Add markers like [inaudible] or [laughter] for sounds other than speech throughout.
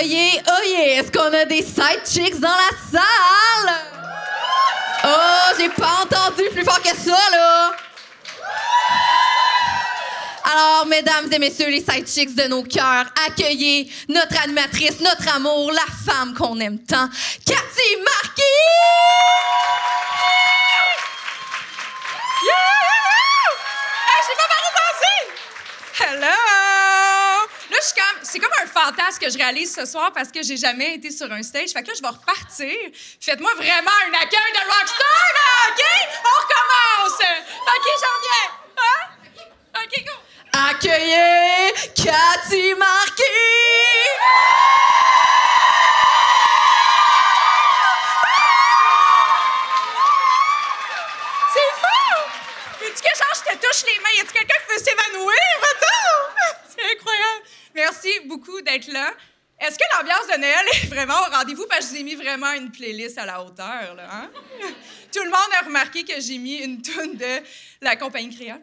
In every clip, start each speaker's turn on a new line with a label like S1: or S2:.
S1: Oyez, oyez, est-ce qu'on a des side chicks dans la salle? Oh, j'ai pas entendu plus fort que ça, là! Alors, mesdames et messieurs, les side chicks de nos cœurs, accueillez notre animatrice, notre amour, la femme qu'on aime tant, Cathy Marquis!
S2: Hey, je sais pas par où passer! Hello! Là, je suis comme, c'est comme un fantasme que je réalise ce soir parce que j'ai jamais été sur un stage. Fait que là, je vais repartir. Faites-moi vraiment un accueil de rockstar, là, OK? On recommence! OK, j'en reviens. Hein? OK, go!
S1: Accueillez Cathy Marquis!
S2: C'est fou! Veux-tu que genre, je te touche les mains? Y a-tu quelqu'un qui veut s'évanouir? Attends! C'est incroyable. Merci beaucoup d'être là. Est-ce que l'ambiance de Noël est vraiment au rendez-vous? Parce que je vous ai mis vraiment une playlist à la hauteur, là, hein? [laughs] Tout le monde a remarqué que j'ai mis une tune de la compagnie créole.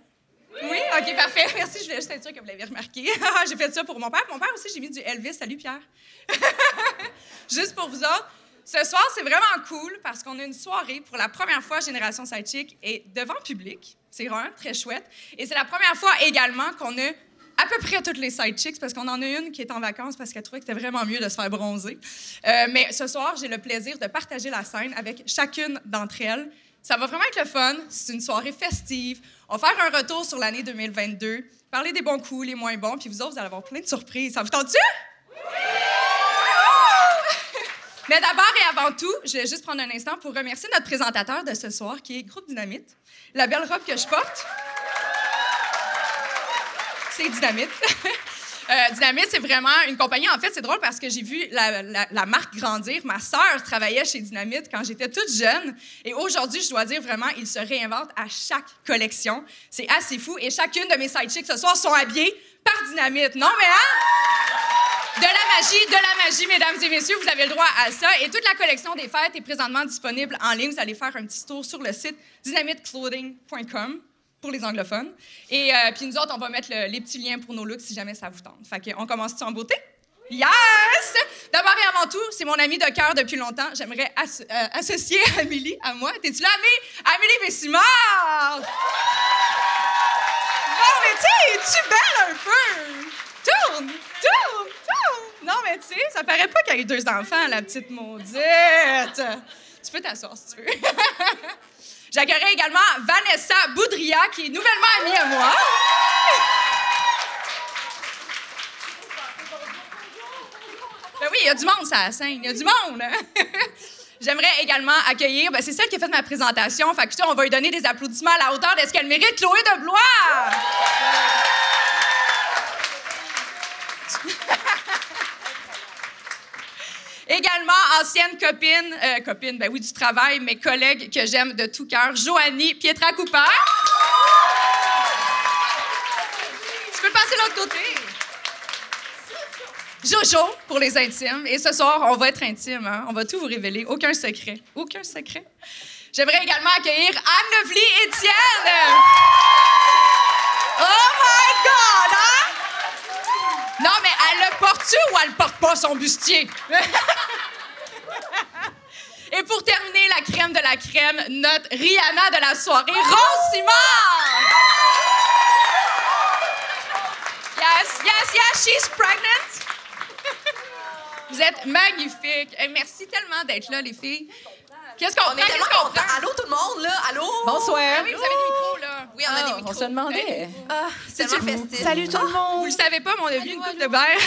S2: Oui? OK, parfait. Merci, je voulais juste être sûre que vous l'avez remarqué. [laughs] j'ai fait ça pour mon père. Mon père aussi, j'ai mis du Elvis. Salut, Pierre. [laughs] juste pour vous autres. Ce soir, c'est vraiment cool parce qu'on a une soirée pour la première fois Génération Sidechick et devant public. C'est vraiment très chouette. Et c'est la première fois également qu'on a à peu près toutes les sidechicks parce qu'on en a une qui est en vacances parce qu'elle trouvait que c'était vraiment mieux de se faire bronzer. Euh, mais ce soir, j'ai le plaisir de partager la scène avec chacune d'entre elles. Ça va vraiment être le fun. C'est une soirée festive. On va faire un retour sur l'année 2022, parler des bons coups, les moins bons, puis vous autres, vous allez avoir plein de surprises. Ça vous tente-tu? [laughs] Mais d'abord et avant tout, je vais juste prendre un instant pour remercier notre présentateur de ce soir, qui est Groupe Dynamite. La belle robe que je porte, c'est Dynamite. [laughs] Euh, Dynamite, c'est vraiment une compagnie. En fait, c'est drôle parce que j'ai vu la, marque grandir. Ma sœur travaillait chez Dynamite quand j'étais toute jeune. Et aujourd'hui, je dois dire vraiment, ils se réinventent à chaque collection. C'est assez fou. Et chacune de mes sidechicks ce soir sont habillées par Dynamite. Non, mais hein? De la magie, de la magie, mesdames et messieurs, vous avez le droit à ça. Et toute la collection des fêtes est présentement disponible en ligne. Vous allez faire un petit tour sur le site dynamiteclothing.com pour les anglophones. Et euh, puis nous autres, on va mettre le- les petits liens pour nos looks si jamais ça vous tente. Fait qu'on commence-tu en beauté? Yes! D'abord et avant tout, c'est mon amie de cœur depuis longtemps. J'aimerais euh, associer [laughs] Amélie à moi. T'es-tu là, Amé? Amélie Messimard! Non, mais tu es-tu belle un peu? Tourne, tourne, tourne. Non, mais tu sais, ça paraît pas qu'elle a eu deux enfants, la petite maudite. Tu peux t'asseoir si tu veux. [laughs] J'accueillerai également Vanessa Boudria, qui est nouvellement amie à moi. Ben oui, il y a du monde, ça, la scène. Il y a du monde. [laughs] J'aimerais également accueillir, ben c'est celle qui a fait ma présentation. Fait que, on va lui donner des applaudissements à la hauteur de ce qu'elle mérite, Chloé de Blois. Également, ancienne copine, euh, copine, ben oui, du travail, mes collègues que j'aime de tout cœur, Joanie Pietra Cooper. Tu peux passer de l'autre côté. Jojo pour les intimes. Et ce soir, on va être intime. Hein? On va tout vous révéler. Aucun secret. Aucun secret. J'aimerais également accueillir Anne Lovely Étienne. Oh my God! Non, mais elle le porte-tu ou elle porte pas son bustier? Et pour terminer, la crème de la crème, notre Rihanna de la soirée, Rose! Yes, yes, yes, she's pregnant. Vous êtes magnifiques. Merci tellement d'être là, les filles. Qu'est-ce qu'on
S1: On est tellement contents. Allô, tout le monde, là? Allô?
S2: Ah oui, vous avez des micros, là.
S1: Oui, on a des
S3: Ah,
S1: micros.
S3: on se demandait.
S1: Ah, c'est festif.
S3: Salut tout le
S2: Vous
S3: monde!
S2: le savez pas, mais on a vu une coupe de verre.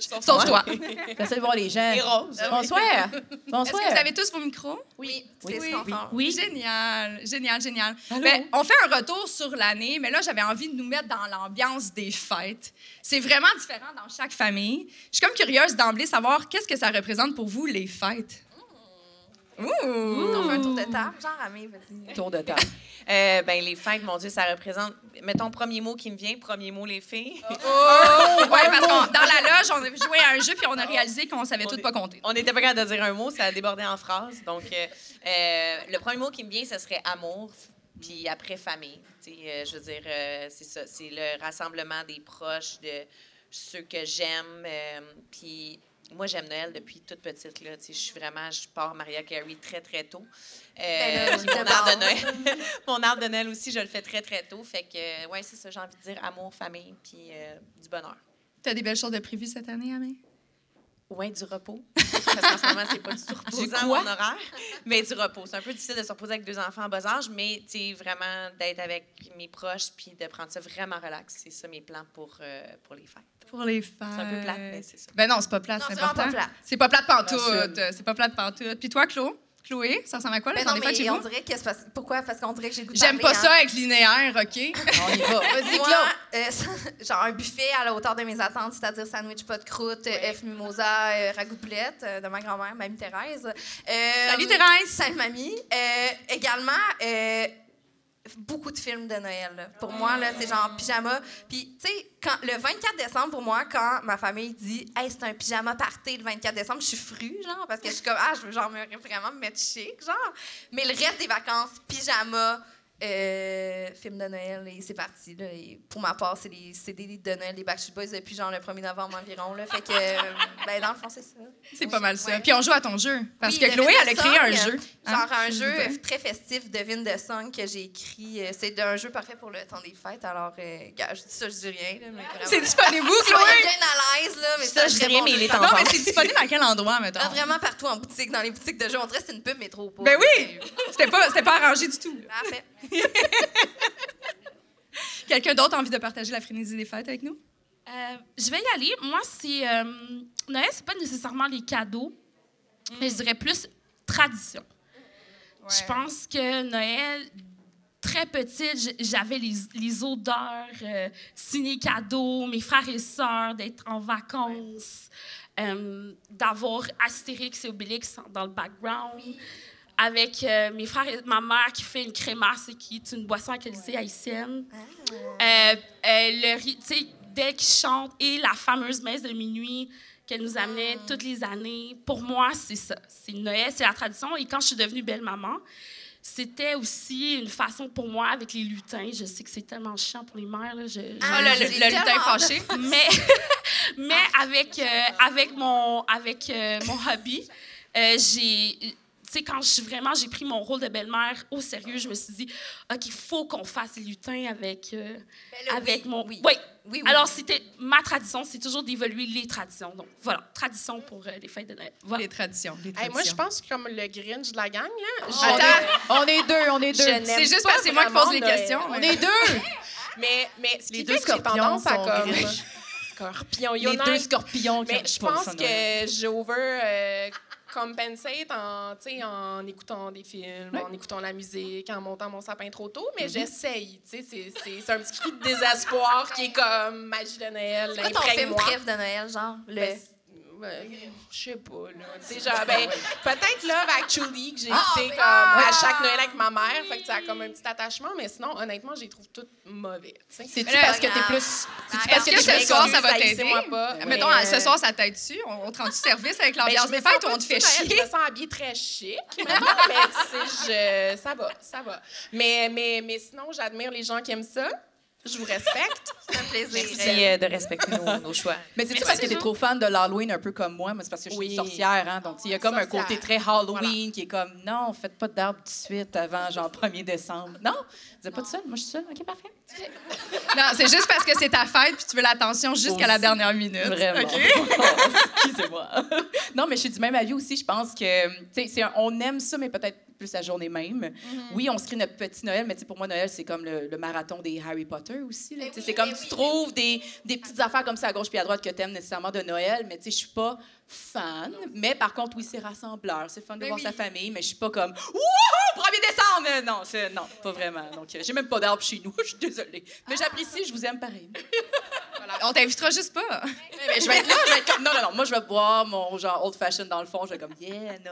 S2: [laughs] Sauf toi. [laughs]
S3: J'essaie de voir les gens.
S4: Les roses.
S3: Bonsoir.
S2: Est-ce
S3: Bonsoir.
S2: que vous avez tous vos micros?
S1: Oui,
S3: Oui.
S1: fait.
S2: Oui. Génial, génial, génial.
S3: Allô?
S2: Ben, on fait un retour sur l'année, mais là, j'avais envie de nous mettre dans l'ambiance des fêtes. C'est vraiment différent dans chaque famille. Je suis comme curieuse d'emblée savoir qu'est-ce que ça représente pour vous, les fêtes? Ouh!
S1: On fait un tour de table. Genre, Amé, vas-y.
S3: Tour de table. [laughs]
S4: Euh, ben, les fêtes, mon Dieu, ça représente. Mettons, premier mot qui me vient, premier mot, les filles.
S2: Oh! [laughs] Ouais, parce que dans la loge, on a joué à un jeu puis on a réalisé qu'on savait
S4: On
S2: tout
S4: est-
S2: pas compter.
S4: On n'était pas capable de dire un mot, ça a débordé en phrases. Donc, euh, euh, le premier mot qui me vient, ce serait amour, puis après famille. Euh, je veux dire, c'est ça, c'est le rassemblement des proches, de ceux que j'aime. puis moi, j'aime Noël depuis toute petite. Là, tu je suis vraiment, je pars Maria Carey très, très tôt. Euh,
S1: Ben
S4: puis mon arbre de. Noël, [laughs] mon arbre de Noël aussi, je le fais très, très tôt. Fait que, ouais, c'est ça, j'ai envie de dire amour, famille, puis euh, du bonheur.
S2: T'as des belles choses de prévues cette année, Amé?
S4: Ouais, du repos. [laughs] Parce qu'en ce moment, c'est pas du tout reposant mon horaire. Mais du repos. C'est un peu difficile de se reposer avec deux enfants en bas âge, mais vraiment d'être avec mes proches puis de prendre ça vraiment relax. C'est ça mes plans pour, euh, pour les fêtes.
S2: Pour les fêtes.
S4: C'est un peu plate, mais c'est ça.
S2: Ben non, c'est pas plate, c'est
S1: c'est
S2: important.
S1: pas plate.
S2: C'est pas plate pantoute. C'est pas plate pantoute. Puis toi, Chlo? Chloé, ça ressemble à quoi, le
S1: Ben non,
S2: fêtes chez
S1: mais on
S2: vous?
S1: dirait que c'est parce... Pourquoi? Parce qu'on dirait que j'ai le goût de
S2: J'aime pas
S1: parler,
S2: ça
S1: hein.
S2: avec linéaire, OK? [laughs]
S3: On y va. [laughs] Vas-y,
S1: Moi, euh, [laughs] genre un buffet à la hauteur de mes attentes, c'est-à-dire sandwich pas de croûte, F mimosa, euh, euh, de ma grand-mère, mamie Thérèse. Euh,
S2: Salut, Thérèse!
S1: Salut, mamie. Également, beaucoup de films de Noël. là. Pour moi, là, c'est genre pyjama. Puis, tu sais, quand le 24 décembre, pour moi, quand ma famille dit « Hey, c'est un pyjama party le 24 décembre », je suis frue, genre, parce que je suis comme « Ah, je veux genre me- vraiment me mettre chic, genre. » Mais le reste des vacances, pyjama, euh, film de Noël, et c'est parti. Là. Et pour ma part, c'est les CD de Noël des Backstreet Boys depuis genre le 1er novembre environ. Là. Fait que, euh, ben, dans le fond, c'est ça.
S2: C'est pas mal ça.
S1: Ouais.
S2: Puis on joue à ton jeu. Parce
S1: Oui,
S2: que Chloé, elle a créé un jeu. Hein?
S1: Genre un
S2: Je
S1: jeu très festif, Devine de Song, que j'ai écrit. Euh, C'est un jeu parfait pour le temps des fêtes. Alors, euh, gars, je dis ça, je dis rien.
S2: C'est disponible où,
S1: Chloé? Est bien à l'aise, là, mais
S4: Ça, je
S1: très
S4: dis rien,
S1: bon
S4: mais il est en
S2: Non, mais c'est disponible à quel endroit, mettons?
S1: ah, vraiment partout en boutique, dans les boutiques de jeux. On dirait que c'est une pub, mais trop pauvre.
S2: Ben oui! C'était pas, c'était pas arrangé du tout.
S1: Parfait. [laughs]
S2: Quelqu'un d'autre a envie de partager la frénésie des fêtes avec nous?
S5: Euh, je vais y aller. Moi, c'est. euh, Noël, c'est pas nécessairement les cadeaux, mais je dirais plus tradition. Je pense que Noël, très petite, j'avais les, les odeurs, euh, signer cadeaux, mes frères et sœurs, d'être en vacances, euh, d'avoir Astérix et Obélix dans le background, avec euh, mes frères et ma mère qui fait une crémasse qui est une boisson alcoolisée haïtienne. Euh, euh, le ri- tu sais, dès qu'ils chantent et la fameuse messe de minuit qu'elle nous amenait toutes les années. Pour moi, c'est ça. C'est Noël, c'est la tradition. Et quand je suis devenue belle-maman, c'était aussi une façon pour moi avec les lutins. Je sais que c'est tellement chiant pour les mères. Là, je, je-
S2: Ah, le, le, le lutin fâché.
S5: mais [laughs] mais avec euh, avec mon avec euh, mon hobby euh, j'ai sais quand je vraiment j'ai pris mon rôle de belle-mère au sérieux je me suis dit ok il faut qu'on fasse les lutins avec euh,
S1: Ben là,
S5: avec
S1: oui,
S5: mon
S1: oui.
S5: oui.
S1: Oui, oui.
S5: alors c'était ma tradition c'est toujours d'évoluer les traditions donc voilà tradition pour euh, les fêtes de Noël voilà
S2: Les traditions. Les
S6: Hey,
S2: traditions.
S6: moi, je pense que comme le Grinch de la gang, là.
S2: Attends, [laughs]
S3: On est deux, on est deux.
S2: C'est juste parce que c'est moi qui pose les questions.
S3: On est deux. [laughs]
S6: Mais, mais ce
S3: Les
S6: qui
S3: deux
S6: fait que j'ai
S3: scorpions
S6: tendance à
S3: sont
S6: comme...
S3: Grinch. [laughs]
S6: Scorpion,
S3: Les deux scorpions qui
S6: Mais
S3: ont
S6: je pense que j'over euh, compensate en, tu sais, en écoutant des films, en écoutant la musique, en montant mon sapin trop tôt, mais j'essaye. tu sais, C'est c'est- c'est un petit cri de désespoir qui est comme magie de Noël.
S1: C'est quoi ton film
S6: imprègne-moi.
S1: préf de Noël, genre? Le...
S6: Ben, Ouais, je sais pas, là. Tu sais, genre, ben, peut-être Love Actually, que j'ai
S1: Ah,
S6: écouté
S1: ben,
S6: comme
S1: ah!
S6: à chaque Noël avec ma mère. Fait que ça a comme un petit attachement, mais sinon, honnêtement, je les trouve toutes mauvais. tu sais.
S3: C'est-tu parce que t'es
S1: regarde.
S3: plus.
S1: Est-ce
S2: Est-ce que ce soir, ça va t'aider?
S6: Pas.
S2: Mettons, ce soir, ça t'aide dessus? On, on te rend du service avec
S6: ben,
S2: l'ambiance
S6: je me
S2: des fêtes ou
S6: pas
S2: on te fait chier?
S6: Je me sens habillée très chic, [laughs] mais tu sais, je- ça va, ça va. Mais, mais, mais sinon, j'admire les gens qui aiment ça. Je vous respecte. [laughs]
S1: C'est un plaisir.
S4: Merci euh, de respecter nos, nos choix.
S3: Mais c'est-tu parce que t'es trop fan de l'Halloween un peu comme moi? Moi, c'est parce que je suis
S6: Oui.
S3: une sorcière, hein? Donc, il y a comme un côté très Halloween qui est comme, non, faites pas d'arbre tout de suite avant, genre, 1er décembre. Non? Vous êtes pas tout seul? Moi, je suis seule. OK, parfait. [laughs]
S2: Non, c'est juste parce que c'est ta fête puis tu veux l'attention jusqu'à la dernière minute.
S3: Vraiment.
S2: OK? [laughs]
S3: Excusez-moi. non, mais je suis du même avis aussi. Je pense que, tu sais, c'est on aime ça, mais peut-être
S7: plus la journée même. Oui, on se crée notre petit Noël, mais pour moi, Noël, c'est comme le, le marathon des Harry Potter aussi. Tu sais, c'est comme tu trouves des, des petites affaires comme ça à gauche puis à droite que tu aimes nécessairement de Noël, mais tu sais, je suis pas fan. Mais par contre, oui, c'est rassembleur. C'est fun de voir sa famille, mais je suis pas comme Wouhou, 1er décembre! Mais Non, c'est- non, pas vraiment. Donc, euh, j'ai même pas d'arbre chez nous. [laughs] Je suis désolée. Mais j'apprécie, je vous aime pareil. [laughs]
S2: On t'invitera juste pas.
S7: Mais je vais être là, je vais être comme. Non, non, non. Moi, je vais boire mon genre old fashion dans le fond. Je vais comme, yeah, hein.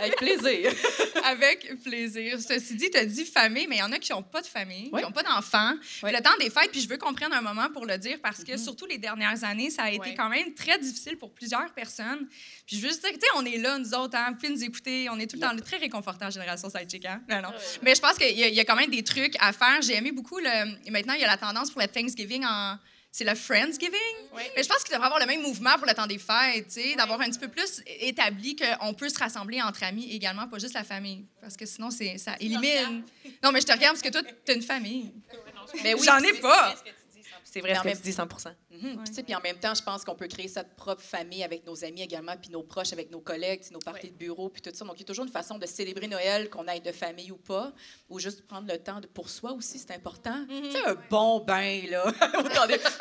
S7: Avec plaisir. [laughs]
S2: Avec plaisir. Ceci dit, tu as dit famille, mais il y en a qui n'ont pas de famille,
S7: Oui.
S2: qui n'ont pas d'enfants.
S7: Oui.
S2: Le temps des fêtes, puis je veux qu'on prenne un moment pour le dire parce que, surtout les dernières années, ça a été quand même très difficile pour plusieurs personnes. Puis je veux juste dire, tu sais, on est là, nous autres, hein, vous pouvez nous écouter, on est tout le temps très réconfortant, Génération Sidechick, hein? Non, non. Mais je pense qu'il y, y a quand même des trucs à faire. J'ai aimé beaucoup le. Maintenant, il y a la tendance pour le Thanksgiving en. C'est le Friendsgiving. Mais je pense qu'il devrait avoir le même mouvement pour le temps des fêtes, tu sais, d'avoir un petit peu plus établi qu'on peut se rassembler entre amis également, pas juste la famille. Parce que sinon, c'est, ça élimine. Non, mais je te regarde parce que toi, t'as une famille.
S7: Mais oui,
S2: J'en ai pas.
S4: C'est vrai
S7: Mais
S4: ce que
S7: même-
S4: tu dis, 100
S7: Mhm. Puis, sais, Puis en même temps, je pense qu'on peut créer sa propre famille avec nos amis également, puis nos proches avec nos collègues, nos parties de bureau, puis tout ça. Donc, il y a toujours une façon de célébrer Noël, qu'on aille de famille ou pas, ou juste prendre le temps de, pour soi aussi, c'est important. Tu sais, un bon bain, là. [laughs]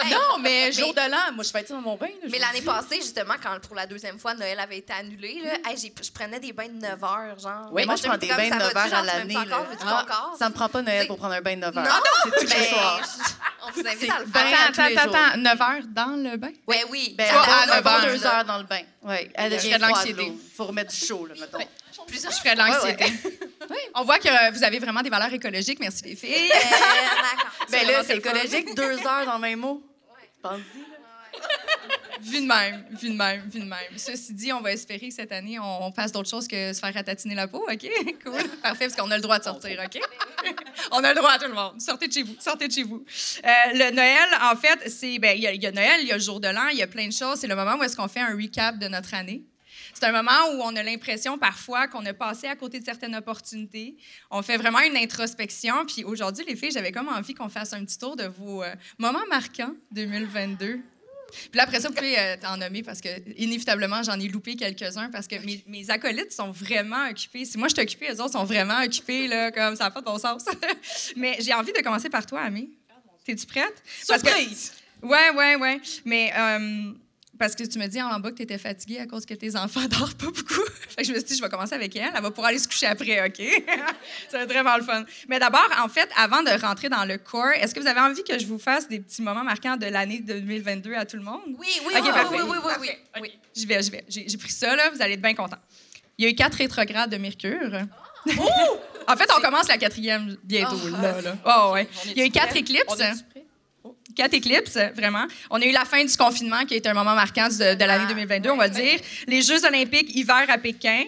S7: Non, mais jour de l'an, moi, je fais ça dans mon bain. là,
S1: Mais l'année passée, justement, quand pour la deuxième fois Noël avait été annulé, là, hey, j'ai- je prenais des bains de 9 heures, genre.
S7: Oui,
S8: Moi, je prends des bains de
S1: comme,
S8: 9
S1: ça va-tu,
S8: heures à l'année. Ah? Ça me prend pas Noël
S1: C'est-
S8: pour prendre un bain de 9
S1: Non,
S8: heures.
S1: non,
S8: C'est tous les soirs.
S1: on vous invite à le faire.
S8: les jours.
S2: 9 heures dans le bain?
S1: Oui, oui.
S8: Ben, à
S1: à
S8: 9
S1: neuf heures,
S8: heures, 2
S1: là.
S8: heures dans le bain. Oui, elle
S2: Je
S8: devient
S2: ferais de l'anxiété.
S8: l'eau. faut remettre du chaud, là, mettons.
S2: Je ferais de l'anxiété. [laughs] On voit que vous avez vraiment des valeurs écologiques. Merci, les filles.
S1: Euh, d'accord. [laughs]
S8: Ben là,
S2: c'est
S8: écologique, 2 heures dans le même mot. Pense-y, là.
S2: Vu de même, vu de même, vu de même. Ceci dit, on va espérer cette année, on fasse d'autres choses que se faire ratatiner la peau, OK? [laughs] Cool. Parfait, parce qu'on a le droit de sortir, OK? [laughs] on a le droit, tout le monde. Sortez de chez vous, sortez de chez vous. Euh, le Noël, en fait, c'est... ben, il y, a- il y a Noël, il y a le jour de l'an, il y a plein de choses. C'est le moment où est-ce qu'on fait un recap de notre année. C'est un moment où on a l'impression parfois qu'on a passé à côté de certaines opportunités. On fait vraiment une introspection. Puis aujourd'hui, les filles, j'avais comme envie qu'on fasse un petit tour de vos euh, moments marquants 2022. Puis là, après ça, vous pouvez euh, t'en nommer parce que, inévitablement, j'en ai loupé quelques-uns parce que mes, mes acolytes sont vraiment occupés. Si moi, je suis occupée, eux autres sont vraiment occupés, là, comme ça n'a pas de bon sens. [laughs] Mais j'ai envie de commencer par toi, Amé. T'es-tu prête? Parce que-
S7: Surprise!
S2: Ouais, ouais, ouais. Mais euh, parce que tu me dis en bas que tu étais fatiguée à cause que tes enfants [laughs] dorment pas beaucoup. fait que je me suis dit, je vais commencer avec elle. Elle va pouvoir aller se coucher après, OK? [laughs] ça va être vraiment le fun. Mais d'abord, en fait, avant de rentrer dans le core, est-ce que vous avez envie que je vous fasse des petits moments marquants de l'année 2022 à tout le monde?
S1: Oui, oui,
S2: Ok,
S1: oui,
S2: parfait.
S1: oui, oui, oui, oui, oui.
S2: Oui, je vais, je vais. J'ai pris ça, là. Vous allez être bien contents. Il y a eu quatre rétrogrades de Mercure. [laughs] en fait, on commence la quatrième bientôt, là. là. Oh, ouais. Il y a eu quatre éclipses. Quatre éclipses, vraiment. On a eu la fin du confinement, qui a été un moment marquant de, de l'année 2022, on va dire. Les Jeux olympiques hiver à Pékin.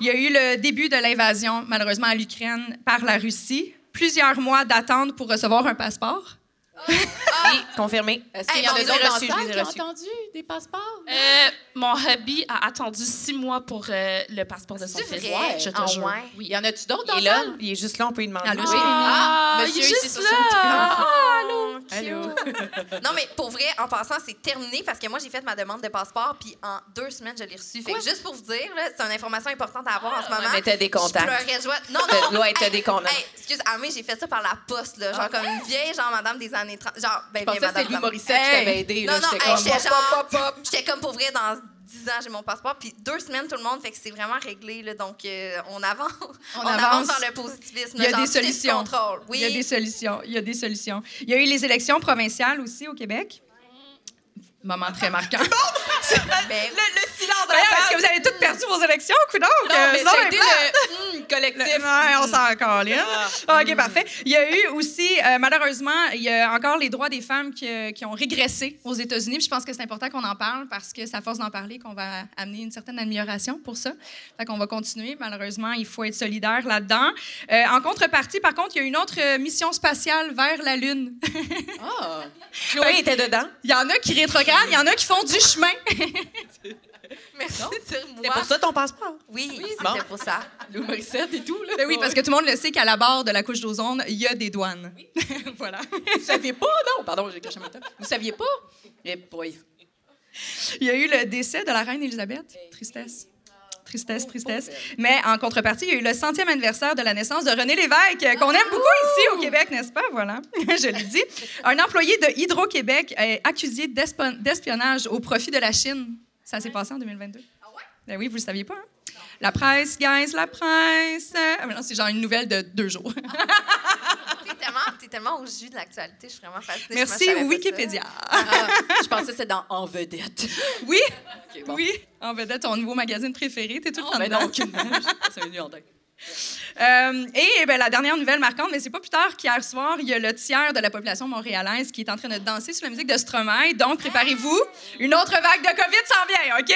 S2: Il y a eu le début de l'invasion, malheureusement, à l'Ukraine par la Russie. Plusieurs mois d'attente pour recevoir un passeport.
S4: Oui, confirmé.
S7: Est-ce qu'il y
S1: Hey,
S7: en a d'autres
S4: reçus, je les ai reçus?
S7: entendu des passeports?
S5: Euh, mon hubby a attendu six mois pour euh, le passeport de son
S1: C'est
S5: fils.
S1: vrai?
S5: Je te
S1: Ah,
S5: jure.
S1: ouais?
S5: Oui.
S7: Y en a-tu d'autres dans
S4: Il
S7: la
S4: est là,
S7: salle?
S4: il est juste là, on peut lui demander.
S2: Allô,
S4: Oui.
S2: Jérémy?
S5: Ah,
S7: Monsieur
S5: il est
S7: ici
S5: juste
S7: sur
S5: là. Ah,
S7: Allô? [laughs]
S1: Non, mais pour vrai, en passant, c'est terminé parce que moi, j'ai fait ma demande de passeport, puis en deux semaines, je l'ai reçu. Fait que juste pour vous dire, là, c'est une information importante à avoir en ce moment.
S4: mais t'as des contacts.
S1: Je pleurais de joie. Non,
S4: T'as-
S1: non.
S4: ouais, t'as des contacts.
S1: Hey, excuse, Amé, j'ai fait ça par la poste, là. Genre comme une vieille, genre madame des années 30. Genre, ben,
S7: Je pensais
S1: madame.
S7: Louis Morissette qui
S1: Hey!
S7: t'avait aidé.
S1: Non,
S7: là.
S1: non,
S7: J'étais
S1: hey,
S7: comme...
S1: genre, j'étais comme pour vrai dans 10 ans, j'ai mon passeport, puis deux semaines tout le monde, fait que c'est vraiment réglé, là, donc euh, on avance.
S2: On [laughs]
S1: On,
S2: avance.
S1: avance dans le positivisme.
S2: Il y a des
S1: genre, sous
S2: solutions.
S1: Oui.
S2: Il y a des solutions. Il y a des solutions. Il y a eu les élections provinciales aussi au Québec. Moment très marquant. [laughs]
S1: Ben,
S2: silence Est-ce que vous avez toutes perdu vos élections, coudonc?
S7: Non,
S2: Euh,
S7: mais
S2: sinon,
S7: ça a
S2: ben,
S7: été le hum, collectif.
S2: Le- ouais, on s'en calme.
S7: Ah.
S2: OK, parfait. Il y a eu aussi, euh, malheureusement, il y a encore les droits des femmes qui, euh, qui ont régressé aux États-Unis. Puis je pense que c'est important qu'on en parle parce que c'est à force d'en parler qu'on va amener une certaine amélioration pour ça. Fait qu'on va continuer. Malheureusement, il faut être solidaire là-dedans. Euh, en contrepartie, par contre, il y a une autre mission spatiale vers la Lune.
S7: Ah! [laughs]
S4: Chloé était dedans.
S2: Il y en a qui rétrogradent, il y en a qui font du chemin. [laughs]
S1: merci de dire moi.
S4: C'est pour ça ton passeport.
S1: Oui,
S4: Bon.
S1: c'était pour ça.
S7: Louis Morissette et tout, là.
S2: Ben oui, parce que tout le monde le sait qu'à la barre de la couche d'ozone, il y a des douanes. [laughs] voilà.
S7: Vous saviez pas, non? Pardon, j'ai en même temps. Vous saviez pas? Eh boy.
S2: Il y a eu le décès de la reine Élisabeth. Tristesse. Tristesse, tristesse. Mais en contrepartie, il y a eu le centième anniversaire de la naissance de René Lévesque, euh, qu'on aime beaucoup ici au Québec, n'est-ce pas? Voilà, [laughs] je l'ai dit. Un employé de Hydro-Québec est accusé d'espionnage au profit de la Chine. Ça s'est passé en 2022. Ah ouais? Ben oui, vous le saviez pas, hein? La presse, guys, la presse. Ah, mais non, c'est genre une nouvelle de deux jours. [laughs]
S1: T'es tellement, t'es tellement au jus de l'actualité, je suis vraiment fascinée.
S2: Merci. Wikipédia.
S7: Ah, je pensais que c'était dans En vedette.
S2: Oui,
S7: bon.
S2: oui. En vedette, ton nouveau magazine préféré, t'es tout le
S7: Oh,
S2: temps
S7: ben
S2: dedans.
S7: non. C'est. [laughs]
S2: Euh, et ben, la dernière nouvelle marquante, mais c'est pas plus tard qu'hier soir, il y a le tiers de la population montréalaise qui est en train de danser sur la musique de Stromae. Donc, préparez-vous, une autre vague de COVID s'en vient, OK?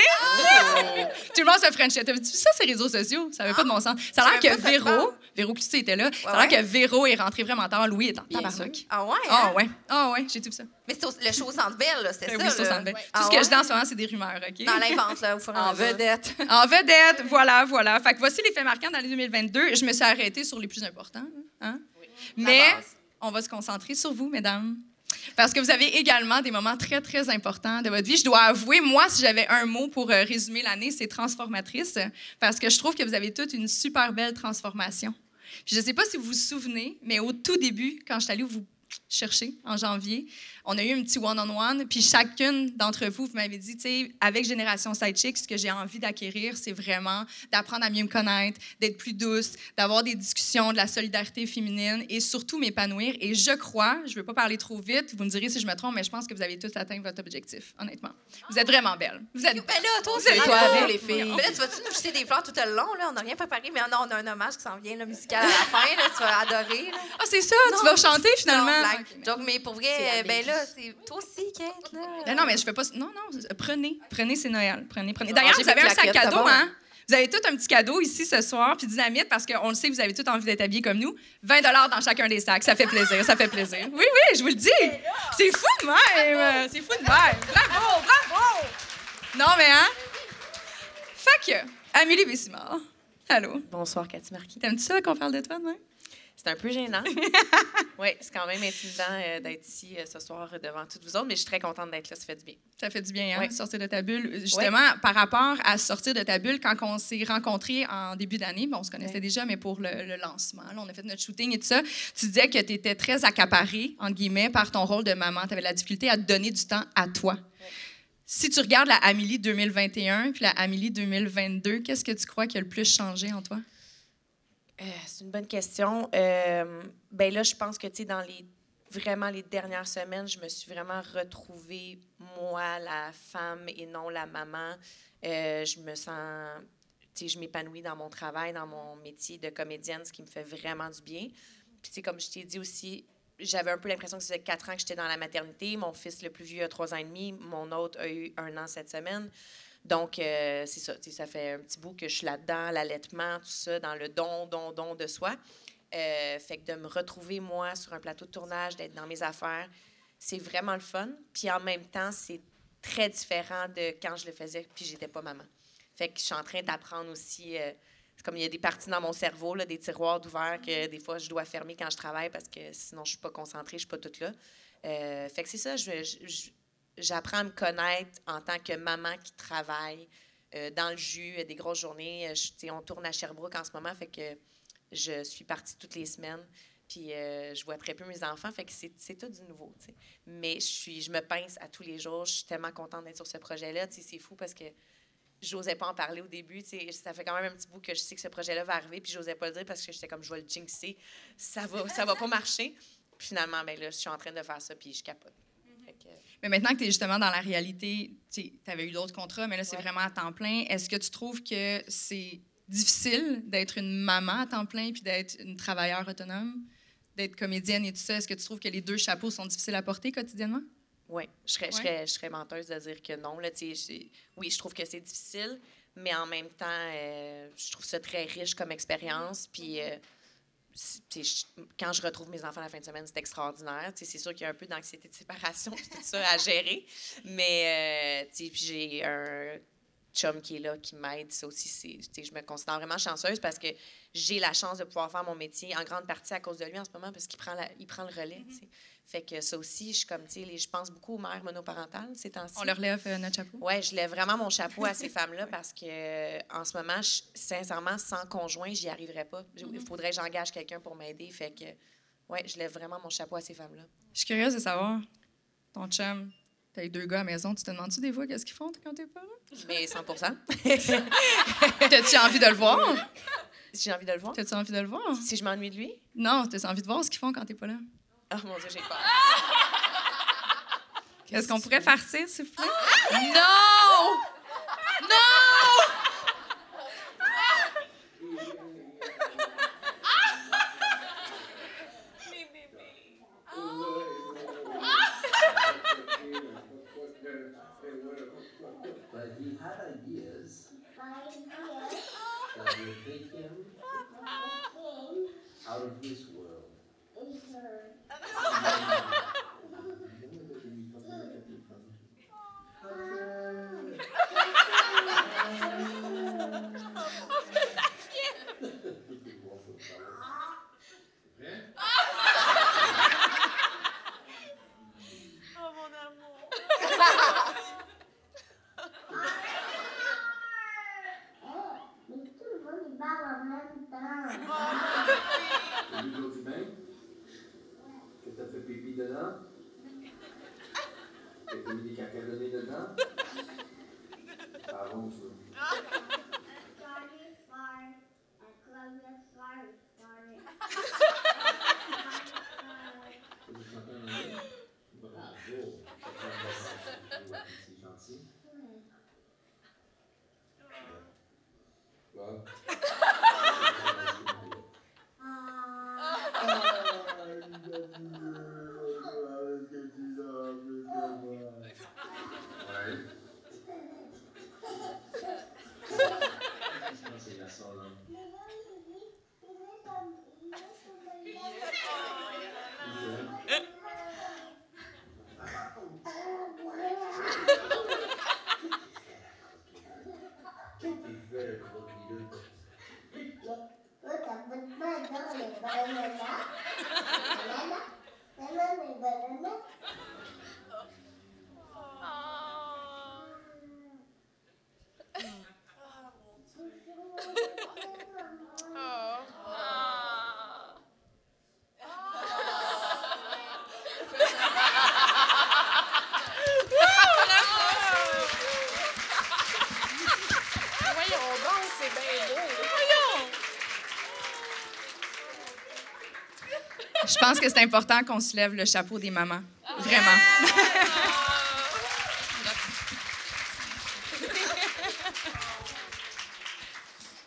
S2: Tout le monde se frenchait. T'as vu ça, ces réseaux sociaux? Ça avait pas de bon sens. Ça a l'air que Véro, Véro Cloutier était là, ça a
S1: Ouais,
S2: l'air que Véro est rentré vraiment tard. Louis est en tabarnak.
S1: Ah ouais?
S2: Ah
S1: hein?
S2: ouais, ah ouais, j'ai tout ça.
S1: Mais c'est le show Centre Bell, c'était
S2: Ben
S1: ça.
S2: oui, me fait.
S1: Ouais.
S2: Tout
S1: Ah
S2: ce que
S1: ouais?
S2: je dis en ce moment, c'est des rumeurs, OK?
S1: Dans l'invente, là, au fur et [laughs]
S7: En vedette. [laughs]
S2: En vedette, voilà, voilà. Fait que voici les faits marquants dans l'année 2022. Je me suis arrêtée sur les plus importants. Hein? Mais on va se concentrer sur vous, mesdames. Parce que vous avez également des moments très, très importants de votre vie. Je dois avouer, moi, si j'avais un mot pour euh, résumer l'année, c'est transformatrice. Parce que je trouve que vous avez toute une super belle transformation. Puis je ne sais pas si vous vous souvenez, mais au tout début, quand je suis allée vous chercher en janvier, on a eu un petit one-on-one, puis chacune d'entre vous, vous m'avez dit, tu sais, avec Génération Sidechick, ce que j'ai envie d'acquérir, c'est vraiment d'apprendre à mieux me connaître, d'être plus douce, d'avoir des discussions, de la solidarité féminine et surtout m'épanouir. Et je crois, je ne veux pas parler trop vite, vous me direz si je me trompe, mais je pense que vous avez tous atteint votre objectif, honnêtement. Vous êtes vraiment belles. Vous êtes
S1: Ben là, toi hein,
S7: toi avec les filles.
S1: Là, tu vas-tu nous jeter des fleurs tout le long, là? On n'a rien préparé, mais non, on a un hommage qui s'en vient, là, musical à la fin, là. Tu vas adorer, là.
S2: Ah, c'est ça,
S1: Non.
S2: tu vas chanter finalement.
S1: Blague. Donc, mais pour vrai,
S7: C'est
S1: euh, ben là, c'est toi aussi, Kate, là.
S2: Ben non, mais je fais pas. Non, non, prenez. Prenez, c'est Noël. Prenez, prenez.
S7: Non,
S2: D'ailleurs,
S7: j'ai
S2: vous avez un sac cadeau, hein? Vous avez tout un petit cadeau ici ce soir, puis dynamite, parce qu'on le sait, vous avez tout envie d'être habillés comme nous. 20 dans chacun des sacs. Ça fait plaisir, ça fait plaisir. Oui, oui, je vous le dis. C'est fou de même. C'est fou de même. Bravo, bravo. Non, mais hein? Fait que, Amélie Bessimard. Allô?
S4: Bonsoir, Cathy Marquis.
S2: T'aimes-tu ça qu'on parle de toi demain?
S4: C'est un peu gênant. [laughs] oui, c'est quand même intimidant euh, d'être ici euh, ce soir euh, devant toutes vous autres, mais je suis très contente d'être là, ça fait du bien.
S2: Ça fait du bien, hein,
S4: Ouais.
S2: sortir de ta bulle. Justement, par rapport à sortir de ta bulle, quand on s'est rencontrés en début d'année, bon, on se connaissait
S4: Ouais.
S2: déjà, mais pour le, le lancement, là, on a fait notre shooting et tout ça, tu disais que tu étais très accaparée, entre guillemets, par ton rôle de maman. Tu avais la difficulté à te donner du temps à toi. Si tu regardes la Amélie 2021 puis la Amélie 2022, qu'est-ce que tu crois qui a le plus changé en toi?
S4: Euh, c'est une bonne question. Euh, ben là, je pense que, tu sais, dans les vraiment les dernières semaines, je me suis vraiment retrouvée, moi, la femme et non la maman. Euh, je me sens, tu sais, je m'épanouis dans mon travail, dans mon métier de comédienne, ce qui me fait vraiment du bien. Puis, tu comme je t'ai dit aussi, j'avais un peu l'impression que faisait quatre ans que j'étais dans la maternité. Mon fils le plus vieux a trois ans et demi. Mon autre a eu un an cette semaine. Donc, euh, c'est ça. Ça fait un petit bout que je suis là-dedans, l'allaitement, tout ça, dans le don, don, don de soi. Euh, fait que de me retrouver, moi, sur un plateau de tournage, d'être dans mes affaires, c'est vraiment le fun. Puis en même temps, c'est très différent de quand je le faisais, puis j'étais pas maman. Fait que je suis en train d'apprendre aussi. euh, comme il y a des parties dans mon cerveau, là, des tiroirs d'ouvert que des fois je dois fermer quand je travaille parce que sinon je suis pas concentrée, je suis pas toute là. Euh, fait que c'est ça, je, je- je- j'apprends à me connaître en tant que maman qui travaille euh, dans le jus, euh, des grosses journées. Euh, on tourne à Sherbrooke en ce moment, fait que je suis partie toutes les semaines. Puis je vois très peu mes enfants, fait que c'est, tout du nouveau. Mais je, me pince à tous les jours. Je suis tellement contente d'être sur ce projet-là. C'est fou parce que j'osais pas en parler au début. Ça fait quand même un petit bout que je sais que ce projet-là va arriver, puis j'osais pas le dire parce que j'étais comme, je vais le jinxer. Ça va, ça va pas marcher. Finalement, ben là, je suis en train de faire ça, puis je capote. Que,
S2: Mais maintenant que tu es justement dans la réalité, tu avais eu d'autres contrats, mais là, c'est
S4: Ouais.
S2: vraiment à temps plein. Est-ce que tu trouves que c'est difficile d'être une maman à temps plein puis d'être une travailleuse autonome, d'être comédienne et tout ça? Est-ce que tu trouves que les deux chapeaux sont difficiles à porter quotidiennement?
S4: Oui, je serais, je serais, je serais menteuse de dire que non. Là, je- oui, je trouve que c'est difficile, mais en même temps, euh, je trouve ça très riche comme expérience. Puis, euh, c'est- tu sais, je- quand je retrouve mes enfants la fin de semaine, c'est extraordinaire. C'est sûr qu'il y a un peu d'anxiété de séparation, [laughs] tout ça à gérer. Mais euh, j'ai un chum qui est là, qui m'aide. Ça aussi, c'est, je me considère vraiment chanceuse parce que j'ai la chance de pouvoir faire mon métier en grande partie à cause de lui en ce moment parce qu'il prend, la- il prend le relais. sais. Fait que ça aussi, je, suis comme, tu sais, je pense beaucoup aux mères monoparentales ces temps-ci.
S2: On leur lève euh, notre chapeau?
S4: Oui, je lève vraiment mon chapeau à ces [laughs] femmes-là parce que, euh, en ce moment, je- sincèrement, sans conjoint, j'y arriverais pas. Il
S2: Mm-hmm.
S4: faudrait que j'engage quelqu'un pour m'aider. Fait que, ouais, je lève vraiment mon chapeau à ces femmes-là.
S2: Je suis curieuse de savoir, ton chum, t'as les deux gars à la maison, tu te demandes-tu des fois qu'est-ce qu'ils font quand t'es pas là?
S4: Mais 100 [laughs]
S2: T'as-tu envie de le voir?
S4: Si j'ai envie de le voir.
S2: T'as-tu envie de le voir?
S4: Si je m'ennuie de lui?
S2: Non, t'as envie de voir ce qu'ils font quand t'es pas là?
S4: Oh mon Dieu, j'ai peur.
S2: Est-ce qu'on pourrait farcir, s'il vous plaît?
S4: Non!
S9: Je pense que c'est
S2: important qu'on se lève le chapeau des mamans. Vraiment. [laughs]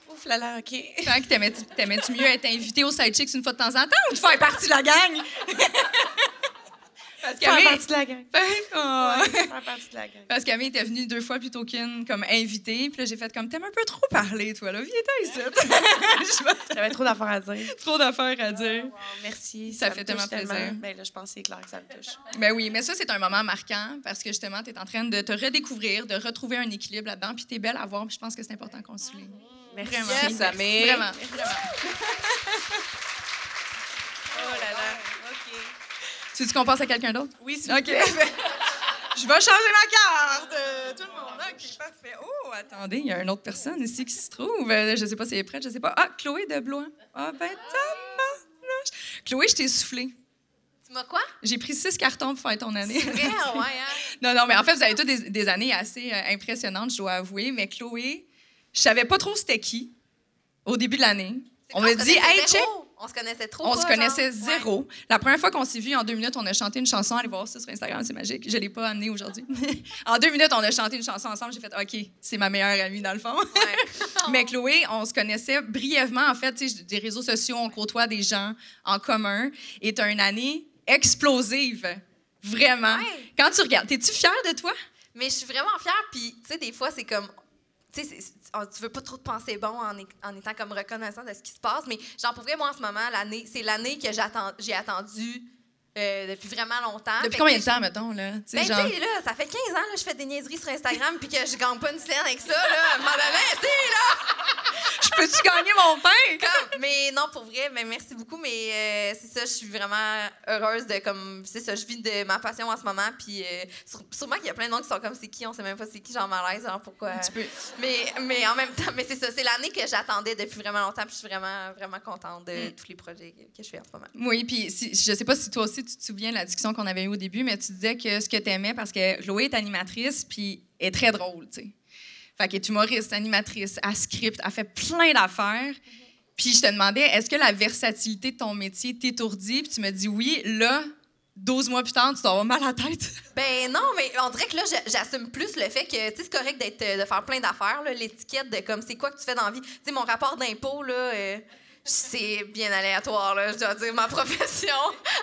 S4: Ouf là là, OK.
S2: Fait que t'aimais-tu mieux être invité au Sidechicks une fois de temps en temps ou de faire partie de la gang? [laughs] Parce
S4: Faire
S2: qu'Amé...
S4: partie de la gang. [laughs]
S2: Oh.
S4: Faire partie de la gang.
S2: Parce qu'Amé était venue deux fois plutôt qu'une comme invitée. Puis là, j'ai fait comme, t'aimes un peu trop parler, toi, là. Viens ici. [laughs] [laughs]
S4: J'avais trop d'affaires à dire.
S2: trop d'affaires à dire.
S4: Merci.
S2: Ça
S4: me
S2: fait tellement plaisir.
S4: Ben là, je pense que c'est clair que ça me touche.
S2: Ben oui, mais ça, c'est un moment marquant parce que justement, tu es en train de te redécouvrir, de retrouver un équilibre là-dedans. Puis tu es belle à voir. Puis je pense que c'est important qu'on le souligne.
S4: Merci,
S2: Vraiment.
S4: Samé.
S2: Vraiment.
S4: Oh là là.
S2: Tu veux qu'on passe à quelqu'un d'autre?
S4: Oui, s'il
S2: OK.
S4: vous plaît. [laughs]
S2: Je vais changer ma carte. Euh, tout le monde. OK, parfait. Oh, attendez, il y a une autre personne ici qui se trouve. Euh, Je sais pas si elle est prête, je sais pas. Ah, Chloé de Blois. Ah, ben, tabarnouche. Chloé, je t'ai soufflé.
S1: Tu m'as quoi?
S2: J'ai pris six cartons pour faire ton année.
S1: Vrai, ouais, hein? [laughs]
S2: Non, non, mais en fait, vous avez toutes des, des années assez euh, impressionnantes, je dois avouer. Mais Chloé, je savais pas trop c'était qui au début de l'année. On m'a dit, hey, check.
S1: zéro? On se connaissait trop.
S2: On
S1: pas,
S2: se connaissait
S1: genre?
S2: zéro. La première fois qu'on s'est vu en deux minutes, on a chanté une chanson. Allez voir ça sur Instagram, c'est magique. Je l'ai pas amené aujourd'hui. [laughs] en deux minutes, on a chanté une chanson ensemble. J'ai fait OK, c'est ma meilleure amie dans le fond.
S1: Ouais. [laughs]
S2: Mais Chloé, on se connaissait brièvement. En fait, des réseaux sociaux, on côtoie des gens en commun. Et tu as une année explosive. Vraiment.
S1: Ouais.
S2: Quand tu regardes, es-tu fière de toi?
S1: Mais je suis vraiment fière. Puis, tu sais, des fois, c'est comme. Tu sais, oh, tu veux pas trop te penser bon en, étant comme reconnaissant de ce qui se passe. Mais j'en pourrais, moi, en ce moment, c'est l'année que j'ai attendu euh, depuis vraiment longtemps.
S2: Depuis
S1: Fait
S2: combien
S1: que
S2: de temps, mettons, là? Tu
S1: Ben,
S2: genre...
S1: tu sais, là, ça fait 15 ans, là, je fais des niaiseries sur Instagram, puis que je gagne pas une scène avec ça, là. À un moment donné, [laughs] tu sais, là.
S2: Je peux-tu gagner mon pain? [laughs]
S1: Comme- mais non, pour vrai, ben, merci beaucoup, mais euh, c'est ça, je suis vraiment heureuse de, comme, c'est ça, je vis de ma passion en ce moment, puis euh, sur- sûrement qu'il y a plein de monde qui sont comme, c'est qui, on sait même pas c'est qui, genre malaise, genre pourquoi?
S2: Un petit peu.
S1: Mais, mais en même temps, mais c'est ça, c'est l'année que j'attendais depuis vraiment longtemps, puis je suis vraiment, vraiment contente de
S2: Mm.
S1: tous les projets que, que je fais en ce moment.
S2: Oui, puis si, je sais pas si toi aussi tu te souviens de la discussion qu'on avait eue au début, mais tu disais que ce que tu aimais, parce que Chloé est animatrice, puis est très drôle, tu sais. Fait qu'elle est humoriste, animatrice, à script, elle fait plein d'affaires. Puis je te demandais, est-ce que la versatilité de ton métier t'étourdit? Puis tu me dis oui. Là, 12 mois plus tard, tu avoir mal à la tête. [laughs]
S1: Ben non, mais on dirait que là, j'a- j'assume plus le fait que, tu sais, c'est correct euh, de faire plein d'affaires, l'étiquette de comme, c'est quoi que tu fais dans la vie? Tu sais, mon rapport d'impôt, là, euh, c'est bien aléatoire, là, je dois dire, ma [laughs] profession.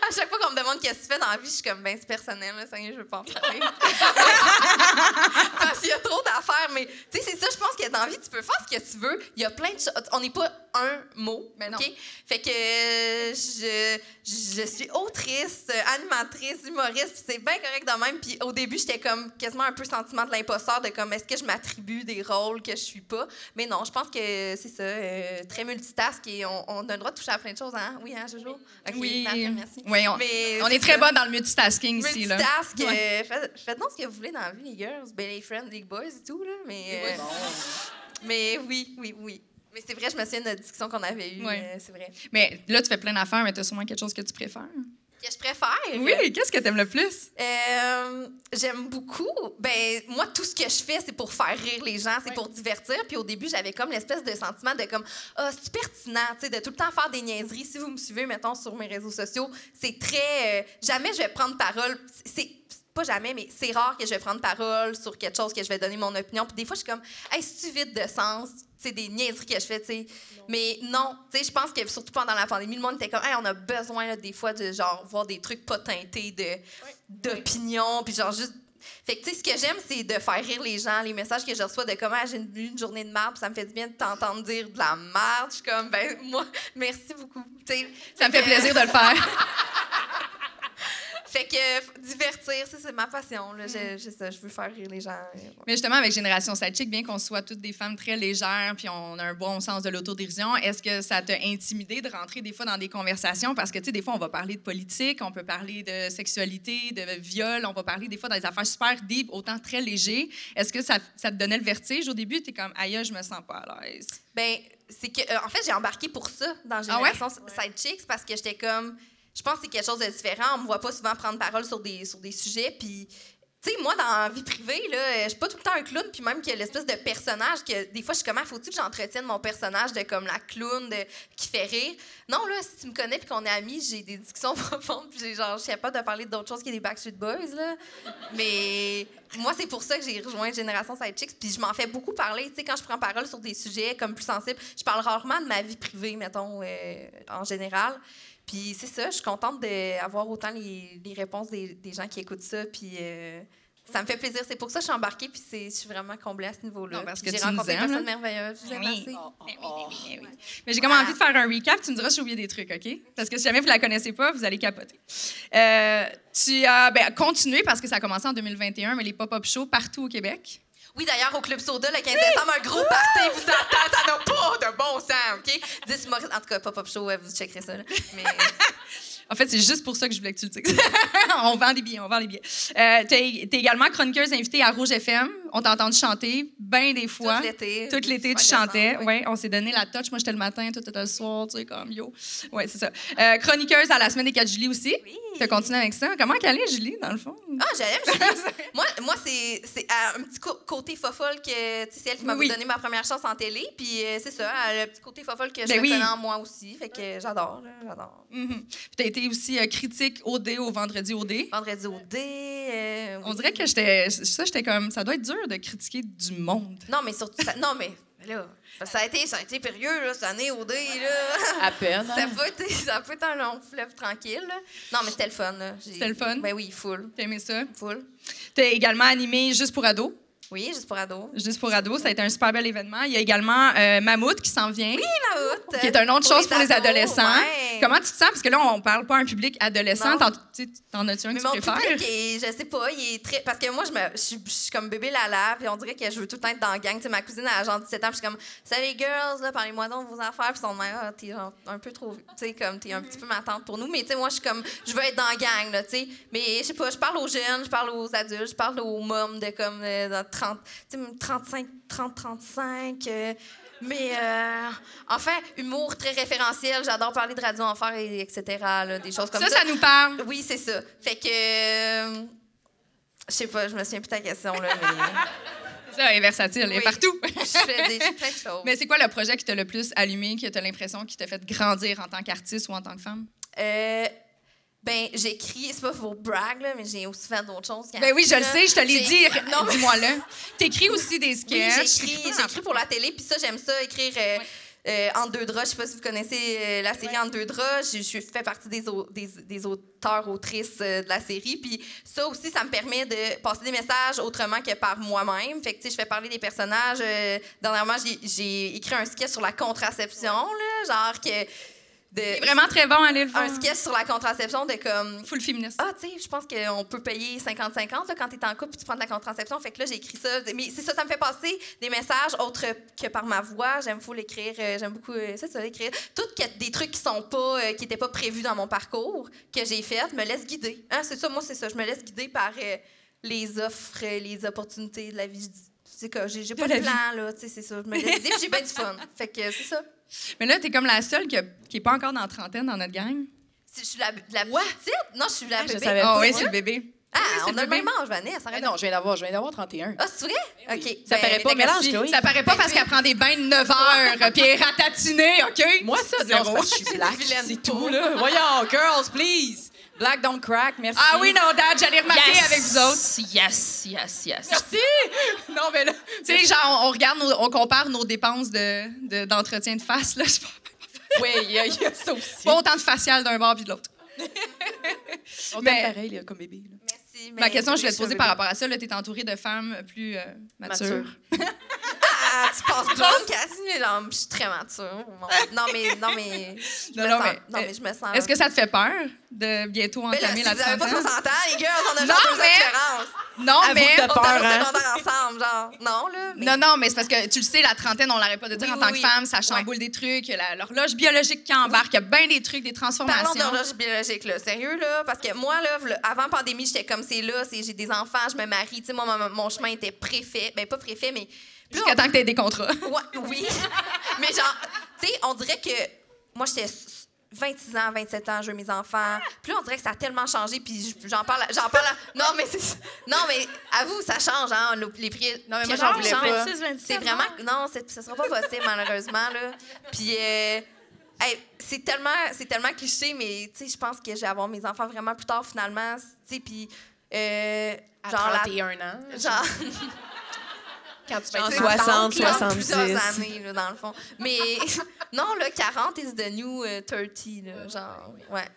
S1: À chaque fois qu'on me demande qu'est-ce que tu fais dans la vie, je suis comme, ben c'est personnel, là, ça y est, je veux pas en parler. [laughs] Parce qu'il y a trop d'affaires, mais, tu sais, c'est ça, je pense que dans la vie, tu peux faire ce que tu veux. Il y a plein de choses. On n'est pas un mot,
S2: Ben non.
S1: OK? Fait que je, je suis autrice, animatrice, humoriste, c'est bien correct de même. Puis au début, j'étais comme quasiment un peu sentiment de l'imposteur, de comme est-ce que je m'attribue des rôles que je suis pas? Mais non, je pense que c'est ça, euh, très multitask et on, on a le droit de toucher à plein de choses, hein? Oui, hein, Jojo? OK,
S2: Oui.
S1: parfait, merci.
S2: Oui, on,
S1: Mais
S2: on
S1: c'est
S2: est très
S1: ça.
S2: bon dans le multitasking ici. Là.
S1: Multitask,
S2: Ouais.
S1: euh, faites, faites donc ce que vous voulez dans la vie, les girls. Ben, les friends, les boys et tout, là. Mais, euh, mais oui, oui, oui. Mais c'est vrai, je me souviens de notre discussion qu'on avait eue.
S2: Ouais.
S1: euh, c'est vrai.
S2: Mais là, tu fais plein d'affaires, mais tu as sûrement quelque chose que tu préfères.
S1: Que je préfère.
S2: Oui, qu'est-ce que tu aimes le plus?
S1: Euh, J'aime beaucoup. Ben, moi, tout ce que je fais, c'est pour faire rire les gens, c'est pour divertir. Puis au début, j'avais comme l'espèce de sentiment de comme, ah, c'est pertinent, tu sais, de tout le temps faire des niaiseries. Si vous me suivez, mettons, sur mes réseaux sociaux, c'est très. euh, jamais je vais prendre parole. C'est. Pas jamais, mais c'est rare que je vais prendre parole sur quelque chose, que je vais donner mon opinion. Puis des fois, je suis comme, hey, c'est-tu vide de sens? C'est des niaiseries que je fais, tu sais. Mais non, tu sais, je pense que surtout pendant la pandémie, le monde était comme, hey, on a besoin, là, des fois, de genre, voir des trucs pas teintés de d'opinion, puis genre juste. Fait que, tu sais, ce que j'aime, c'est de faire rire les gens, les messages que je reçois de comment j'ai une, une journée de merde, ça me fait du bien de t'entendre dire de la merde. Je suis comme, ben, moi, [laughs] merci beaucoup. Tu sais,
S2: Ça me fait plaisir de le faire. [laughs]
S1: Fait que divertir, ça, c'est ma passion. Là. Je, je, ça, je veux faire rire les gens.
S2: Mais justement, avec Génération Sidechick, bien qu'on soit toutes des femmes très légères, puis on a un bon sens de l'autodérision, est-ce que ça t'a intimidé de rentrer des fois dans des conversations? Parce que, tu sais, des fois, on va parler de politique, on peut parler de sexualité, de viol, on va parler des fois dans des affaires super deep, autant très légers. Est-ce que ça, ça te donnait le vertige au début? Tu es comme, aïe, je me sens pas à l'aise.
S1: Ben, c'est que, euh, en fait, j'ai embarqué pour ça dans
S2: Ah ouais?
S1: Génération Side Chicks parce que j'étais comme, je pense que c'est quelque chose de différent. On me voit pas souvent prendre parole sur des, sur des sujets. Puis, tu sais, moi, dans la vie privée, là, je suis pas tout le temps un clown. Puis même que l'espèce de personnage que des fois, je suis comme, Ah, faut-tu que j'entretienne mon personnage de comme la clown qui fait rire? Non, là, si tu me connais puis qu'on est amis, j'ai des discussions [laughs] profondes. Puis genre, je suis capable de parler d'autres choses que des Backstreet Boys, là. Mais moi, c'est pour ça que j'ai rejoint Génération Side Chicks. Puis je m'en fais beaucoup parler. Tu sais, quand je prends parole sur des sujets comme plus sensibles, je parle rarement de ma vie privée, mettons, euh, en général. Puis c'est ça, je suis contente d'avoir autant les, les réponses des, des gens qui écoutent ça. Puis euh, ça me fait plaisir. C'est pour ça que je suis embarquée. Puis c'est- je suis vraiment comblée à ce niveau-là.
S2: Non, parce
S1: Puis
S2: que
S1: J'ai
S2: tu nous
S1: rencontré une
S2: aimes,
S1: personne merveilleuse. Je vous aime
S2: Oui. Mais j'ai comme envie de faire un recap. Tu me diras si j'ai oublié des trucs, OK? Parce que si jamais vous la connaissez pas, vous allez capoter. Euh, tu as ben, continué parce que ça a commencé en 2021, mais les pop-up shows partout au Québec.
S1: Oui, d'ailleurs, au Club Soda, le 15 décembre, un gros party vous attend. Ça n'a pas de bon sens, OK? 10 humoristes. En tout cas, pop-up show, vous checkerez ça. Là. Mais [laughs]
S2: En fait, c'est juste pour ça que je voulais que tu le dises. [laughs] on vend des billets, on vend des billets. Euh, tu es, également chroniqueuse invitée à Rouge FM. On t'a entendu chanter bien des fois.
S1: tout l'été.
S2: Tout l'été, tu chantais.
S1: décembre,
S2: Ouais, on s'est donné la touch. Moi, j'étais le matin, toi, t'étais le soir, tu sais, comme yo. Ouais, c'est ça. Euh, chroniqueuse à la semaine des 4 Julie aussi.
S1: Oui.
S2: Tu as continué avec ça? Comment qu'elle est, Julie, dans le fond?
S1: Ah, j'aime Julie. moi, moi c'est un petit côté fofolle que c'est elle qui m'a
S2: Oui, oui.
S1: donné ma première chance en télé. Puis euh, c'est ça, le petit côté fofolle que je
S2: Ben oui.
S1: reconnais en moi aussi. Fait que j'adore, j'adore.
S2: Mhm. Puis tu as été aussi euh, critique OD au vendredi OD.
S1: Vendredi au dé. euh,
S2: On
S1: oui.
S2: dirait que j'étais. Ça, j'étais comme. Ça doit être dur de critiquer du monde.
S1: Non, mais surtout. ça- non, mais là, ça a été, ça a été périlleux, là, cette année au dé, là.
S3: À peine.
S1: Ça
S3: hein?
S1: n'a pas, été- ça a pas été un long fleuve tranquille. là. Non, mais c'était le fun.
S2: C'était le fun?
S1: Ben oui, full.
S2: T'as aimé ça?
S1: Full.
S2: Tu as également animé Juste pour ados?
S1: Oui, juste pour ado.
S2: Juste pour ados, ça a été un super bel événement. Il y a également euh, Mammouth qui s'en vient,
S1: Mammouth.
S2: qui est un autre chose pour les
S1: ados,
S2: adolescents.
S1: ouais.
S2: comment tu te sens? Parce que là, on parle pas à un public adolescent. T'en, tu t'en as-tu un que
S1: Mais
S2: tu
S1: mon
S2: préfères?
S1: public, est- je sais pas, il est très. Parce que moi, je, me, je, suis, je suis comme bébé Lala, puis on dirait que je veux tout le temps être dans la gang. Tu sais, ma cousine, elle a genre 17 ans, puis je suis comme, salut les girls, là, parlez-moi donc de vos affaires. Puis son mère, ah, t'es genre un peu trop. Tu sais, comme, t'es un petit peu ma tante pour nous. Mais tu sais, moi, je suis comme, je veux être dans la gang, là, tu sais. Mais je sais pas, je parle aux jeunes, je parle aux adultes, je parle aux mômes de comme, euh, dans 30, tu sais, 35, 30, 35. euh, mais euh, enfin, humour très référentiel. J'adore parler de radio enfer et etc. là, des choses comme
S2: Ça,
S1: ça.
S2: ça nous parle.
S1: Oui, c'est ça. Fait que. euh, je sais pas, je me souviens plus de ta question, là, mais. [laughs]
S2: Ça, elle est versatile, elle est partout.
S1: je fais des plein de [laughs] choses.
S2: Mais c'est quoi le projet qui t'a le plus allumé, que t'as l'impression qui t'a fait grandir en tant qu'artiste ou en tant que femme?
S1: Euh, ben, j'écris, c'est pas pour brag, là, mais j'ai aussi fait d'autres choses.
S2: Ben oui, je le
S1: là.
S2: sais, je te l'ai dit.
S1: Non, mais-
S2: Dis-moi-le. T'écris aussi des
S1: Oui,
S2: sketchs.
S1: j'écris, j'écris pour la télé, puis ça, j'aime ça, écrire euh, euh, en deux draps. Je sais pas si vous connaissez euh, la série En deux draps. Je, je fais partie des, au- des, des auteurs, autrices euh, de la série. Puis ça aussi, ça me permet de passer des messages autrement que par moi-même. Fait que, tu sais, je fais parler des personnages. Dernièrement, j'ai- j'ai écrit un sketch sur la contraception, là, genre que...
S2: C'est vraiment très bon, allez le voir.
S1: un sketch sur la contraception de comme
S2: Full féministe.
S1: ah, tu sais, je pense qu'on peut payer 50-50 là, quand tu es en couple et tu prends de la contraception. Fait que là, j'ai écrit ça. Mais c'est ça, ça me fait passer des messages autres que par ma voix. J'aime fou l'écrire. euh, J'aime beaucoup, euh, c'est ça, écrire. Tout que- des trucs qui sont pas, euh, qui n'étaient pas prévus dans mon parcours, que j'ai fait, me laisse guider. Hein, c'est ça, moi, c'est ça. Je me laisse guider par euh, les offres, euh, les opportunités de la vie. Je C'est j'ai pas de plan, là, tu sais, c'est ça. Je me laisse j'ai bien du fun. [laughs] Fait que c'est ça.
S2: Mais là, t'es comme la seule qui, a- qui est pas encore dans la trentaine dans notre gang?
S1: Je suis la, la petite, non, je suis la
S3: Ah, je
S1: bébé.
S3: savais
S2: Ah
S3: pas.
S2: oui,
S1: C'est
S2: le bébé.
S1: Ah,
S2: c'est
S1: on
S2: le
S1: a le même âge, Vanessa.
S3: Ah
S1: arrête
S3: non, je viens d'avoir, je viens d'avoir 31.
S1: Ah, c'est vrai? OK.
S3: Ça
S1: Ben,
S3: paraît pas,
S1: ben, merci.
S2: Ça paraît pas parce qu'elle prend des bains de 9 [laughs] heures, puis elle est ratatinée, OK?
S3: Moi, ça, non,
S2: Zéro.
S3: parce que je suis black. C'est tout, là. Voyons, girls, please. Black don't crack, merci.
S2: Ah oui, non, Dad, j'allais remarquer
S5: Yes!
S2: avec vous autres.
S5: Yes, yes, yes.
S3: Merci. [laughs] Non, mais là,
S2: Tu sais, genre, on, on regarde, nos- on compare nos dépenses de, de- d'entretien de, face, là. Pas, [laughs]
S3: oui, il y, a- il y a ça aussi.
S2: pas autant de facial d'un bord puis de l'autre. [laughs]
S3: On
S2: mais-
S3: pareil, là, comme bébé. là.
S1: Merci.
S2: Ma question, je vais te poser par rapport à ça. Là, t'es entourée de femmes plus euh, matures.
S3: Mature.
S1: Ah, tu penses mais non, je suis très mature. Non, mais. Non, mais. Je
S2: Non,
S1: me
S2: non,
S1: sens,
S2: mais-
S1: non, mais je me sens.
S2: Est-ce que ça te fait peur? De bientôt entamer
S1: si
S2: la
S1: vous avez pas
S2: trentaine?
S1: 60 ans, les girls, on a
S2: Non,
S1: genre deux
S2: mais-
S1: différence.
S2: Non, mais...
S1: On
S3: peur,
S1: au
S3: hein?
S1: ensemble, genre. Non, là. Mais...
S2: Non, non, mais c'est parce que tu le sais, la trentaine, on l'arrête pas de dire
S1: Oui,
S2: en tant
S1: oui,
S2: que femme, ça chamboule des trucs, la- l'horloge biologique qui embarque, il y a bien des trucs, des
S1: Parlons
S2: transformations.
S1: d'horloge biologique, là. Sérieux, là? Parce que moi, là, avant pandémie, j'étais comme c'est là, c'est j'ai des enfants, je me marie. Tu sais, moi, mon, mon chemin était préfet. Ben, pas préfet, mais.
S2: Jusqu'à temps que tu aies des contrats.
S1: Ouais, oui. [laughs] Mais genre, tu sais, on dirait que moi, j'étais 26 ans, 27 ans, je veux mes enfants. Puis là, on dirait que ça a tellement changé. Puis j'en parle, à- j'en parle. à- Non, mais c'est, non, mais avoue, ça change, hein, le- les prix.
S3: Non, mais moi, j'en voulais pas.
S5: 26, 27,
S1: C'est vraiment, non, c'est, ça sera pas possible malheureusement là. Puis, euh, hey, c'est tellement, c'est tellement cliché, mais tu sais, je pense que je vais avoir mes enfants vraiment plus tard finalement. Tu sais, puis. euh,
S6: À
S1: genre, la-
S6: 31 ans.
S1: genre, [laughs]
S6: Quand tu vas
S4: En
S6: être
S4: 60,
S1: là,
S4: 70.
S1: plusieurs années, là, dans le fond. Mais [laughs] non, là, 40 is the new euh, 30, là, genre, ouais.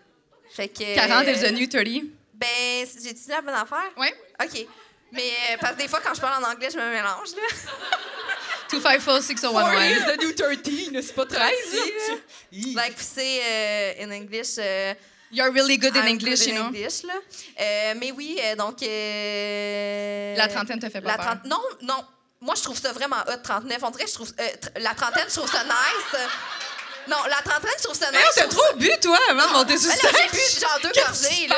S1: Fait que...
S2: 40
S1: euh,
S2: is the new 30.
S1: Ben, j'ai dit la bonne affaire?
S2: Oui.
S1: OK. Mais euh, parce que des fois, quand je parle en anglais, je me mélange, là. [laughs]
S2: 254 6011.
S3: is the new 13, là, c'est pas 13. là.
S1: Like, say uh, in English... uh,
S2: You're really good in
S1: I'm
S2: English,
S1: good
S2: you
S1: in
S2: know.
S1: English, là. Euh, mais oui, euh, donc... euh,
S2: La trentaine te fait pas
S1: la
S2: peur.
S1: Non, non. Moi, je trouve ça vraiment hot, 39. On dirait que je trouve... euh, la trentaine, je trouve ça nice. Non, la trentaine, je trouve ça nice. Je
S2: t'as trop bu, toi, avant de monter sur
S1: Mais là,
S2: stage?
S1: j'ai bu genre deux gorgées,
S2: qui
S1: là.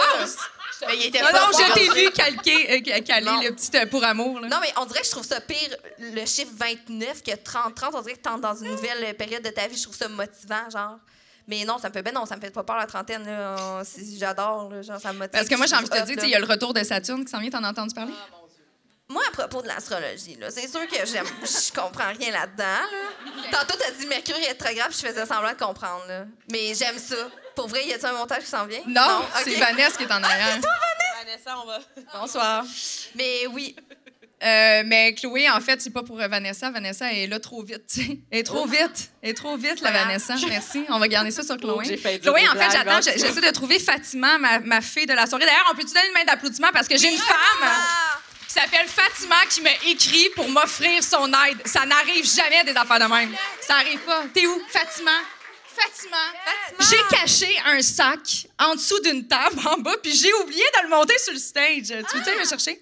S1: Mais il était
S2: Non,
S1: pas
S2: non, je t'ai vu calquer, euh, ca- caler
S1: Non.
S2: le petit euh, pour amour. Là.
S1: Non, mais on dirait que je trouve ça pire, le chiffre 29 que 30. 30, on dirait que t'entres dans une nouvelle période de ta vie. Je trouve ça motivant, genre. Mais non, ça me fait ben non, ça me fait pas peur la trentaine. Euh, J'adore, là, genre, ça me motive.
S2: Parce que moi, j'ai envie de te dire,
S1: trouve
S2: tu sais, il y a le retour de Saturne qui s'en vient, t'en as entendu parler?
S1: Moi, à propos de l'astrologie, là, c'est sûr que j'aime, [laughs] je comprends rien là-dedans. Là. Tantôt, t'as dit Mercure est très grave, je faisais semblant de comprendre. Là. Mais j'aime ça. Pour vrai, y a-t-il un montage qui s'en vient?
S2: Non, c'est Vanessa qui est en arrière.
S4: Vanessa, on va.
S2: Bonsoir.
S1: Mais oui,
S2: Euh, mais Chloé, en fait, c'est pas pour euh, Vanessa. Vanessa elle est là trop vite. Elle est trop vite. Elle est trop vite, la. Vanessa. Merci. On va garder ça sur Chloé.
S3: dire
S2: Chloé,
S3: des
S2: en fait, j'attends.
S3: hein.
S2: J'essaie de trouver Fatima, ma, ma fille de la soirée. D'ailleurs, on peut-tu donner une main d'applaudissement parce que j'ai une femme?
S1: Ah!
S2: Qui s'appelle Fatima qui m'a écrit pour m'offrir son aide. Ça n'arrive jamais des affaires de même. Ça arrive pas. T'es où, Fatima? Fatima, j'ai caché un sac en dessous d'une table en bas, puis j'ai oublié de le monter sur le stage. Tu veux-tu le chercher?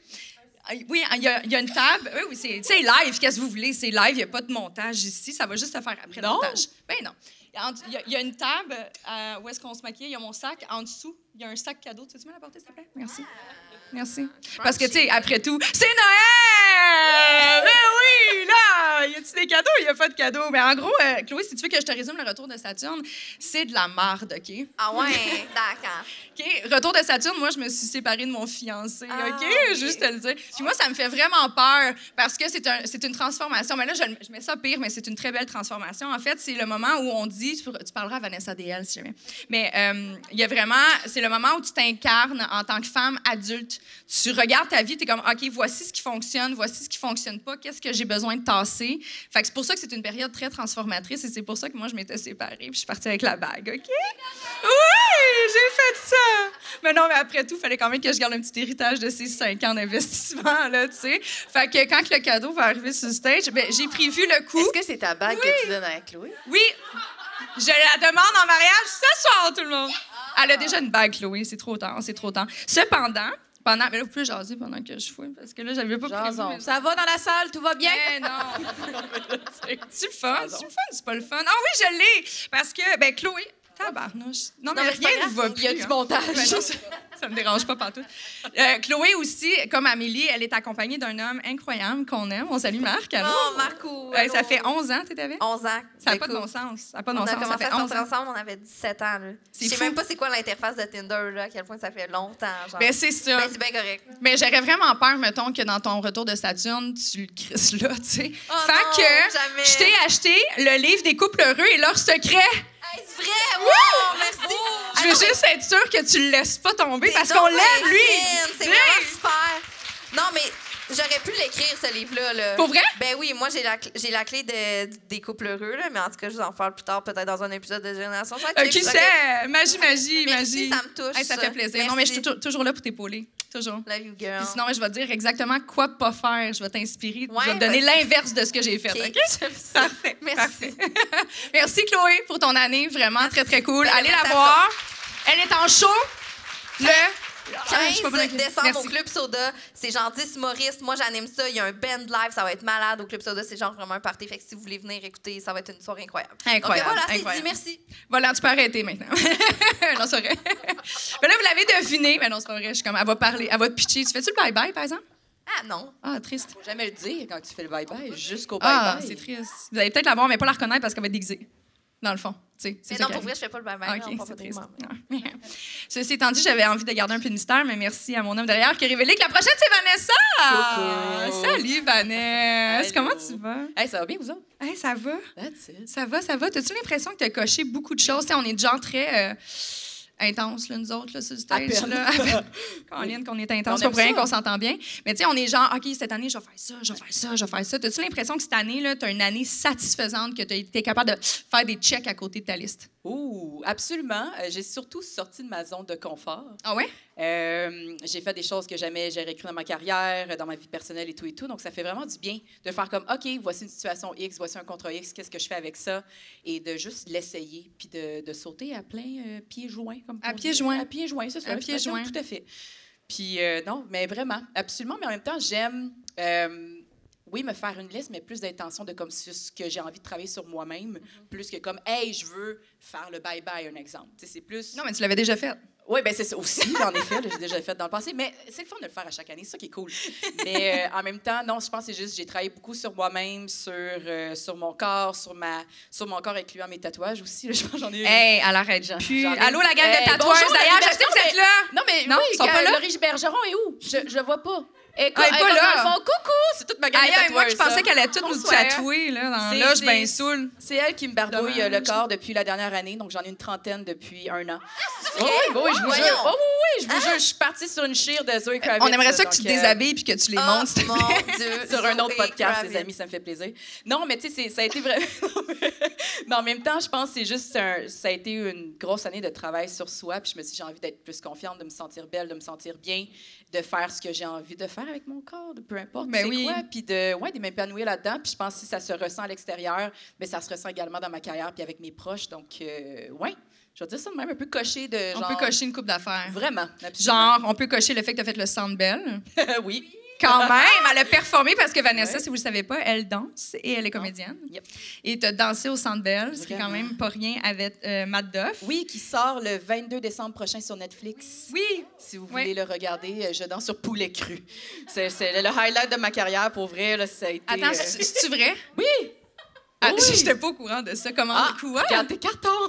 S2: Ah, Oui, il y, a, il y a une table. Oui, oui, c'est live. Qu'est-ce que vous voulez? C'est live. Il n'y a pas de montage ici. Ça va juste se faire après le montage. Ben non. Il y a- y, une table euh, où est-ce qu'on se maquille. Il y a mon sac. En dessous, il y a un sac cadeau. Tu veux me l'apporter, s'il te plaît? Merci. Merci. Parce que, tu sais, après tout, c'est Noël! Mais oui, là! Y a-tu des cadeaux? Il n'y a pas de cadeaux. Mais en gros, euh, Chloé, si tu veux que je te résume le retour de Saturne, c'est de la marde, OK?
S1: Ah ouais, d'accord.
S2: OK, retour de Saturne, moi, je me suis séparée de mon fiancé,
S1: Ah,
S2: OK?
S1: oui.
S2: Juste te le dire. Puis moi, ça me fait vraiment peur parce que c'est un, une transformation. Mais là, je, je mets ça pire, mais c'est une très belle transformation. En fait, c'est le moment où on dit, tu, tu parleras à Vanessa DL si jamais, mais euh, il y a vraiment, c'est le moment où tu t'incarnes en tant que femme adulte. Tu regardes ta vie, tu es comme, OK, voici ce qui fonctionne, voici ce qui fonctionne pas, qu'est-ce que j'ai besoin de tasser? Fait que c'est pour ça que c'est une période très transformatrice et c'est pour ça que moi, je m'étais séparée puis je suis partie avec la bague, OK? Oui, j'ai fait ça! [laughs] Mais non, mais après tout, il fallait quand même que je garde un petit héritage de ces cinq ans d'investissement, là, tu sais. Fait que quand le cadeau va arriver sur le stage, ben, j'ai prévu le coup.
S4: Est-ce que c'est ta bague que tu donnes à Chloé?
S2: Oui, je la demande en mariage ce soir, tout le monde. Elle a déjà une bague, Chloé, c'est trop tard, c'est trop tard. Cependant, pendant, mais là, vous pouvez jaser pendant que je fouille, parce que là, j'avais pas prévu. Mais-
S7: Ça va dans la salle, tout va bien?
S2: Mais non. [laughs] [laughs] c'est le fun, c'est le fun, c'est pas le fun. Ah oui, je l'ai, parce que, ben, Chloé, tabarnouche. Non, mais,
S4: mais c'est pas
S2: rien ne va
S4: il y a
S2: plus,
S4: du
S2: hein.
S4: montage.
S2: Ben non, ça, ça me dérange pas partout. Euh, Chloé aussi, comme Amélie, elle est accompagnée d'un homme incroyable qu'on aime. On salue Marc. allô?
S1: Oh, Marco.
S2: Ouais, ça fait 11 ans que tu avec?
S1: 11 ans.
S2: Ça n'a pas de bon sens. Ça n'a pas de
S1: On
S2: bon
S1: a
S2: sens. Ça
S1: commencé
S2: fait
S1: à
S2: 11
S1: sortir
S2: ans.
S1: ensemble, on avait 17 ans. Je sais même pas c'est quoi l'interface de Tinder, là, à quel point ça fait longtemps. Genre.
S2: Ben, c'est ça.
S1: Ben, c'est bien correct.
S2: Mais j'aurais vraiment peur, mettons, que dans ton retour de Saturne, tu le crisses là, tu sais.
S1: Oh
S2: fait
S1: non,
S2: que
S1: jamais.
S2: je t'ai acheté le livre des couples heureux et leurs secrets.
S1: C'est vrai? Wow, merci.
S2: Je veux juste être sûre que tu le laisses pas tomber parce qu'on l'aime, lui.
S1: C'est vraiment super. Non, mais j'aurais pu l'écrire, ce livre-là. Là.
S2: Pour vrai?
S1: Ben oui, moi, j'ai la, j'ai la clé de- des couples heureux, là, mais en tout cas, je vous en parle plus tard, peut-être dans un épisode de Génération
S2: Euh,
S1: Sidechick.
S2: qui sait? Magie, magie,
S1: Merci,
S2: magie.
S1: ça me touche.
S2: Hey, ça fait plaisir. Non, mais je suis toujours, toujours là pour t'épauler. Toujours.
S1: Love you, girl.
S2: Puis sinon, je vais te dire exactement quoi pas faire. Je vais t'inspirer.
S1: Ouais,
S2: je vais te donner l'inverse de ce que j'ai fait.
S1: Ok,
S2: OK?
S1: j'aime ça.
S2: Parfait.
S1: Merci.
S2: parfait. [laughs] Merci, Chloé, pour ton année. Vraiment très, très cool.
S1: Ben,
S2: Allez
S1: merci
S2: la voir. Elle est en show le
S1: 15
S2: Ah, je suis pas bonne avec les-
S1: décembre
S2: Merci.
S1: au Club Soda. C'est genre 10 humoristes. Moi, j'anime ça. Il y a un band live. Ça va être malade au Club Soda. C'est genre vraiment un party. Fait que si vous voulez venir écouter, ça va être une soirée incroyable.
S2: Incroyable,
S1: Donc, voilà, c'est dit. Merci.
S2: Voilà, tu peux arrêter maintenant. [laughs] non, c'est vrai. [laughs] Mais là, vous l'avez deviné. Mais non, c'est pas vrai. Je suis comme, elle va parler, elle va te pitcher. Tu fais-tu le bye-bye, par exemple?
S1: Ah non.
S2: Ah, triste.
S7: Faut jamais le dire quand tu fais le bye-bye, jusqu'au
S2: Ah,
S7: bye-bye.
S2: c'est triste. Vous allez peut-être la voir, mais pas la reconnaître parce qu'elle va être déguisée. Dans le fond. Tu sais, c'est
S1: Mais
S2: ça
S1: non, pour vrai, je fais pas le bye-bye.
S2: Ah, c'est triste. Ah. [laughs] Ceci étant dit, j'avais envie de garder un peu de mystère, mais merci à mon homme derrière qui a révélé que la prochaine, c'est Vanessa!
S7: Coucou.
S2: Salut, Vanessa! Comment tu vas?
S7: Hey, ça va bien, vous autres?
S2: Hey, ça va?
S7: That's it.
S2: Ça va, ça va. T'as-tu l'impression que tu as coché beaucoup de choses? On est gens très euh, intenses, là, nous autres, là, sur le stage. [laughs] [laughs] Caroline, qu'on est intense,
S7: On
S2: pas rien qu'on s'entend bien. Mais tu sais, on est genre, OK, cette année, je vais faire ça, je vais faire ça, je vais faire ça. T'as-tu l'impression que cette année, tu as une année satisfaisante, que tu es capable de faire des checks à côté de ta liste?
S7: Ouh, absolument. Euh, j'ai surtout sorti de ma zone de confort.
S2: Ah ouais?
S7: Euh, j'ai fait des choses que jamais j'aurais cru dans ma carrière, dans ma vie personnelle et tout et tout. Donc, ça fait vraiment du bien de faire comme, OK, voici une situation X, voici un contre X, qu'est-ce que je fais avec ça? Et de juste l'essayer, puis de, de sauter à plein euh, pieds joints. Comme
S2: À pieds joints.
S7: À pieds joints, c'est ça.
S2: À pieds joints.
S7: Tout à fait. Puis, euh, non, mais vraiment, absolument. Mais en même temps, j'aime, oui, me faire une liste, mais plus d'intention de comme ce que j'ai envie de travailler sur moi-même,
S2: Mm-hmm.
S7: plus que comme, hey, je veux faire le bye-bye, un exemple. C'est plus.
S2: Non, mais tu l'avais déjà fait.
S7: Oui, ben c'est ça aussi, en effet, j'ai déjà fait dans le passé, mais c'est le fun de le faire à chaque année, c'est ça qui est cool. Mais euh, en même temps, non, je pense que c'est juste, j'ai travaillé beaucoup sur moi-même, sur, euh, sur mon corps, sur, ma, sur mon corps, incluant mes tatouages aussi. là, je pense que j'en ai
S2: Hey, arrête
S7: J'en-
S2: plus.
S7: j'en ai-
S2: Allô, la gang
S7: Hey,
S2: de
S7: la
S2: d'ailleurs, je
S7: liberté,
S2: sais que vous êtes là.
S7: Non, mais
S2: Non,
S7: oui,
S2: ils sont pas là?
S7: Laurie Bergeron est où? Je, je vois pas. Et
S2: Ah, elle est pas là.
S7: Dans le fond, coucou, c'est toute ma gang
S2: Aïe,
S7: de
S2: moi, je pensais qu'elle allait toutes nous tatouer, là, dans
S7: C'est-
S2: l'âge
S7: c'est-
S2: bien saoul.
S7: C'est elle qui me barbouille euh, le corps depuis la dernière année, donc j'en ai une trentaine depuis un an. Oui,
S1: vrai?
S7: oui, je vous jure. Oh, oui, oui, je vous jure, je suis partie sur une chire de Zoe Kravitz.
S2: On aimerait ça que tu te
S7: euh,
S2: déshabilles puis que tu les
S1: Oh,
S2: montes, s'il te plaît. [laughs]
S7: sur un autre podcast, les amis, ça me fait plaisir. Non, mais tu sais, ça a été vrai. [laughs] mais en même temps, je pense que c'est juste, un- ça a été une grosse année de travail sur soi. Puis je me suis dit, j'ai envie d'être plus confiante, de me sentir belle, de me sentir bien, de faire ce que j'ai envie de faire. avec mon corps, de peu importe,
S2: Ben
S7: c'est
S2: oui.
S7: quoi, puis de, ouais, de m'épanouir là-dedans. Puis je pense que si ça se ressent à l'extérieur, mais ça se ressent également dans ma carrière puis avec mes proches. Donc, euh, ouais, je vais dire ça de même, un peu coché de
S2: On
S7: genre...
S2: peut cocher une coupe d'affaires.
S7: Vraiment, absolument.
S2: Genre, on peut cocher le fait que tu as fait le Sandbell. [laughs]
S7: oui.
S2: Quand [laughs] même, elle a performé parce que Vanessa, si vous ne le savez pas, elle danse et elle est comédienne.
S7: Yep.
S2: Et tu as dansé au Sandbell, ce qui est quand même pas rien avec euh, Matt Duff.
S7: Oui, qui sort le 22 décembre prochain sur Netflix.
S2: Oui.
S7: Si vous
S2: Oui.
S7: voulez le regarder, euh, je danse sur Poulet Cru. C'est le highlight de ma carrière, pour vrai. Là, ça a été,
S2: Attends,
S7: euh,
S2: c'est- c'est-tu vrai?
S7: Oui!
S2: Ah,
S7: Oui.
S2: J'étais pas au courant de ça. Comment?
S7: Ah,
S2: quoi?
S7: Regarde tes cartons! [laughs]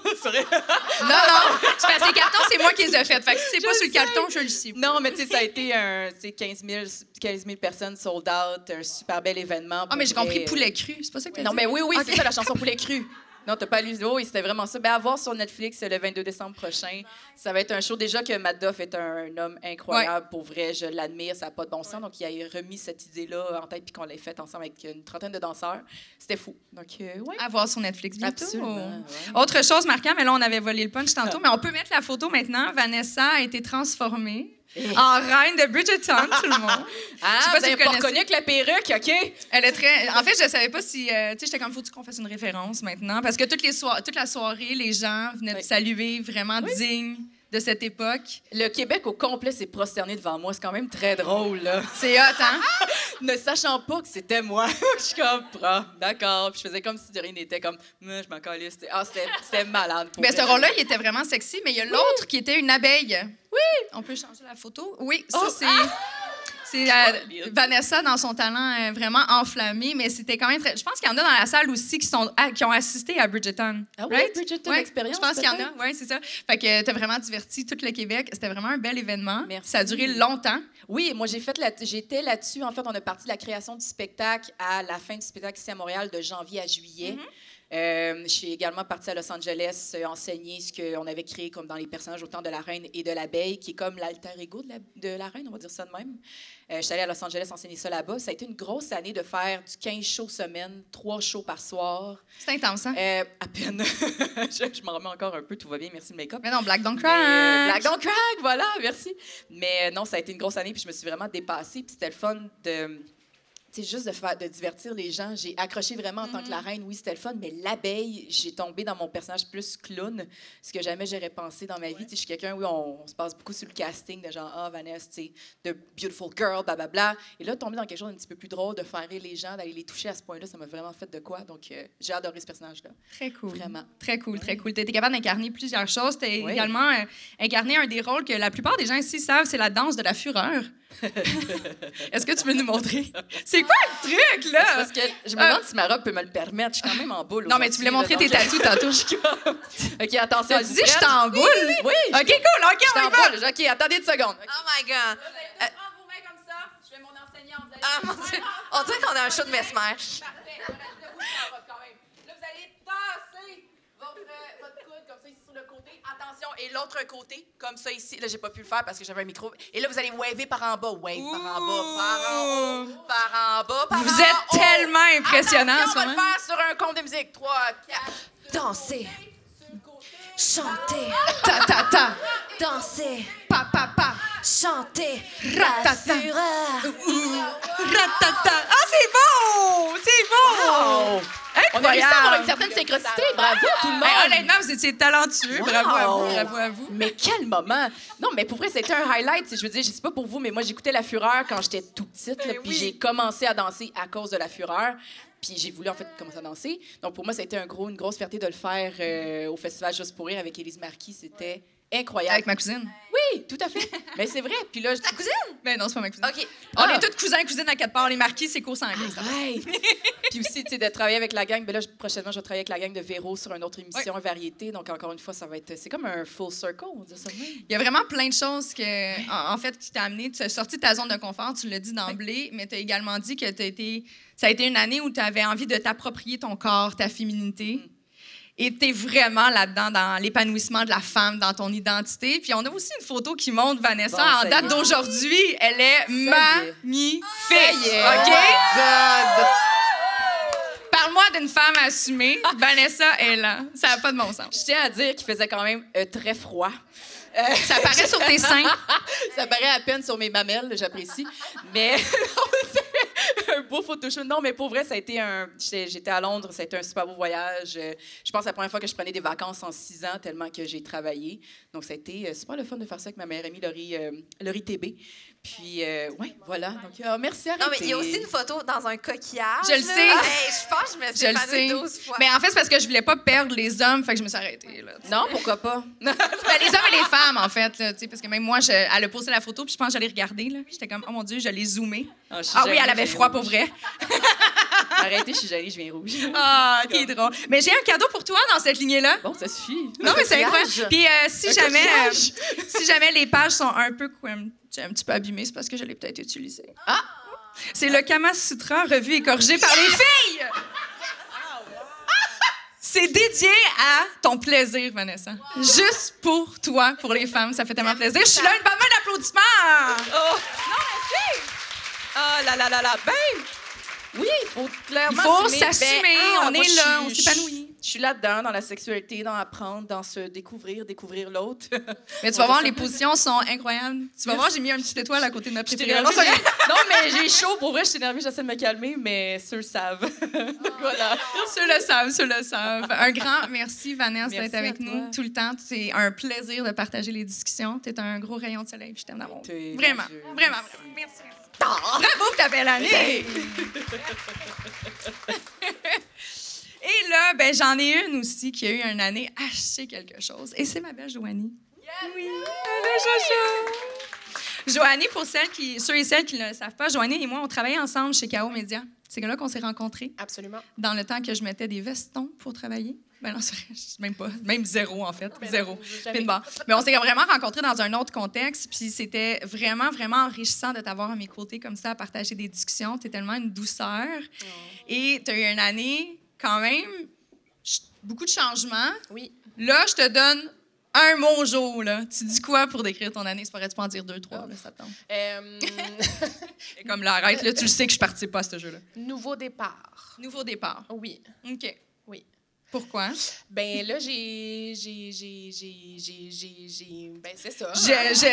S2: Non, non. C'est parce que les cartons, c'est moi qui les ai faits. Fait que si c'est pas
S7: Je
S2: sur le
S7: sais.
S2: carton, je le sais.
S7: Non, mais tu sais, ça a été un, tu sais, 15 000, 15 000 personnes sold out, un super bel événement.
S2: Ah, mais j'ai compris poulet cru. C'est pas ça que tu
S7: Non, mais oui, oui,
S2: Ok.
S7: c'est ça, la chanson Poulet Cru. Non, t'as pas lu. Oui, c'était vraiment ça. Ben, à voir sur Netflix le 22 décembre prochain. Ça va être un show. Déjà que Matt Duff est un homme incroyable. Pour vrai, je l'admire. Ça n'a pas de bon sens. Donc, il a remis cette idée-là en tête puis qu'on l'a faite ensemble avec une trentaine de danseurs. C'était fou. Donc, euh, ouais.
S2: À voir sur Netflix bientôt.
S7: Absolument. ouais.
S2: Autre chose marquant, mais là, on avait volé le punch tantôt, mais on peut mettre la photo maintenant. Vanessa a été transformée [laughs] en reine de Bridgerton, tout le monde. [laughs]
S7: Ah,
S2: Je sais pas
S7: vous
S2: si vous connaissez.
S7: reconnu avec la perruque, OK?
S2: Elle est très. En fait, je savais pas si. euh, tu sais, j'étais comme, faut-tu qu'on fasse une référence maintenant? Parce que toutes les soir... toute la soirée, les gens venaient te
S7: Oui.
S2: saluer, vraiment dignes de cette époque.
S7: Le Québec au complet s'est prosterné devant moi. C'est quand même très drôle, là. [laughs]
S2: C'est hot, hein? [laughs]
S7: ne sachant pas que c'était moi. [laughs] je ah, d'accord. Puis je faisais comme si de rien n'était, comme, je m'en. C'était ah, c'était- malade. pour
S2: Mais ce
S7: vrai.
S2: rôle-là, il était vraiment sexy, mais il y a l'autre qui était une abeille. Oui! On peut changer la photo? Oui, ça,
S7: Oh,
S2: c'est. C'est euh, Vanessa dans son talent euh, vraiment enflammé, mais c'était quand même très. Je pense qu'il y en a dans la salle aussi qui, sont, ah, qui ont assisté à Bridgerton.
S7: Ah oui,
S2: right?
S7: Bridgerton
S2: Ouais,
S7: Experience,
S2: Je pense qu'il y en a, oui, c'est ça. Fait que t'as vraiment diverti tout le Québec. C'était vraiment un bel événement.
S7: Merci.
S2: Ça a duré longtemps.
S7: Oui, moi, j'ai fait la- j'étais là-dessus. En fait, on a parti de la création du spectacle à la fin du spectacle ici à Montréal, de janvier à juillet. Euh, je suis également partie à Los Angeles euh, enseigner ce qu'on avait créé comme dans les personnages autant de la reine et de l'abeille, qui est comme l'alter ego de la, de la reine, on va dire ça de même. Euh, je suis allée à Los Angeles enseigner ça là-bas. Ça a été une grosse année de faire du 15 shows semaine, 3 shows par soir.
S2: C'était intense, hein?
S7: Euh, à peine. [laughs] je je m'en remets encore un peu, tout va bien, merci le make-up.
S2: Mais non, Black Don't
S7: euh, Black Don't Crack, voilà, merci. Mais non, ça a été une grosse année, puis je me suis vraiment dépassée, puis c'était le fun de. Sais, juste de, faire, de divertir les gens. J'ai accroché vraiment en tant que la reine, oui, c'était le fun, mais l'abeille, j'ai tombé dans mon personnage plus clown, ce que jamais j'aurais pensé dans ma vie. Je suis quelqu'un, oui, on, on se passe beaucoup sur le casting, de genre, ah, Vanessa, tu de beautiful girl, blablabla. Et là, tomber dans quelque chose d'un petit peu plus drôle, de faire rire les gens, d'aller les toucher à ce point-là, ça m'a vraiment fait de quoi. Donc, euh, j'ai adoré ce personnage-là.
S2: Très cool.
S7: Vraiment.
S2: Très cool, très cool. Tu étais capable d'incarner plusieurs choses. Tu
S7: Oui.
S2: également euh, incarné un des rôles que la plupart des gens ici savent, c'est la danse de la fureur. [laughs] Est-ce que tu veux nous montrer? C'est quoi le truc, là?
S7: Parce que je me demande si ma robe peut me le permettre. Je suis quand même en boule.
S2: Non, mais tu voulais montrer tes tatous tantôt. [laughs]
S7: OK, attention.
S2: Tu dis, je suis en boule?
S7: Oui.
S2: OK, cool, OK, on
S7: en
S2: y va.
S7: boule. OK, attendez une seconde.
S1: Oh my God.
S7: Vous allez prendre vos mains comme ça. Je fais mon enseignant. Vous allez
S1: Ah, mon Dieu. On dirait qu'on a un show de mesmer.
S7: Parfait. On reste debout sur la robe quand même. Là, vous allez tasser votre, euh, votre coude comme ça ici sur le côté. Attention. Et l'autre côté, comme ça ici. Là, j'ai pas pu le faire parce que j'avais un micro. Et là, vous allez waver par en bas. Wave par en bas. Par en haut. Par en bas. Par
S2: Vous
S7: en
S2: êtes
S7: haut.
S2: tellement impressionnant en
S7: Attention, on va le faire sur un compte de musique. 3, 4.
S1: Danser, chanter,
S2: Ta, ta, ta.
S1: danser,
S2: Pa, pa, pa.
S1: Chanter,
S2: Ratata.
S1: la fureur.
S2: Ratata. Ah, c'est bon! C'est bon!
S7: On a réussi à avoir une certaine synchronicité. Bravo, tout le monde.
S2: Hey, honnêtement, vous étiez talentueux. Bravo à vous, bravo à vous.
S7: Mais quel moment! Non, mais pour vrai, c'était un highlight. Je veux dire, je sais pas pour vous, mais moi, j'écoutais La Fureur quand j'étais tout petite. là, puis j'ai commencé à danser à cause de La Fureur. Puis j'ai voulu, en fait, commencer à danser. Donc, pour moi, ça a été un gros, une grosse fierté de le faire euh, au Festival Juste pour rire avec Élise Marquis. C'était incroyable.
S2: Avec ma cousine.
S7: Oui, tout à fait. mais c'est vrai. Puis là, je...
S1: Ta cousine?
S2: Ben non, c'est pas ma cousine.
S1: OK.
S2: On
S7: Ah.
S2: est toutes cousins, cousines à quatre parts. Les marquis, c'est ça.
S7: Ouais. [laughs] Puis aussi, tu sais, de travailler avec la gang. Ben là, prochainement, je vais travailler avec la gang de Véro sur une autre émission, variété. Donc, encore une fois, ça va être. C'est comme un full circle, on dit ça de même.
S2: Il y a vraiment plein de choses que, en, en fait, qui t'a amené. Tu as sorti de ta zone de confort, tu l'as dit d'emblée, mais tu as également dit que t'as été, ça a été une année où tu avais envie de t'approprier ton corps, ta féminité. Et tu es vraiment là-dedans, dans l'épanouissement de la femme, dans ton identité. Puis on a aussi une photo qui montre Vanessa
S7: Bon,
S2: en
S7: ça
S2: date
S7: est.
S2: d'aujourd'hui. Elle est
S7: est.
S2: magnifique.
S7: Yeah.
S2: OK?
S7: Oh
S2: Parle-moi d'une femme assumée. Vanessa est là. Ça n'a pas de bon sens.
S7: Je tiens à dire qu'il faisait quand même euh, très froid.
S2: Ça paraît sur tes seins. [laughs]
S7: ça paraît à peine sur mes mamelles, j'apprécie. Mais [laughs] un beau photoshoot. Non, mais pour vrai, ça a été un. J'étais à Londres, ça a été un super beau voyage. Euh, Je pense que la première fois que je prenais des vacances en six ans, tellement que j'ai travaillé. Donc, ça a été euh, super le fun de faire ça avec ma mère amie Laurie, euh, Laurie TB. Puis, euh, ouais, voilà. Donc, euh, merci, arrêtez.
S1: Non, mais il y a aussi une photo dans un coquillage.
S2: Je le sais.
S1: Hey, je pense que je me suis
S2: Je le sais.
S1: 12 fois.
S2: Mais en fait, c'est parce que je voulais pas perdre les hommes, fait que je me suis arrêtée. Là.
S7: Non, pourquoi pas? [laughs]
S2: Ben, les hommes et les femmes, en fait. Là, tu sais, parce que même moi, je- elle a posté la photo, puis je pense que j'allais regarder. là. J'étais comme, oh mon Dieu, je l'ai zoomé.
S7: Ah,
S2: Ah oui, elle avait froid pour vrai. [laughs]
S7: Arrêtez, je suis gênée, je viens rouge. [laughs]
S2: Ah, qui est drôle. Mais j'ai un cadeau pour toi dans cette lignée-là.
S7: Bon, ça suffit.
S2: Non, mais c'est incroyable. Puis euh, si,
S7: Un
S2: jamais, euh, si jamais les pages sont un peu, un petit peu abîmées, c'est parce que je l'ai peut-être utilisé.
S7: Ah!
S2: C'est le Kama Sutra revu et corrigé par les filles! [laughs] C'est dédié à ton plaisir, Vanessa. Juste pour toi, pour les femmes. Ça fait tellement plaisir. Je suis là, une bonne main d'applaudissements!
S7: Oh! Ah là là là là, ben! Oui, il faut clairement
S2: Il faut s'assumer,
S7: Ben, ah,
S2: on est là, on s'épanouit.
S7: Je suis là-dedans, dans la sexualité, dans apprendre, dans se découvrir, découvrir l'autre. [laughs]
S2: Mais tu vas voir, les positions sont incroyables. Tu vas voir, j'ai mis un petit étoile à côté de notre
S7: J'étais
S2: préféré.
S7: énervée, [laughs]
S2: Non,
S7: mais j'ai chaud. Pour vrai, je suis énervée, j'essaie de me calmer, mais ceux le savent. Donc, [laughs] voilà.
S2: Ceux le savent, ceux le savent. Un grand merci, Vanessa, d'être avec nous tout le temps. C'est un plaisir de partager les discussions. Tu es un gros rayon de soleil, je t'aime d'amour. Vraiment, vraiment, vraiment. Merci, merci. Bravo pour ta belle année! [laughs] Et là, ben, j'en ai une aussi qui a eu une année acheter quelque chose. Et c'est ma belle Joanie. Oui, Jojo. Joanie, pour celles qui, ceux et celles qui ne le savent pas, Joanie et moi, on travaillait ensemble chez KO Média. C'est là qu'on s'est rencontrés
S6: Absolument.
S2: dans le temps que je mettais des vestons pour travailler. Ben non, [laughs] même pas. Même zéro, en fait. zéro.
S6: jamais.
S2: Pin bar. Mais on s'est vraiment rencontrés dans un autre contexte, puis c'était vraiment, vraiment enrichissant de t'avoir à mes côtés comme ça, à partager des discussions. Tu es tellement une douceur. Et tu as eu une année, quand même, beaucoup de changements.
S6: Oui.
S2: Là, je te donne un mot jour, là. Tu dis quoi pour décrire ton année? Tu pourrais-tu pas en dire deux, trois, là, ça tente?
S6: Euh,
S2: Et comme là, arrête, là, tu le sais que je participe pas à ce jeu-là.
S6: nouveau départ.
S2: Nouveau départ.
S6: Oui.
S2: OK.
S6: Oui.
S2: Pourquoi?
S6: Ben là, j'ai. J'ai. J'ai. J'ai. J'ai. j'ai- j'ai- Ben, c'est ça.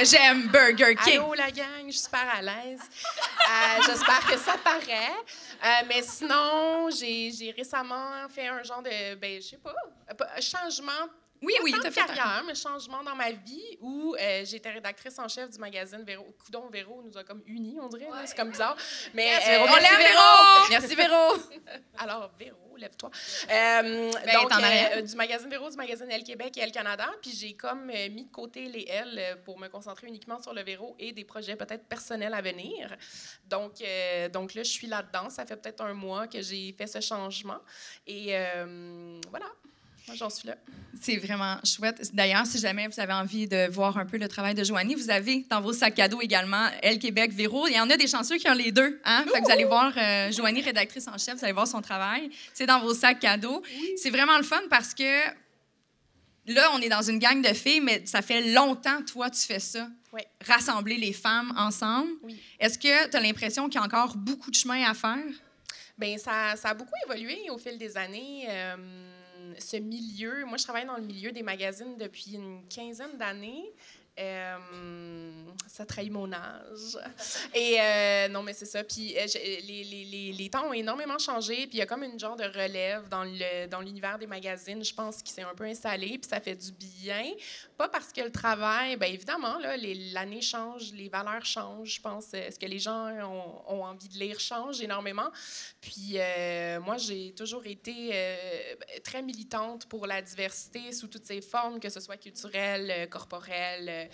S2: J'aime Burger King.
S6: Allô, la gang, je suis super à l'aise. Euh, J'espère que ça paraît. Euh, mais sinon, j'ai j'ai récemment fait un genre de, ben, je sais pas, un changement.
S2: Oui, oui, t'as fait un-
S6: carrière, mais changement dans ma vie où euh, j'étais rédactrice en chef du magazine Véro. Coudon Véro nous a comme unis, on dirait. C'est comme bizarre. Mais euh,
S2: Véro.
S6: on
S2: Merci, Véro.
S7: Merci, Véro. [laughs]
S6: alors, Véro, lève-toi. Euh,
S2: Ben,
S6: donc, euh, du magazine Véro, du magazine Elle Québec et Elle Canada. Puis j'ai comme mis de côté les L pour me concentrer uniquement sur le Véro et des projets peut-être personnels à venir. Donc, donc là, je suis là-dedans. Ça fait peut-être un mois que j'ai fait ce changement. Et voilà. Moi, j'en suis là.
S2: C'est vraiment chouette. D'ailleurs, si jamais vous avez envie de voir un peu le travail de Joanie, vous avez dans vos sacs cadeaux également Elle Québec, Véro. Il y en a des chanceux qui ont les deux. Hein? Fait que vous allez voir euh, Joanie, rédactrice en chef, vous allez voir son travail. C'est dans vos sacs cadeaux. C'est vraiment le fun parce que là, on est dans une gang de filles, mais ça fait longtemps, toi, tu fais ça.
S6: Oui.
S2: Rassembler les femmes ensemble.
S6: Oui.
S2: Est-ce que tu as l'impression qu'il y a encore beaucoup de chemin à faire?
S6: Bien, ça, ça a beaucoup évolué au fil des années. Euh, ce milieu, moi, je travaille dans le milieu des magazines depuis une quinzaine d'années. Euh, ça trahit mon âge. Et euh, non, mais c'est ça. Puis euh, les, les, les, les temps ont énormément changé. Puis il y a comme une genre de relève dans le dans l'univers des magazines, je pense, qui s'est un peu installé. Puis ça fait du bien. Pas parce que le travail, bien évidemment, là, l'année change, les valeurs changent. Je pense, ce que les gens ont, ont envie de lire change énormément. Puis moi, j'ai toujours été très militante pour la diversité sous toutes ses formes, que ce soit culturelle, corporelle.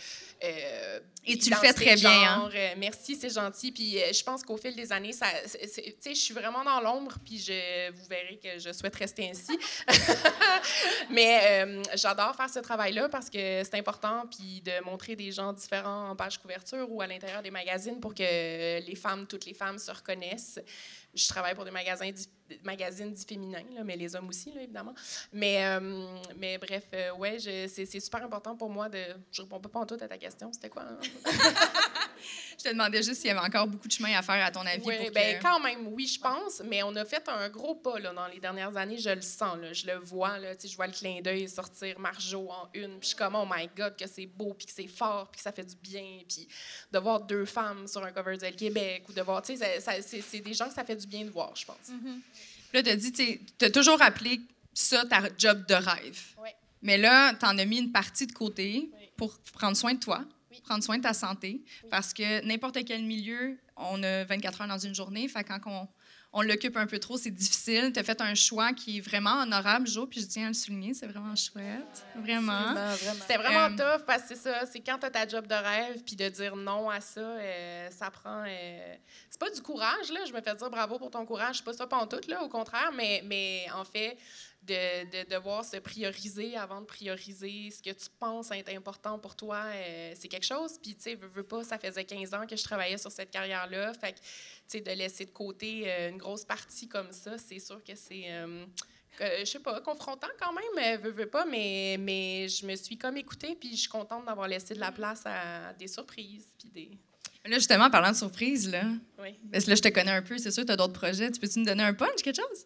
S6: Euh, euh,
S2: Et tu le fais très bien, hein?
S6: Euh, merci, c'est gentil. Puis euh, je pense qu'au fil des années, ça, tu sais, je suis vraiment dans l'ombre, puis je, vous verrez que je souhaite rester ainsi. [laughs] Mais j'adore faire ce travail-là parce que c'est important, puis de montrer des gens différents en page couverture ou à l'intérieur des magazines pour que les femmes, toutes les femmes se reconnaissent. Je travaille pour des magasins magazines dits féminins, là, mais les hommes aussi, là, évidemment. Mais, euh, mais bref, euh, ouais, c'est super important pour moi de. Je réponds pas en tout à ta question. C'était quoi? hein? [laughs] [laughs]
S2: Je te demandais juste s'il y avait encore beaucoup de chemin à faire, à ton avis.
S6: Oui,
S2: pour
S6: ben,
S2: que-
S6: quand même, oui, je pense, mais on a fait un gros pas là, dans les dernières années, je le sens, là, je le vois, là, je vois le clin d'œil sortir Marjo en une, puis je suis comme, oh my God, que c'est beau, puis que c'est fort, puis que ça fait du bien, puis de voir deux femmes sur un cover d'Elle Québec, ou de voir, tu sais, c'est des gens que ça fait du bien de voir, je pense.
S2: Puis Là, tu as dit, tu as toujours appelé ça ta job de rêve.
S6: Ouais.
S2: Mais là, tu en as mis une partie de côté
S6: Oui.
S2: pour prendre soin de toi. Prendre soin de ta santé. Parce que n'importe quel milieu, on a 24 heures dans une journée. Fait quand on, on l'occupe un peu trop, c'est difficile. Tu as fait un choix qui est vraiment honorable, Jo, puis je tiens à le souligner. C'est vraiment chouette. Vraiment.
S6: C'était vraiment
S2: Euh,
S6: tough parce que c'est ça, c'est quand tu as ta job de rêve, puis de dire non à ça, euh, ça prend. euh, c'est pas du courage, là. Je me fais dire bravo pour ton courage, c'est pas ça pantoute, là, au contraire, mais, mais en fait, de, de devoir se prioriser avant de prioriser ce que tu penses être important pour toi, euh, c'est quelque chose. Puis, tu sais, veux, veux pas, ça faisait 15 ans que je travaillais sur cette carrière-là. Fait que, tu sais, de laisser de côté euh, une grosse partie comme ça, c'est sûr que c'est. euh, je sais pas, confrontant quand même, euh, veux, veux pas, mais, mais je me suis comme écoutée, puis je suis contente d'avoir laissé de la place à des surprises, puis des...
S2: Là, justement, parlant de surprise, là,
S6: Oui.
S2: parce que là, je te connais un peu, c'est sûr, tu as d'autres projets. Tu peux-tu me donner un punch, quelque chose?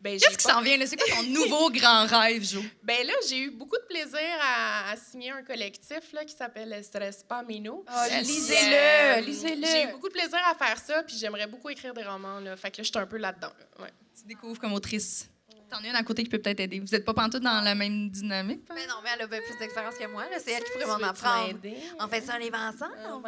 S6: Ben,
S2: Qu'est-ce qui s'en vient? là? C'est quoi ton [laughs] nouveau grand rêve, Jo?
S6: Ben là, j'ai eu beaucoup de plaisir à, à signer un collectif là, qui s'appelle Stress pas Minou.
S7: Ah, lisez-le,
S6: Euh,
S7: lisez-le.
S6: J'ai eu beaucoup de plaisir à faire ça, puis j'aimerais beaucoup écrire des romans. Là. Fait que là, je suis un peu là-dedans. là. Ouais.
S2: Tu découvres comme autrice. T'en as une à côté qui peut peut-être aider. Vous n'êtes pas pantoute dans la même dynamique? hein?
S1: Mais non, mais elle a bien plus d'expérience que moi. C'est elle qui pourrait m'en apprendre. On fait ça un livre ensemble.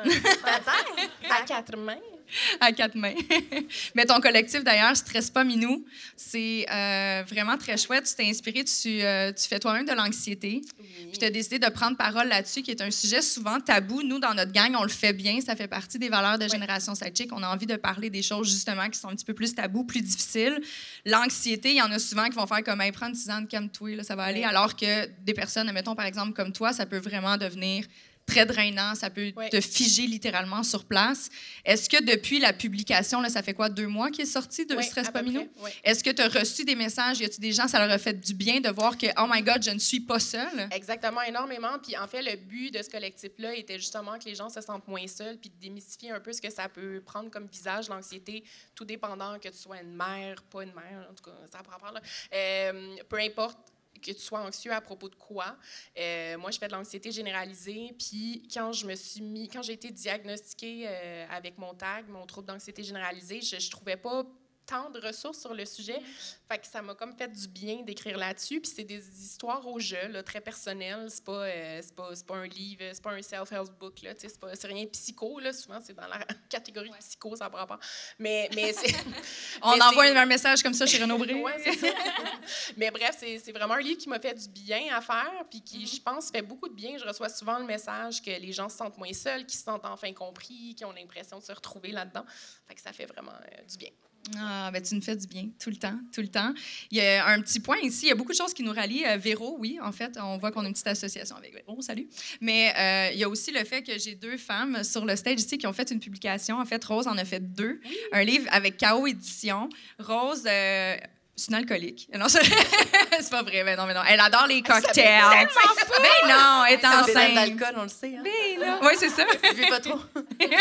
S6: À quatre mains. [laughs]
S2: à quatre mains. [laughs] Mais ton collectif, d'ailleurs, Stress pas Minou, c'est euh, vraiment très chouette. Tu t'es inspiré, tu, euh, tu fais toi-même de l'anxiété. Puis tu as décidé de prendre parole là-dessus, qui est un sujet souvent tabou. Nous, dans notre gang, on le fait bien. Ça fait partie des valeurs de Génération Sidechick. On a envie de parler des choses, justement, qui sont un petit peu plus tabous, plus difficiles. L'anxiété, il y en a souvent qui vont faire comme, hey, prends une tisane, calme-toi, là, ça va aller. Alors que des personnes, mettons par exemple comme toi, ça peut vraiment devenir très drainant, ça peut
S6: Ouais.
S2: te figer littéralement sur place. Est-ce que depuis la publication, là, ça fait quoi, deux mois qu'il est sorti de
S6: Ouais,
S2: Stress
S6: près, ouais.
S2: Est-ce que tu as reçu des messages? Y a-tu des gens, ça leur a fait du bien de voir que, oh my God, je ne suis pas seule?
S6: Exactement, énormément. Puis en fait, le but de ce collectif-là était justement que les gens se sentent moins seuls, puis de démystifier un peu ce que ça peut prendre comme visage, l'anxiété, tout dépendant que tu sois une mère, pas une mère, en tout cas, ça prend part, là. Euh, peu importe que tu sois anxieux à propos de quoi. Euh, moi, je fais de l'anxiété généralisée. Puis quand je me suis mis, quand j'ai été diagnostiquée euh, avec mon TAG, mon trouble d'anxiété généralisée, je, je trouvais pas tant de ressources sur le sujet. Fait que ça m'a comme fait du bien d'écrire là-dessus. Puis c'est des histoires au jeu, là, très personnelles. C'est pas, euh, pas, pas un livre, c'est pas un self-help book. Là, c'est, pas, rien de psycho. Là, souvent, c'est dans la [laughs] catégorie de psycho, ça prend pas. Mais, mais. [laughs]
S2: On
S6: mais
S2: envoie un message comme ça chez Renaud Bré.
S6: Ouais, c'est ça. [laughs] Mais bref, c'est c'est vraiment un livre qui m'a fait du bien à faire, puis qui,
S2: Mm-hmm.
S6: je pense, fait beaucoup de bien. Je reçois souvent le message que les gens se sentent moins seuls, qu'ils se sentent enfin compris, qu'ils ont l'impression de se retrouver là-dedans. Fait que ça fait vraiment euh, du bien.
S2: Ah, ben tu nous fais du bien, tout le temps, tout le temps. Il y a un petit point ici, il y a beaucoup de choses qui nous rallient. Euh, Véro, oui, en fait, on voit qu'on a une petite association avec Véro, salut. Mais euh, il y a aussi le fait que j'ai deux femmes sur le stage ici qui ont fait une publication. En fait, Rose en a fait deux. Un livre avec KO Édition. Rose... euh, c'est une alcoolique. Non, [laughs] c'est pas vrai. Ben non, mais non. Elle adore les cocktails. Ben non, elle est enceinte.
S8: d'alcool, on le sait. Hein? [laughs]
S2: Oui, c'est ça.
S8: Je vis pas trop.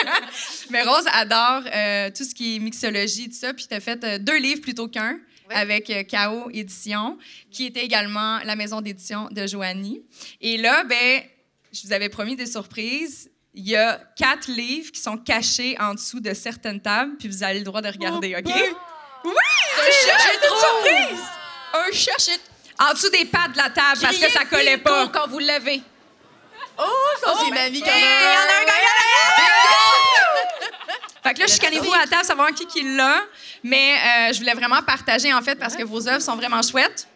S8: [laughs]
S2: Mais Rose adore euh, tout ce qui est mixologie, tout ça. Puis tu as fait euh, deux livres plutôt qu'un avec euh, KO Édition, qui était également la maison d'édition de Joanie. Et là, ben, je vous avais promis des surprises. Il y a quatre livres qui sont cachés en dessous de certaines tables, puis vous avez le droit de regarder, OK? Oui! C'est une surprise!
S7: Un chat.
S2: En dessous des pattes de la table, parce que ça collait pas.
S7: quand vous l'avez.
S8: Oh, j'ai une amie qui en
S2: Hey,
S8: a
S2: il y en a un! Fait que là, chicanez-vous à la table, savoir qui qui l'a. Mais euh, je voulais vraiment partager, en fait, parce que vos œuvres sont vraiment chouettes.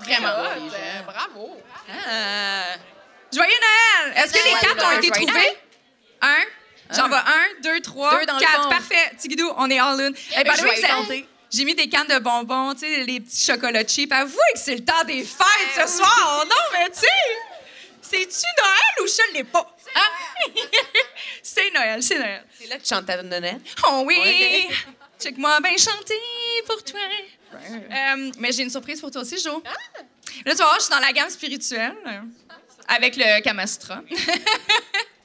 S2: Vraiment.
S6: Euh, bravo!
S2: Joyeux Noël! Est-ce que les quatre ont été trouvés? Un. J'en vois un, deux, trois,
S7: Deux dans le
S2: quatre.
S7: fond.
S2: Parfait. Tigidou, on est all in. Vous avez-
S8: santé.
S2: J'ai mis des cannes de bonbons, tu sais, les petits chocolats cheap. Avouez que c'est le temps des fêtes ce soir. Non, mais tu sais, c'est-tu Noël ou je l'ai pas? Hein? [laughs] c'est Noël, c'est Noël.
S4: C'est là que tu chantes ta nonnette.
S2: Oh oui! [laughs] Check-moi bien chanter pour toi. Euh, mais j'ai une surprise pour toi aussi, Jo. Là, tu vas voir, je suis dans la gamme spirituelle euh, avec le Kamastra. [laughs]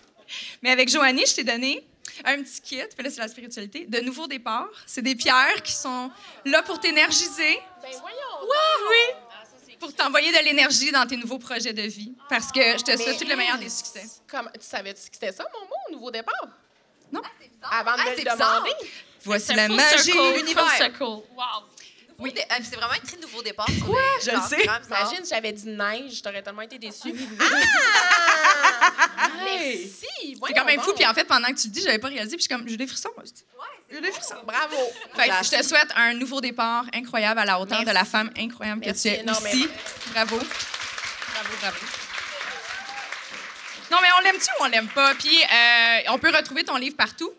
S2: Mais avec Joanie, je t'ai donné un petit kit, puis là, c'est la spiritualité, de nouveau départ. C'est des pierres qui sont là pour t'énergiser.
S6: Ben voyons.
S2: Oui, oui. Pour t'envoyer de l'énergie dans tes nouveaux projets de vie. Parce que je te souhaite tout le meilleur des succès.
S6: Comme, tu savais que c'était ça, mon mot, au nouveau départ?
S2: Non.
S6: Avant de
S1: Ah,
S6: me
S1: c'est
S6: le demander.
S2: Voici la magie
S5: circle,
S2: de l'univers.
S5: circle. Wow.
S1: Oui. euh, C'est vraiment écrit nouveau départ.
S2: Quoi? Je le sais.
S6: Imagine, j'avais dit neige, t'aurais tellement été déçue. [laughs] Merci!
S2: C'est quand même fou. Puis en fait, pendant que tu le dis, j'avais pas réalisé. Puis je suis comme, j'ai des frissons. moi, J'ai des frissons.
S6: Bravo!
S2: Fait que je te souhaite un nouveau départ incroyable à la hauteur de la femme incroyable que
S6: Merci
S2: tu es aussi. Bravo. Bravo, bravo. Non, mais on l'aime-tu ou on l'aime pas? Puis euh, on peut retrouver ton livre partout,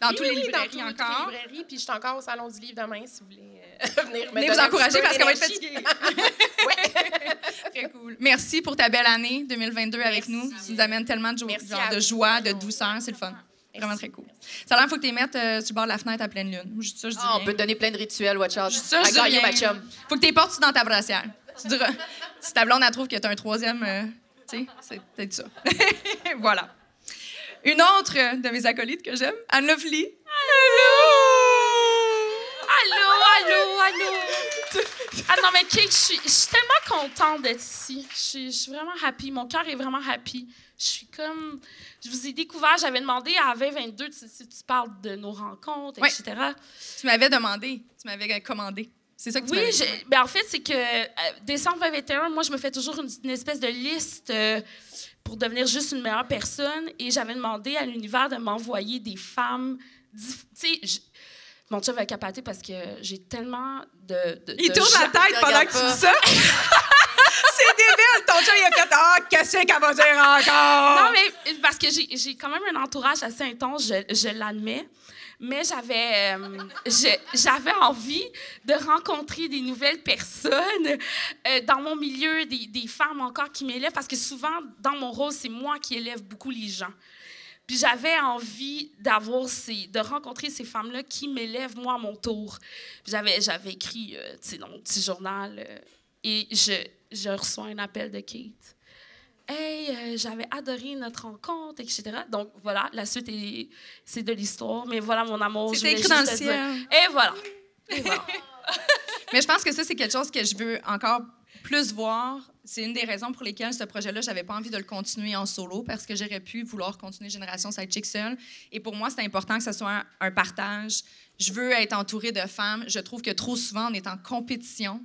S2: dans
S6: Oui,
S2: tous les
S6: oui,
S2: librairies
S6: dans toutes
S2: encore.
S6: les librairies, puis je suis encore au Salon du Livre demain, si vous voulez euh, [laughs] venir me
S2: Venez vous encourager parce qu'on va être fatigués. [laughs] [laughs] Très cool. Merci pour ta belle année 2022 avec nous. Tu nous amènes tellement de, jo-
S6: Merci
S2: genre
S6: à
S2: de
S6: vous.
S2: joie, de douceur. C'est le fun. Vraiment très cool. Ça a l'air faut que tu les mettes euh, sur le bord de la fenêtre à pleine lune. Juste ça, je dis
S7: Ah, on peut te donner plein de rituels, watch out.
S2: Juste ça, je rien.
S7: my chum.
S2: Faut que tu les portes dans ta brassière. Tu diras, si ta blonde, elle trouve que tu as un troisième, euh, tu sais, c'est peut-être ça. voilà. Une autre de mes acolytes que j'aime, Anne Lovely.
S5: Allô, allô, allô. Ah non, mais Kate, je suis, je suis tellement contente d'être ici. Je suis, je suis vraiment happy. Mon cœur est vraiment happy. Je suis comme. Je vous ai découvert, j'avais demandé à 2022 tu- si tu parles de nos rencontres,
S2: Ouais.
S5: etc.
S2: Tu m'avais demandé, tu m'avais commandé. C'est ça que tu
S5: Oui, j'ai- ben en fait, c'est que euh, décembre 2021, moi, je me fais toujours une, une espèce de liste euh, pour devenir juste une meilleure personne. Et j'avais demandé à l'univers de m'envoyer des femmes. Tu sais, mon chum va capoter parce que j'ai tellement de. de-
S2: Il
S5: de
S2: tourne la tête pendant que tu dis ça. [laughs] [laughs] c'est débile. Ton chat, il a fait Ah, qu'est-ce qu'elle va dire encore?
S5: Non, mais parce que j'ai j'ai quand même un entourage assez intense, je, je l'admets. Mais j'avais euh, j'avais envie de rencontrer des nouvelles personnes euh, dans mon milieu, des, femmes encore qui m'élèvent, parce que souvent, dans mon rôle, c'est moi qui élève beaucoup les gens. Puis j'avais envie d'avoir ces, de rencontrer ces femmes-là qui m'élèvent moi à mon tour. J'avais, j'avais écrit, euh, dans mon petit journal, euh, et je, je reçois un appel de Kate. Hey, euh, j'avais adoré notre rencontre, etc. Donc voilà, la suite est, c'est de l'histoire, mais voilà mon amour.
S2: C'était écrit dans le ciel.
S5: Et voilà. Et voilà. [laughs]
S2: Mais je pense que ça, c'est quelque chose que je veux encore plus voir. C'est une des raisons pour lesquelles ce projet-là, j'avais pas envie de le continuer en solo parce que j'aurais pu vouloir continuer Génération Sidechick seule. Et pour moi, c'est important que ce soit un, un partage. Je veux être entourée de femmes. Je trouve que trop souvent, on est en compétition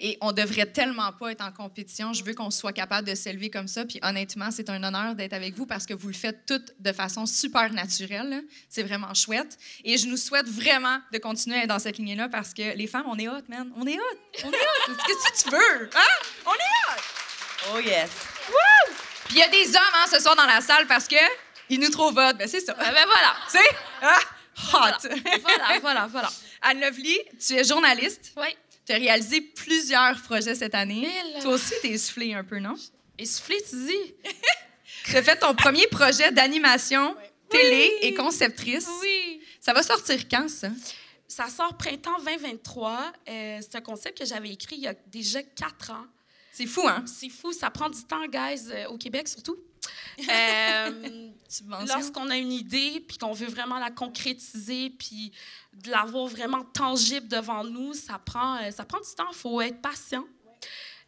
S2: et on devrait tellement pas être en compétition. Je veux qu'on soit capable de s'élever comme ça. Puis honnêtement, c'est un honneur d'être avec vous parce que vous le faites toutes de façon super naturelle. C'est vraiment chouette. Et je nous souhaite vraiment de continuer à être dans cette lignée-là parce que les femmes, on est hot, man. On est hot. On est hot. [laughs] Qu'est-ce que tu veux? Hein? On est hot.
S8: Oh yes.
S2: Puis il y a des hommes hein, ce soir dans la salle parce que ils nous trouvent hot. Ben, c'est ça.
S5: Ben, ben voilà.
S2: Tu sais? Ah, hot.
S5: Voilà, voilà, voilà. [laughs]
S2: Anne Lovely, tu es journaliste.
S5: Oui.
S2: Tu as réalisé plusieurs projets cette année. Toi aussi, t'es essoufflée un peu, non?
S5: Essoufflé, tu dis? [laughs]
S2: Tu as fait ton premier projet d'animation télé et conceptrice.
S5: Oui.
S2: Ça va sortir quand, ça?
S5: Ça sort printemps 2023. Euh, c'est un concept que j'avais écrit il y a déjà quatre ans.
S2: C'est fou, hein?
S5: C'est fou, ça prend du temps, guys, euh, au Québec surtout. Euh, [laughs] lorsqu'on a une idée puis qu'on veut vraiment la concrétiser puis de l'avoir vraiment tangible devant nous, ça prend, euh, ça prend du temps. Il faut être patient.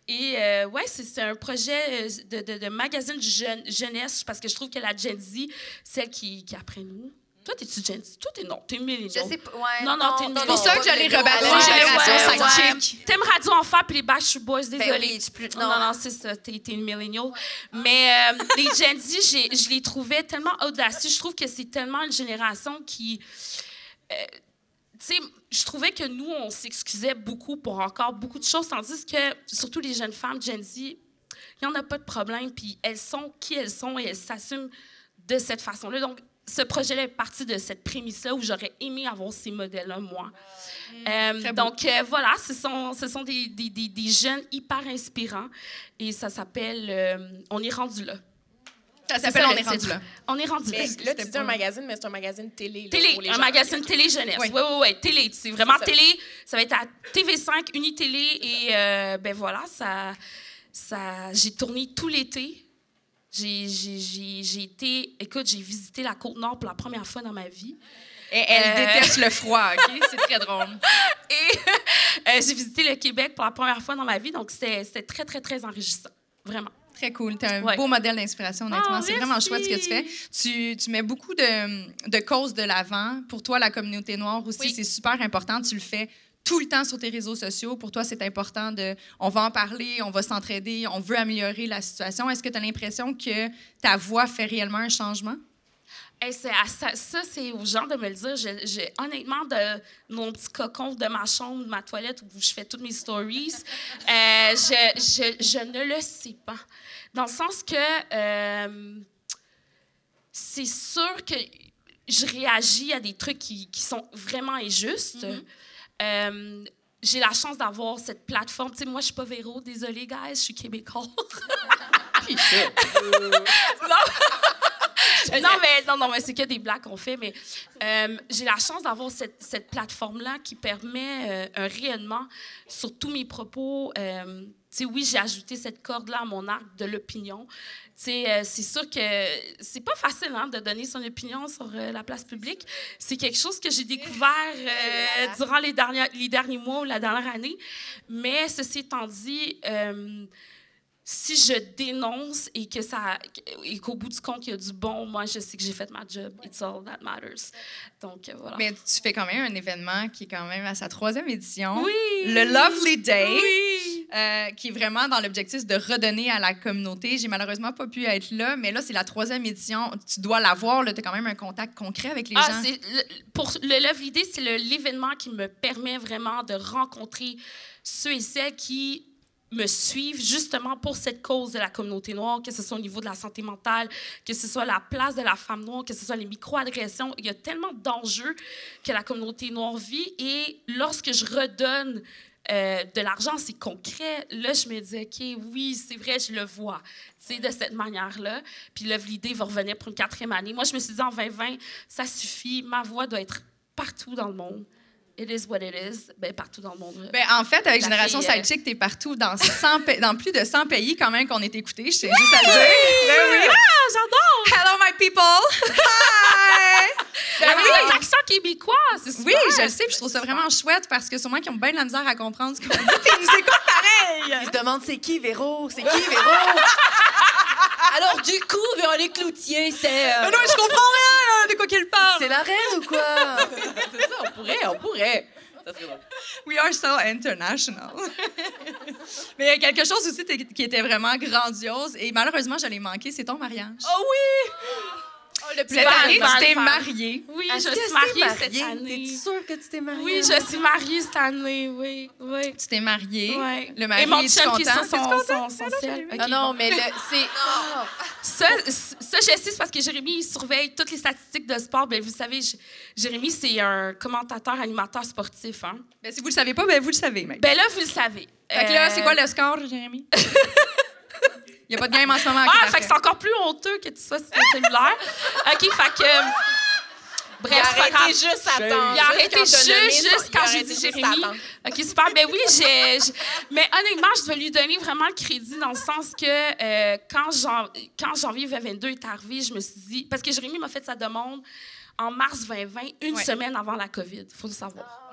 S5: Et euh, ouais, c'est un projet euh, de, de, de magazine jeune, jeunesse parce que je trouve que la Gen Z, celle qui, qui est après nous. Toi, t'es-tu Gen Z? Toi, t'es non, t'es millennial.
S1: Je sais pas. Ouais,
S5: Non, non, t'es
S2: C'est pour ça que je l'ai rebaptisé
S5: Ouais,
S2: Génération
S5: ouais, ouais.
S2: Sidechick.
S5: T'aimes Radio Enfer puis les Backstreet Boys, désolé.
S1: Ben plus-
S5: Non,
S1: non.
S5: non, c'est ça, t'es t'es une millennial. Mais euh, les Gen Z, je les trouvais tellement audacieux. Je trouve que c'est tellement une génération qui. euh, tu sais, je trouvais que nous, on s'excusait beaucoup pour encore beaucoup de choses, tandis que, surtout les jeunes femmes Gen Z, il n'y en a pas de problème, puis elles sont qui elles sont et elles s'assument de cette façon-là. Donc, ce projet-là est parti de cette prémisse-là où j'aurais aimé avoir ces modèles-là, moi. Euh,
S2: Très beau.
S5: donc, euh, voilà, ce sont, ce sont des, des, des, des jeunes hyper inspirants et ça s'appelle euh, On est rendu là.
S2: Ça s'appelle On est rendu là.
S5: On est rendu là.
S6: Mais là, tu dis un magazine, mais c'est un magazine télé. là,
S5: Télé,
S6: pour les
S5: un
S6: gens.
S5: magazine télé jeunesse.
S2: Oui.
S5: Oui, oui, oui, télé. C'est vraiment
S6: ça.
S5: télé. Ça va être à TV5, Unitélé. Et euh, ben voilà, ça, ça, j'ai tourné tout l'été. J'ai, j'ai, j'ai, j'ai été, écoute, j'ai visité la Côte-Nord pour la première fois dans ma vie.
S2: Et elle
S5: Euh,
S2: déteste le froid, [laughs] OK? C'est très drôle.
S5: Et euh, j'ai visité le Québec pour la première fois dans ma vie, donc c'était, très, très, très enrichissant. Vraiment.
S2: Très cool. Tu es un
S5: Ouais.
S2: beau modèle d'inspiration, honnêtement.
S5: Ah,
S2: c'est vraiment chouette ce que tu fais. Tu, tu mets beaucoup de, de causes de l'avant. Pour toi, la communauté noire aussi,
S5: Oui.
S2: c'est super important. Tu le fais tout le temps sur tes réseaux sociaux. Pour toi, c'est important de. On va en parler, on va s'entraider, on veut améliorer la situation. Est-ce que tu as l'impression que ta voix fait réellement un changement?
S5: Hey, c'est à ça, ça, c'est aux gens de me le dire. Honnêtement, de mon petit cocon de ma chambre, de ma toilette où je fais toutes mes stories, [laughs] euh, je, je, je ne le sais pas. Dans le sens que euh, c'est sûr que je réagis à des trucs qui, qui sont vraiment injustes. Euh, j'ai la chance d'avoir cette plateforme. Tu sais, moi, je suis pas Véro, désolée, guys, je suis québécois. [laughs] non, mais, non, non, mais c'est que des blagues qu'on fait, mais euh, j'ai la chance d'avoir cette, cette plateforme-là qui permet euh, un rayonnement sur tous mes propos. Euh, sais, oui, j'ai ajouté cette corde-là à mon arc de l'opinion. Euh, c'est sûr que c'est pas facile hein, de donner son opinion sur euh, la place publique. C'est quelque chose que j'ai découvert euh, durant les, derniers mois ou la dernière année. Mais ceci étant dit, si je dénonce et que ça et qu'au bout du compte il y a du bon, moi je sais que j'ai fait ma job. It's all that matters. Donc euh, voilà.
S2: Mais tu fais quand même un événement qui est quand même à sa troisième édition.
S5: oui.
S2: Le Lovely Day.
S5: Oui.
S2: euh, qui est vraiment dans l'objectif de redonner à la communauté. J'ai malheureusement pas pu être là, mais là, c'est la troisième édition. Tu dois l'avoir. Tu as quand même un contact concret avec les
S5: Ah,
S2: gens.
S5: le- pour le Love L'idée, c'est l'événement qui me permet vraiment de rencontrer ceux et celles qui me suivent justement pour cette cause de la communauté noire, que ce soit au niveau de la santé mentale, que ce soit la place de la femme noire, que ce soit les micro-agressions. Il y a tellement d'enjeux que la communauté noire vit et lorsque je redonne euh, de l'argent, c'est concret. Là, je me dis, OK, oui, c'est vrai, je le vois. Tu sais, de cette manière-là. Puis Love l'idée va revenir pour une quatrième année. Moi, je me suis dit, en 2020, ça suffit. Ma voix doit être partout dans le monde. It is what it is. Ben, partout dans le monde.
S2: Ben, en fait, avec
S5: La
S2: Génération
S5: fille, euh,
S2: Sidechick, t'es partout dans, 100 pa- dans plus de 100 pays quand même qu'on est écouté. Je sais juste à le dire. Ben oui.
S5: Ah, j'adore!
S2: Hello, my people! Hi! [laughs] Ben
S5: Avec
S2: oui.
S5: l'accent québécois, c'est super.
S2: Oui, je le sais, puis je trouve ça vraiment chouette parce que sûrement qu'ils ont bien de la misère à comprendre ce qu'on dit, puis ils nous écoutent pareil!
S8: Ils se demandent c'est qui Véro? C'est qui Véro? [laughs]
S7: Alors, du coup, Véronique Cloutier, c'est. euh,
S2: Mais non, je comprends rien là, de quoi qu'il parle!
S8: C'est la reine ou quoi? [laughs]
S7: c'est ça, on pourrait, on pourrait. Ça serait drôle.
S2: We are so international. [laughs] Mais il y a quelque chose aussi qui était vraiment grandiose et malheureusement, je l'ai manqué, c'est ton mariage.
S5: Oh oui!
S2: Cette
S5: fan,
S2: année, tu t'es mariée.
S5: Oui, je suis
S8: t'es
S5: mariée cette année.
S8: T'es-tu sûre que tu t'es mariée?
S5: Oui, je suis mariée cette année, oui, oui.
S2: Tu t'es mariée?
S5: Ouais.
S2: Le mari
S5: Et mon chum qui est sur son,
S2: T'es-tu
S5: son, son ciel?
S8: Non, non,
S5: bon.
S8: mais c'est.
S5: Ça, ça, je sais, c'est parce que Jérémy, il surveille toutes les statistiques de sport. Ben, vous savez, Jérémy, c'est un commentateur, animateur sportif. Hein?
S2: Ben, si vous le savez pas, ben vous le savez, mec.
S5: Ben là, vous le savez.
S2: Fait que là,
S5: Euh,
S2: c'est quoi le score, Jérémy? [laughs] Il n'y a pas de game en ce moment.
S5: Ah, fait que c'est encore plus honteux que tu sois cellulaire. [laughs] OK, fait que...
S6: Il
S5: Bref,
S6: a
S5: c'est pas grave.
S6: arrêté juste à temps.
S5: Il a arrêté juste, juste
S6: il a
S5: quand j'ai dit Jérémy. OK, super. Ben oui, j'ai... Mais honnêtement, je dois lui donner vraiment le crédit dans le sens que euh, quand, jan- quand janvier 2022 est arrivé, je me suis dit... Parce que Jérémy m'a fait sa demande en mars 2020, une
S2: Ouais.
S5: semaine avant la COVID, il faut le savoir.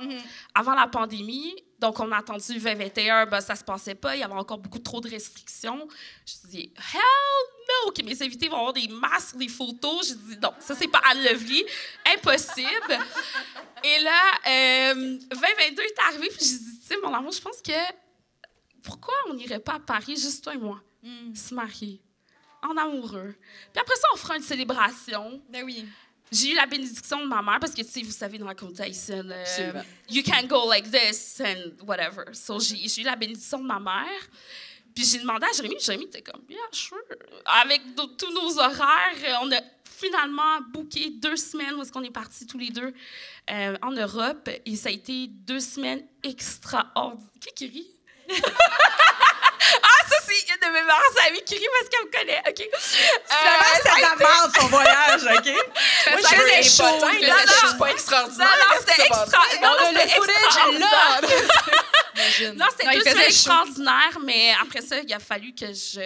S5: Avant la pandémie, donc on a attendu 2021, ben, ça se passait pas, il y avait encore beaucoup trop de restrictions. Je dis, hell no, que mes invités vont avoir des masques, des photos. Je dis, non, ça c'est pas Anne Lovely, impossible. [laughs] Et là, euh, 2022 est arrivé, puis j'ai dit, tu sais, mon amour, je pense que pourquoi on n'irait pas à Paris, juste toi et moi, se marier, en amoureux? Puis après ça, on fera une célébration.
S2: Ben oui.
S5: J'ai eu la bénédiction de ma mère parce que, tu sais, vous savez, dans la communauté haïtienne, euh, you can go like this and whatever. So, j'ai eu la bénédiction de ma mère. Puis j'ai demandé à Jérémy, Jérémy était comme, yeah, sure. Avec tous nos horaires, euh, on a finalement booké deux semaines où est-ce qu'on est partis tous les deux euh, en Europe. Et ça a été deux semaines extraordinaires. Qui qui rit? [laughs] ah, ça, c'est une de mes meilleures amies qui rit parce qu'elle me connaît. OK?
S2: Finalement,
S5: Euh,
S2: c'était de la merde, son voyage, OK? [laughs]
S6: Moi, je
S5: chaud, faisais
S6: juste pas extraordinaire.
S5: Non, non, c'était extra. Non, non,
S6: le
S5: c'était
S6: footage là. [laughs]
S5: Non, c'était tout extraordinaire, mais après ça, il a fallu que je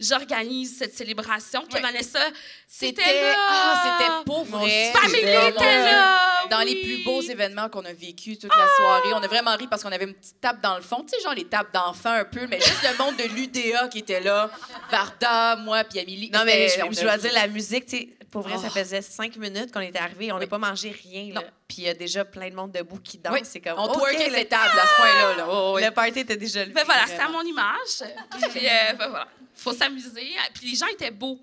S5: j'organise cette célébration. Que Vanessa, c'était
S7: C'était
S5: là.
S7: ah, c'était pour vrai.
S5: Famille
S7: C'était
S5: était là.
S7: Dans les plus beaux événements qu'on a vécu toute la soirée. On a vraiment ri parce qu'on avait une petite table dans le fond. Tu sais, genre les tables d'enfants un peu, mais juste le monde de l'UDA qui était là. Varda, moi, puis Amélie.
S4: Non, mais je, dois dire, la musique, tu sais, pour vrai, ça
S7: Oh.
S4: faisait cinq minutes qu'on était arrivés. On n'a pas mangé rien, là.
S7: Non.
S4: Puis il y a déjà plein de monde debout qui danse.
S7: Oui,
S4: C'est comme.
S7: On
S4: OK,
S7: twerkait
S4: le-
S7: ces tables à ce point-là. Là. Oh, oui.
S4: Le party était déjà le
S5: Ben voilà, c'est à mon image. [laughs] Puis euh, ben voilà, faut s'amuser. Puis les gens étaient beaux.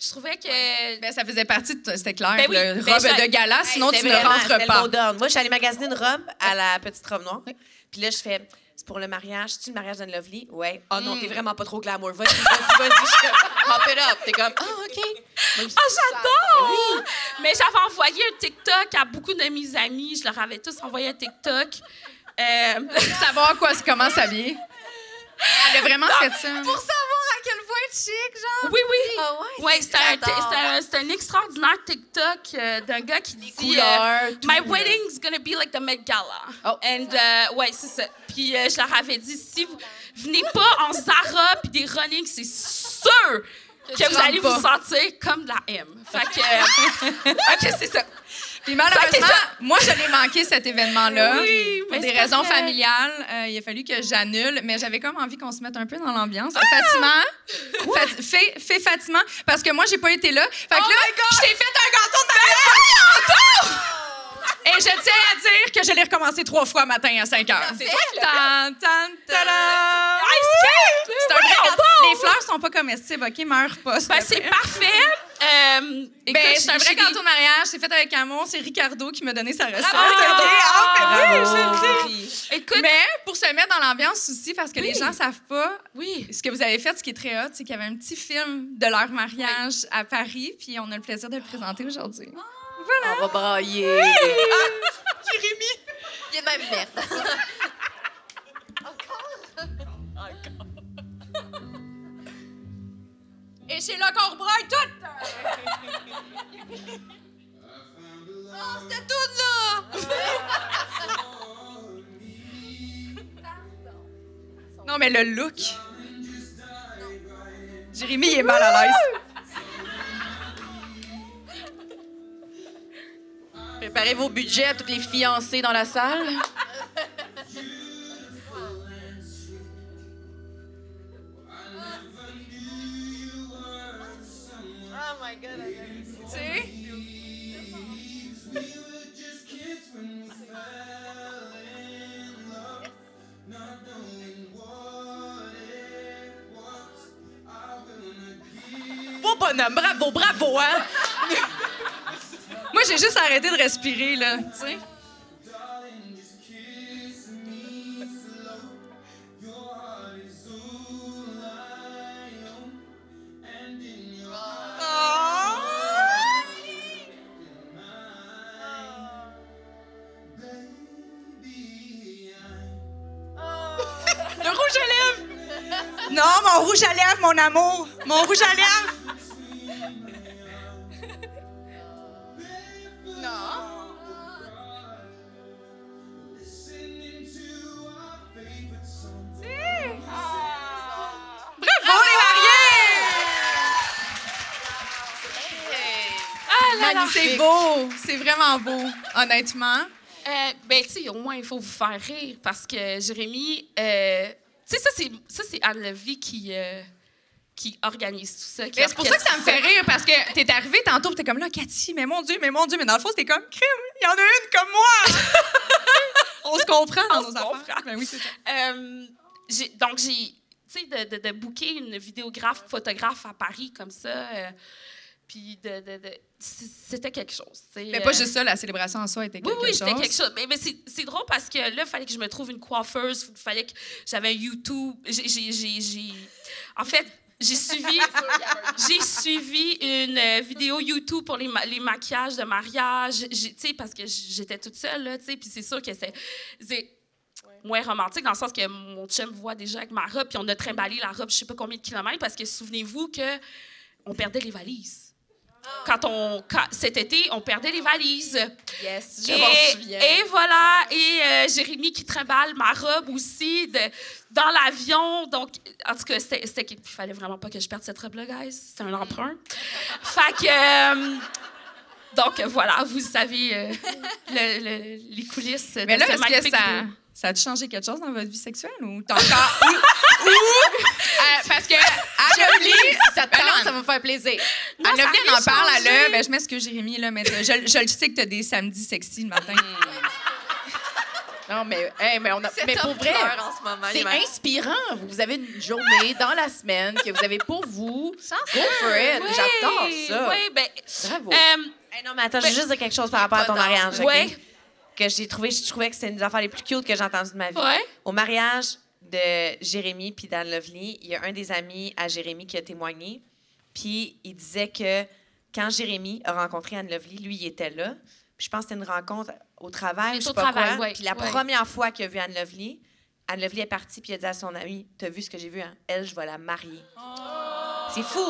S5: Je trouvais que
S2: Ben, ça faisait partie de. C'était clair.
S5: Ben oui,
S2: le
S5: ben
S2: robe de gala, sinon tu ne rentres pas.
S4: Moi, je suis allée magasiner une robe à la petite robe noire. Puis là, je fais, c'est pour le mariage. C'est-tu le mariage d'Anne Lovely? Ouais. Oh non, t'es vraiment pas trop glamour. Vas-y, vas-y, vas-y. Je suis comme,
S7: Hop it up. T'es comme, ah, OK. [laughs]
S5: Ah, j'adore! Mais j'avais envoyé un TikTok à beaucoup de mes amis. Je leur avais tous envoyé un TikTok. Euh, [laughs]
S2: Savoir quoi, comment s'habiller. Elle a vraiment fait ça.
S1: Pour savoir à quel point chic, genre.
S5: oui, oui.
S1: Ah ouais?
S5: Ouais, c'était un, un- un extraordinaire TikTok euh, d'un gars qui dit
S7: couleurs,
S5: euh,
S7: tout,
S5: My wedding's gonna be like the Met Gala.
S7: Oh.
S5: And euh, ouais, c'est ça. Puis euh, je leur avais dit si vous venez pas en Zara puis des running, c'est sûr que, vous allez vous sentir comme de la M. Fait que euh, [laughs] OK, c'est ça.
S2: Puis malheureusement, moi, je l'ai manqué cet événement-là.
S5: Oui,
S2: pour des raisons
S5: vrai.
S2: familiales. Euh, il a fallu que j'annule, mais j'avais comme envie qu'on se mette un peu dans l'ambiance. Fatima, Fat- fais, fais Fatima, parce que moi, j'ai pas été là. Fait que là, je t'ai fait un gâteau de mariage! Et je tiens à dire que je l'ai recommencé trois fois matin à 5 heures. C'est Tan, tan, tada! C'est un vrai gâteau. Les fleurs sont pas comestibles, OK? Meurs pas.
S5: Ben, c'est parfait. Euh, écoute,
S2: Ben, c'est un vrai gâteau de mariage, c'est fait avec amour. C'est Ricardo qui m'a donné sa recette. Ah, ben oui,
S5: Bravo!
S2: j'ai ri.
S5: Écoute,
S2: Mais pour se mettre dans l'ambiance aussi, parce que les gens savent pas,
S5: oui.
S2: ce que vous avez fait, ce qui est très hot, c'est qu'il y avait un petit film de leur mariage à Paris, puis on a le plaisir de le présenter aujourd'hui.
S7: On va brailler. [laughs]
S2: Jérémy!
S1: Il a même merde. [laughs]
S10: Et c'est là qu'on rebraille tout! [laughs]
S1: Oh, c'était tout, là! [laughs]
S2: Non, mais le look. Jérémy, il est mal à l'aise.
S7: Préparez vos budgets à toutes les fiancées dans la salle. [laughs]
S1: my god.
S2: Tu sais?
S7: Bonhomme, bravo, bravo, hein?
S2: Moi, j'ai juste arrêté de respirer, là. Tu sais? Rouge à lèvres, mon amour! Mon rouge à lèvres! Bravo, les mariés! Manu, c'est beau! C'est vraiment beau, honnêtement.
S5: Euh, ben, tu sais, au moins, il faut vous faire rire parce que Jérémy, euh, sais, ça, c'est, ça, c'est Anne Levy qui, euh, qui organise tout ça. qui
S2: Mais c'est pour ça que ça me fait rire, parce que t'es arrivé tantôt, pis t'es comme là, Cathy, mais mon Dieu, mais mon Dieu, mais dans le fond, c'était comme crime, il y en a une comme moi! [laughs] On se comprend dans
S5: On
S2: nos
S5: se
S2: affaires.
S5: comprend.
S2: Ben oui, c'est ça.
S5: Euh, j'ai- donc, j'ai, tu sais, de, de, de booker une vidéographe, photographe à Paris comme ça, euh, puis de, de, de- c'était quelque chose.
S2: Mais pas
S5: euh,
S2: juste ça, la célébration en soi était
S5: Oui,
S2: quelque
S5: oui,
S2: chose.
S5: c'était quelque chose. Mais, mais c'est, c'est drôle parce que là, il fallait que je me trouve une coiffeuse, il fallait que j'avais un YouTube. J'ai, j'ai, j'ai, j'ai- En fait, j'ai [laughs] suivi, j'ai suivi une euh, vidéo YouTube pour les, ma- les maquillages de mariage, j'ai- tu sais, parce que j'étais toute seule, là, tu sais, puis c'est sûr que c'est, c'est moins romantique dans le sens que mon chum voit déjà avec ma robe, puis on a trimballé la robe je sais pas combien de kilomètres parce que souvenez-vous que on perdait les valises. Quand on, quand- cet été, on perdait les valises.
S6: Yes, je m'en souviens.
S5: et voilà, et euh, Jérémy qui trimballe ma robe aussi de, dans l'avion. Donc, en tout cas, c'était, c'était- il fallait vraiment pas que je perde cette robe-là, guys. C'est un emprunt. fait que. euh, donc, voilà, vous savez euh, le- le- les coulisses
S2: Mais
S5: de
S2: là,
S5: ce
S2: est-ce que
S5: magnifique
S2: ça. Ça a-tu changé quelque chose dans votre vie sexuelle ou t'as encore. [laughs] ou, ou, euh, parce que Anne-Lovely,
S8: Ça te
S2: Ben non,
S8: tente, ça va me faire plaisir.
S5: Non, ça
S2: Anne-Lovely,
S5: a
S2: elle en parle,
S5: changé.
S2: a. Ben, je m'excuse, Jérémy, là, mais je, je le sais que t'as des samedis sexy le matin.
S8: Non, mais, hey, mais, on a, mais pour vrai,
S6: en ce moment.
S8: c'est
S6: Hiver.
S8: inspirant. Vous avez une journée dans la semaine que vous avez pour vous. Go for it.
S5: Oui,
S8: J'adore ça.
S5: Oui, ben.
S8: Bravo.
S5: euh,
S4: Hey, non, mais attends, je veux juste dire quelque chose par rapport à ton mariage.
S5: Ouais.
S4: Que j'ai trouvé, je trouvais que c'était une des affaires les plus cute que j'ai entendues de ma vie.
S5: ouais.
S4: Au mariage de Jérémy puis d'Anne Lovely, il y a un des amis à Jérémy qui a témoigné. Puis il disait que quand Jérémy a rencontré Anne Lovely, lui, il était là. Puis je pense que c'était une rencontre au travail, je sais
S5: Au
S4: pas
S5: travail,
S4: quoi.
S5: ouais,
S4: Puis la
S5: ouais.
S4: première fois qu'il a vu Anne Lovely, Anne Lovely est partie puis il a dit à son ami T'as vu ce que j'ai vu, hein? Elle, je vais la marier. C'est fou!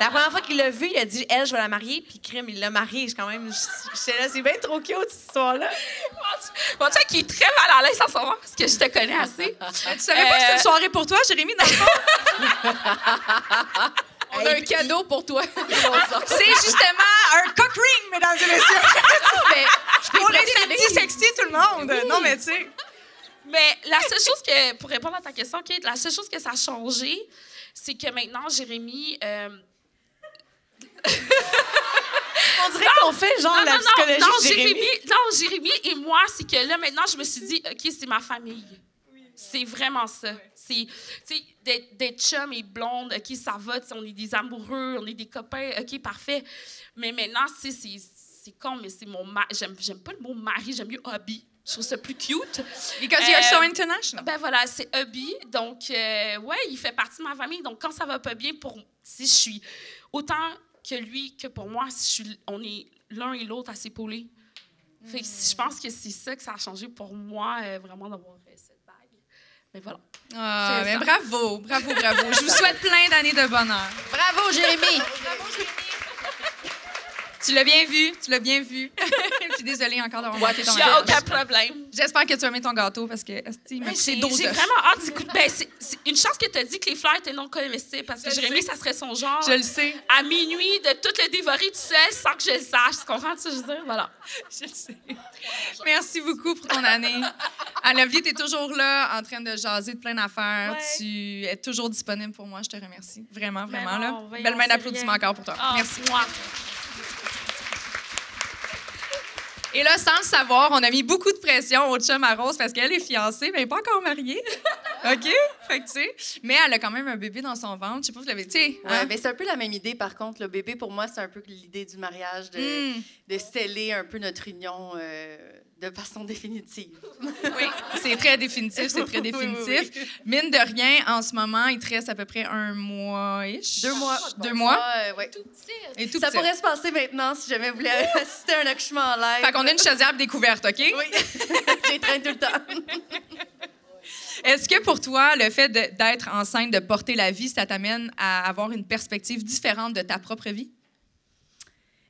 S4: La première fois qu'il l'a vu, il a dit Elle, je vais la marier. Puis crime, il l'a mariée. Je quand même. J'étais là, c'est bien trop cute, cette histoire-là.
S5: Mon chum qui est très mal à l'aise en ce moment parce que je te connais assez.
S2: tu savais pas que c'était une soirée pour toi, Jérémy, dans le fond? [laughs]
S8: On a un cadeau pour toi. [laughs]
S2: C'est justement un cock ring, mesdames et messieurs.
S8: Mais [laughs] je peux
S2: Pour les samedis sexy, tout le monde. Non, mais tu sais.
S5: Mais la seule chose que, pour répondre à ta question, Kate, la seule chose que ça a changé, c'est que maintenant, Jérémy. euh,
S4: On dirait qu'on fait genre
S5: non,
S4: la
S5: non,
S4: psychologie
S5: non,
S4: de Jérémy.
S5: Jérémy, non, Jérémy et moi, c'est que là, maintenant, je me suis dit, OK, c'est ma famille. C'est vraiment ça. C'est, tu sais, d'être, chum et blonde, OK, ça va, on est des amoureux, on est des copains, OK, parfait. Mais maintenant, tu sais, c'est, con, mais c'est mon mari. J'aime, j'aime pas le mot mari, j'aime mieux hobby. Je trouve ça plus cute.
S2: Because you're so
S5: Euh,
S2: international.
S5: Ben voilà, c'est hobby. Donc, euh, ouais, il fait partie de ma famille. Donc, quand ça va pas bien, pour si je suis autant que lui que pour moi, si je suis, on est l'un et l'autre à s'épauler. Fait que je pense que c'est ça que ça a changé pour moi, euh, vraiment d'avoir euh, cette bague. Mais voilà.
S2: Ah, mais bravo, bravo, bravo. Je vous [laughs] souhaite plein d'années de bonheur.
S8: Bravo, Jérémy.
S2: Tu l'as bien vu, tu l'as bien vu. [laughs] Puis désolée encore d'avoir manqué ton mariage.
S5: aucun problème.
S2: J'espère que tu vas aimer ton gâteau parce que
S5: Mais
S2: coûté
S5: J'ai
S2: 12
S5: j'ai
S2: œufs.
S5: vraiment hâte [laughs] d'écouter. Ben, c'est c'est une chance que tu as dit que les fleurs étaient non comestibles parce que
S2: Je
S5: Jérémy, ça serait son genre.
S2: Je le sais,
S5: À minuit, de tout le dévorer tout seul sans que je le sache. Tu comprends ce que je veux dire? Voilà. [laughs]
S2: je le sais. Merci beaucoup pour ton année. Anne-Lovely, tu es toujours là en train de jaser de plein d'affaires.
S5: Ouais.
S2: Tu es toujours disponible pour moi. Je te remercie. Vraiment,
S5: Ben
S2: vraiment.
S5: non,
S2: là. Belle main
S5: c'est
S2: d'applaudissements encore pour toi.
S5: Ah,
S2: Merci.
S5: moi.
S2: Et là, sans le savoir, on a mis beaucoup de pression au chum à Rose parce qu'elle est fiancée, mais elle n'est pas encore mariée. [laughs] OK? Fait que, tu sais. Mais elle a quand même un bébé dans son ventre. Je sais pas si vous l'avez. Tu sais.
S8: Ouais,
S2: hein?
S8: ben, c'est un peu la même idée, par contre. Le bébé, pour moi, c'est un peu l'idée du mariage, de,
S2: Mm.
S8: de sceller un peu notre union euh, de façon définitive. [laughs]
S2: Oui, c'est très définitif, c'est très
S8: oui,
S2: définitif.
S8: oui.
S2: Mine de rien, en ce moment, il te reste à peu près un mois-ish.
S8: Deux mois.
S2: Deux mois.
S8: ouais.
S2: Et tout
S8: Ça
S2: petit.
S8: pourrait se passer maintenant si jamais vous voulez assister à un accouchement en live.
S2: Fait qu'on a une chaudière découverte, OK?
S8: Oui, [laughs] j'ai traîné tout le temps. [laughs]
S2: Est-ce que pour toi, le fait d'être enceinte, de porter la vie, ça t'amène à avoir une perspective différente de ta propre vie?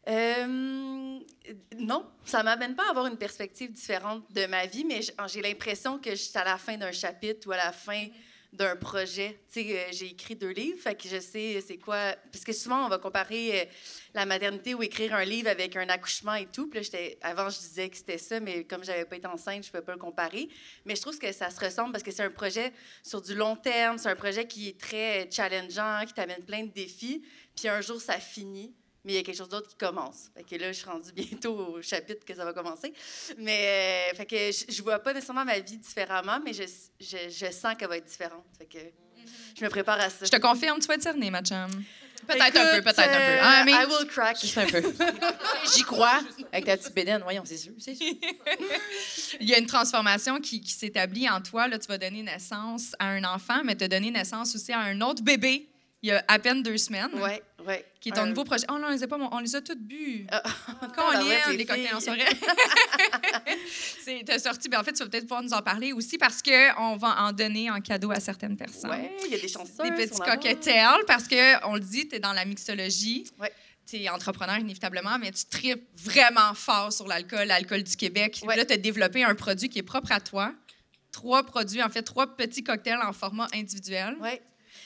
S8: Euh, non, ça m'amène pas à avoir une perspective différente de ma vie, mais j'ai l'impression que je suis à la fin d'un chapitre ou à la fin d'un projet. Tu sais, euh, j'ai écrit deux livres, fait je sais c'est quoi. Parce que souvent, on va comparer euh, la maternité ou écrire un livre avec un accouchement et tout. Puis là, avant, je disais que c'était ça, mais comme j'avais pas été enceinte, je peux pas le comparer. Mais je trouve que ça se ressemble parce que c'est un projet sur du long terme, c'est un projet qui est très challengeant, qui t'amène plein de défis. Puis un jour, ça finit mais il y a quelque chose d'autre qui commence. Fait que là, je suis rendue bientôt au chapitre que ça va commencer. Mais euh, fait que je, je vois pas nécessairement ma vie différemment, mais je, je, je sens qu'elle va être différente. Fait que je me prépare à ça.
S2: Je te confirme, tu vas être cernée, ma chum. Peut-être un peu, peut-être un peu.
S8: euh,
S2: Ah, mais
S8: I will crack.
S4: Juste un peu. [laughs]
S7: J'y crois. Avec ta petite bédaine, voyons, c'est sûr. C'est sûr.
S2: il y a une transformation qui, qui s'établit en toi. Là, tu vas donner naissance à un enfant, mais tu as donné naissance aussi à un autre bébé il y a à peine deux semaines.
S8: Ouais, ouais.
S2: Qui est ton
S8: Un-
S2: nouveau projet. Oh non, on les a pas, on les a toutes bu.
S8: Ah, [laughs]
S2: Quand on
S8: tabarouette,
S2: lit
S8: les
S2: des cocktails en soirée. C'est sorti. Ben, en fait, tu vas peut-être pouvoir nous en parler aussi parce qu'on va en donner en cadeau à certaines personnes.
S8: Ouais, il y a des chansons.
S2: Des petits cocktails parce que on le dit, tu es dans la mixologie.
S8: Ouais.
S2: tu es entrepreneur inévitablement, mais tu tripes vraiment fort sur l'alcool, l'alcool du Québec.
S8: Ouais.
S2: Là, tu as développé un produit qui est propre à toi. Trois produits, en fait, trois petits cocktails en format individuel.
S8: Oui.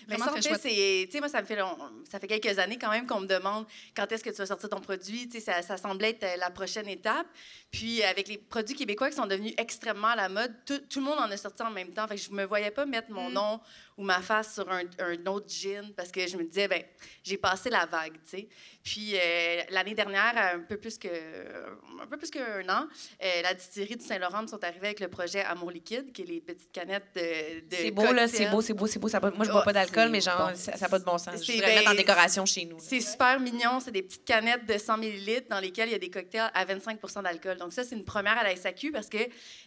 S8: Mais ça, en fait, c'est. Tu sais, moi, ça me fait, long- ça fait quelques années quand même qu'on me demande quand est-ce que tu vas sortir ton produit. Tu sais, ça, ça semblait être euh, la prochaine étape. Puis, avec les produits québécois qui sont devenus extrêmement à la mode, tout, tout le monde en a sorti en même temps. Fait que je me voyais pas mettre
S2: Mm.
S8: mon nom ou ma face sur un, un autre gin parce que je me disais, ben j'ai passé la vague, tu sais. Puis, euh, l'année dernière, un peu plus que un peu plus qu'un an, euh, la distillerie du Saint-Laurent sont arrivés avec le projet Amour liquide, qui est les petites canettes de. de
S4: C'est beau, là, c'est beau, c'est beau, c'est beau. Ça moi, je bois pas d'alcool, mais genre,
S8: bon.
S4: ça n'a pas de bon sens. Je voudrais le mettre en
S8: ben,
S4: décoration chez nous.
S8: C'est super mignon. C'est des petites canettes de 100 ml dans lesquelles il y a des cocktails à 25% d'alcool. Donc, ça, c'est une première à la SAQ parce que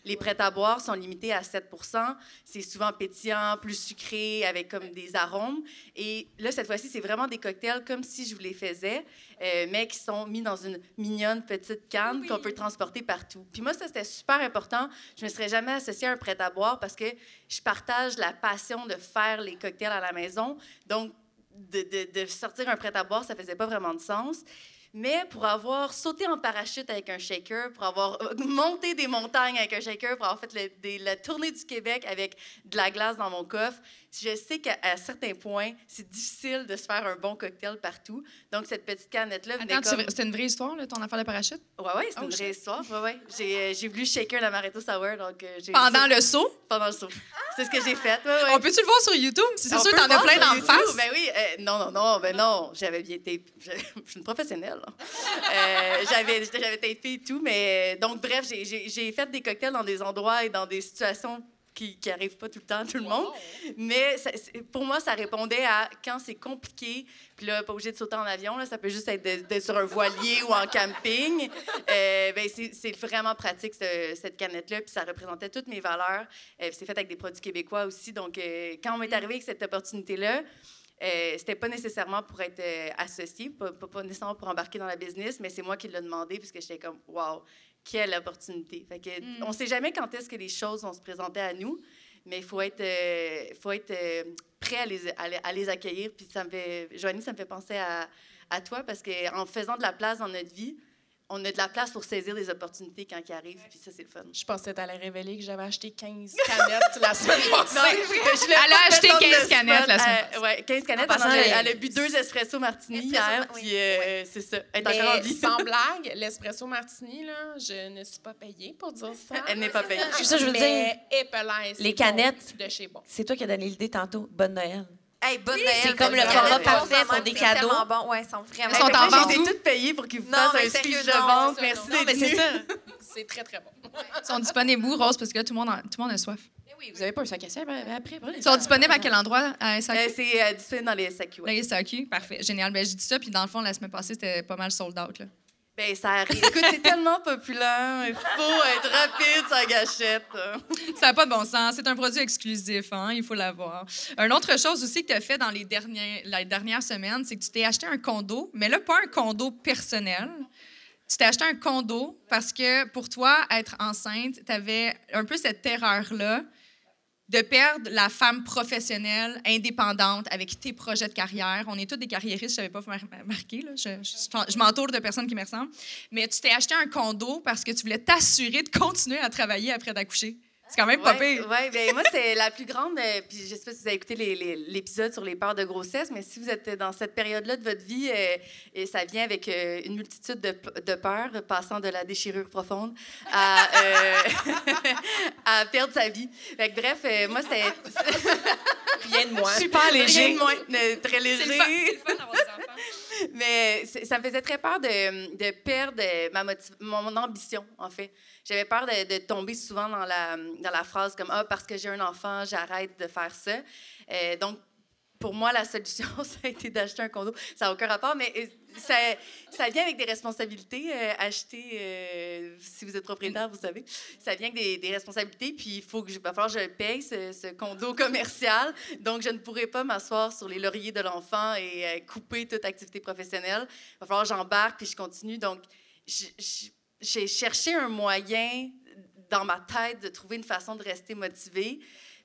S8: les prêts à boire sont limités à 7% C'est souvent pétillant, plus sucré, avec comme des arômes. Et là, cette fois-ci, c'est vraiment des cocktails comme si je vous les faisais, euh, mais qui sont mis dans une mignonne petite canne qu'on peut transporter partout. Puis moi, ça, c'était super important. Je me serais jamais associée à un prêt à boire parce que je partage la passion de faire les cocktails à la maison. Donc, de, sortir un prêt-à-boire, ça faisait pas vraiment de sens. Mais pour avoir sauté en parachute avec un shaker, pour avoir [laughs] monté des montagnes avec un shaker, pour avoir fait le- des- la tournée du Québec avec de la glace dans mon coffre, je sais qu'à certains points, c'est difficile de se faire un bon cocktail partout. Donc, cette petite canette-là venait
S2: Attends, c'est
S8: comme...
S2: c'était une vraie histoire, là, ton affaire de parachute?
S8: Ouais, ouais, c'est
S2: Oh,
S8: une vraie histoire. Ouais, ouais. J'ai, euh, j'ai voulu shaker l'amaretto sour, donc euh, j'ai...
S2: Pendant le saut?
S8: Pendant le saut. C'est ce que j'ai fait. Ouais, ouais.
S2: On peut-tu le voir sur YouTube? C'est c'est sûr que t'en as plein d'en face.
S8: Ben oui, euh, non, non, non, ben non, j'avais bien. Je je suis une professionnelle. Euh, j'avais, j'avais tapé et tout, mais euh, donc, bref, j'ai, j'ai, j'ai fait des cocktails dans des endroits et dans des situations qui n'arrivent pas tout le temps à tout le monde. Mais ça- pour moi, ça répondait à quand c'est compliqué, puis là, pas obligé de sauter en avion, là, ça peut juste être de- sur un voilier ou en camping. Euh, ben, c'est c'est vraiment pratique, ce- cette canette-là, puis ça représentait toutes mes valeurs. Euh, c'est fait avec des produits québécois aussi. Donc, euh, quand on m'est arrivé avec cette opportunité-là, euh, c'était pas nécessairement pour être euh, associé, pas, pas- pas nécessairement pour embarquer dans la business, mais c'est moi qui l'ai demandé parce que j'étais comme, wow, quelle opportunité. Fait que, On sait jamais quand est-ce que les choses vont se présenter à nous, mais il faut être, euh, faut être euh, prêt à les, à les- à les accueillir. Puis ça me fait, Joanie, ça me fait penser à, à toi parce qu'en faisant de la place dans notre vie, on a de la place pour saisir les opportunités quand ils arrivent, puis ça, c'est le fun.
S6: Je pensais que t'allais révéler que j'avais acheté 15 [laughs] canettes la semaine passée.
S8: Non,
S2: Elle a acheté
S8: mettre on
S2: 15
S8: the
S2: canettes la semaine
S8: Euh, ouais, 15 canettes.
S4: En passant,
S8: elle, a-
S4: elle-
S8: elle a bu deux espresso martini
S1: Espresso,
S8: hier,
S1: oui.
S8: puis euh, c'est ça. Elle est encore en
S6: Mais
S8: vie.
S6: sans blague, l'espresso martini, là, je ne suis pas payée pour dire ça.
S8: Elle n'est pas payée.
S4: C'est ça, je veux
S6: Mais épelaise,
S4: Les canettes.
S6: de chez bon.
S4: C'est toi qui as donné l'idée tantôt. Bonne Noël.
S1: Hey, bonne Noël.
S4: c'est comme le format parfait pour des cadeaux.
S1: bon. Ouais, ils sont vraiment
S2: Ils sont en vente
S8: J'ai toute payée pour qu'ils vous fassent un speech de vente. Merci
S6: non.
S8: d'être
S4: mais c'est ça. [laughs]
S6: C'est très, très bon.
S2: Ils sont disponibles où, Rose? Parce que là, tout le monde, a- tout le monde a soif.
S7: Eh oui, vous avez pas un sac à sel ben, après?
S2: Ils sont disponibles à quel endroit? À SAQ?
S8: Euh, C'est euh, disponible dans les SAQ. ouais.
S2: La SAQ, parfait. Génial. Ben, j'ai dit ça, puis dans le fond, la semaine passée, c'était pas mal sold out. Là.
S8: Ben, ça arrive. Écoute, c'est tellement populaire. Il faut être rapide la gâchette.
S2: Ça n'a pas de bon sens. C'est un produit exclusif, hein? il faut l'avoir. Une autre chose aussi que tu as fait dans les dernières, la dernière semaine, c'est que tu t'es acheté un condo, mais là, pas un condo personnel. Tu t'es acheté un condo parce que pour toi, être enceinte, tu avais un peu cette terreur-là de perdre la femme professionnelle, indépendante, avec tes projets de carrière. On est tous des carriéristes, je ne savais pas mar- marquer. Là. Je- je m'entoure de personnes qui me ressemblent. Mais tu t'es acheté un condo parce que tu voulais t'assurer de continuer à travailler après d'accoucher. C'est quand même pas
S8: Ouais,
S2: pire.
S8: ouais, ben moi, c'est la plus grande. euh, puis je sais pas si vous avez écouté les- les- l'épisode sur les peurs de grossesse, mais si vous êtes dans cette période-là de votre vie, euh, et ça vient avec euh, une multitude de, de peurs, passant de la déchirure profonde à, euh, [laughs] à perdre sa vie. Fait que, bref, euh, moi, c'était
S4: Rien de moi.
S8: super léger. moins, euh, très léger.
S2: C'est le fun, c'est le fun d'avoir des enfants. [laughs]
S8: Mais ça me faisait très peur de, de perdre ma mon ambition, en fait. J'avais peur de, de tomber souvent dans la, dans la phrase comme Ah, parce que j'ai un enfant, j'arrête de faire ça. Euh, donc, pour moi, la solution, [laughs] ça a été d'acheter un condo. Ça n'a aucun rapport, mais euh, ça, ça vient avec des responsabilités. euh, acheter, euh, si vous êtes propriétaire, vous savez, ça vient avec des, responsabilités. Puis il faut que je, va falloir que je paye ce, condo commercial. Donc, je ne pourrai pas m'asseoir sur les lauriers de l'enfant et couper toute activité professionnelle. Il va falloir que j'embarque puis je continue. Donc, j'ai cherché un moyen dans ma tête de trouver une façon de rester motivée.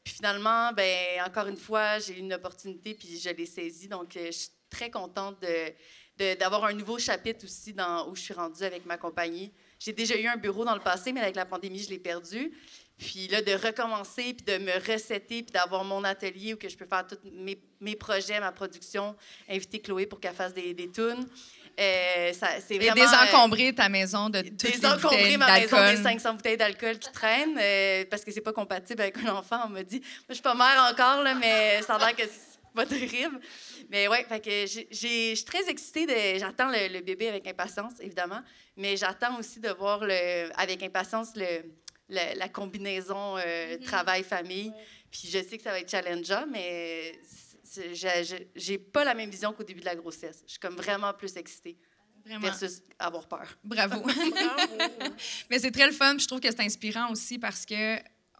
S8: Puis finalement, ben encore une fois, j'ai eu une opportunité puis je l'ai saisie. Donc, euh, je suis très contente d'avoir un nouveau chapitre aussi dans, où je suis rendue avec ma compagnie. J'ai déjà eu un bureau dans le passé, mais avec la pandémie, je l'ai perdu. Puis là, de recommencer, puis de me recéter, puis d'avoir mon atelier où que je peux faire tous mes, mes projets, ma production, inviter Chloé pour qu'elle fasse des, des tunes. Euh,
S2: Et
S8: vraiment... euh,
S2: désencombrer ta maison de toutes les
S8: désencombrer ma maison des 500 bouteilles d'alcool qui traînent euh, parce que c'est pas compatible avec un enfant. On m'a dit, moi, je suis pas mère encore, là, mais ça a l'air que c'est pas terrible. Mais ouais, fait que je suis très excitée. de- J'attends le, le bébé avec impatience, évidemment, mais j'attends aussi de voir le, avec impatience le, le- la combinaison euh, travail-famille. Puis je sais que ça va être challengeant, mais c'est- j'ai- pas la même vision qu'au début de la grossesse. Je suis comme vraiment plus excitée
S2: Vraiment.
S8: versus avoir peur.
S2: Bravo. [laughs] Mais c'est très le fun. Je trouve que c'est inspirant aussi parce que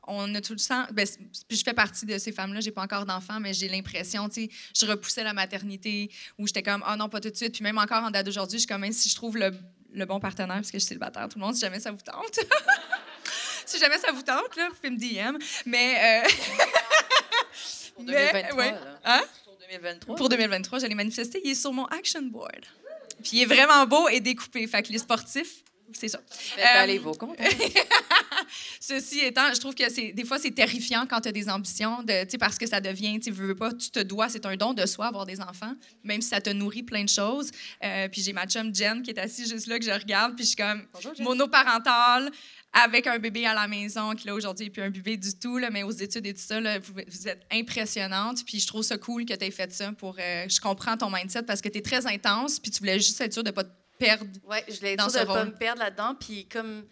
S2: on a tout le temps. Ben, je fais partie de ces femmes-là. J'ai pas encore d'enfants, mais j'ai l'impression, tu sais, je repoussais la maternité où j'étais comme, ah non, pas tout de suite. Puis même encore en date d'aujourd'hui, je suis comme, même si je trouve le, le bon partenaire, parce que je suis célibataire, tout le monde, si jamais ça vous tente. [laughs] si jamais ça vous tente, là, vous pouvez me DM. Mais. euh, [laughs]
S4: Pour
S2: mais,
S4: 2023,
S2: ouais.
S4: là.
S2: Hein?
S4: Pour 2023.
S2: Pour 2023, j'allais manifester. Il est sur mon action board. Puis il est vraiment beau et découpé. Fait que les sportifs, c'est ça. Euh,
S4: aller vos comptes. [laughs]
S2: Ceci étant, je trouve que c'est des fois c'est terrifiant quand tu as des ambitions de parce que ça devient tu veux pas tu te dois c'est un don de soi avoir des enfants même si ça te nourrit plein de choses. Euh, puis j'ai ma chum Jen qui est assise juste là que je regarde puis je suis comme monoparentale avec un bébé à la maison qui là aujourd'hui puis un bébé du tout là, mais aux études et tout ça là, vous, vous êtes impressionnante puis je trouve ça cool que tu aies fait ça pour euh, je comprends ton mindset parce que tu es très intense puis tu voulais juste être sûre de pas te perdre
S8: Ouais, je voulais être sûre de pas
S2: rôle.
S8: me perdre là-dedans. Puis comme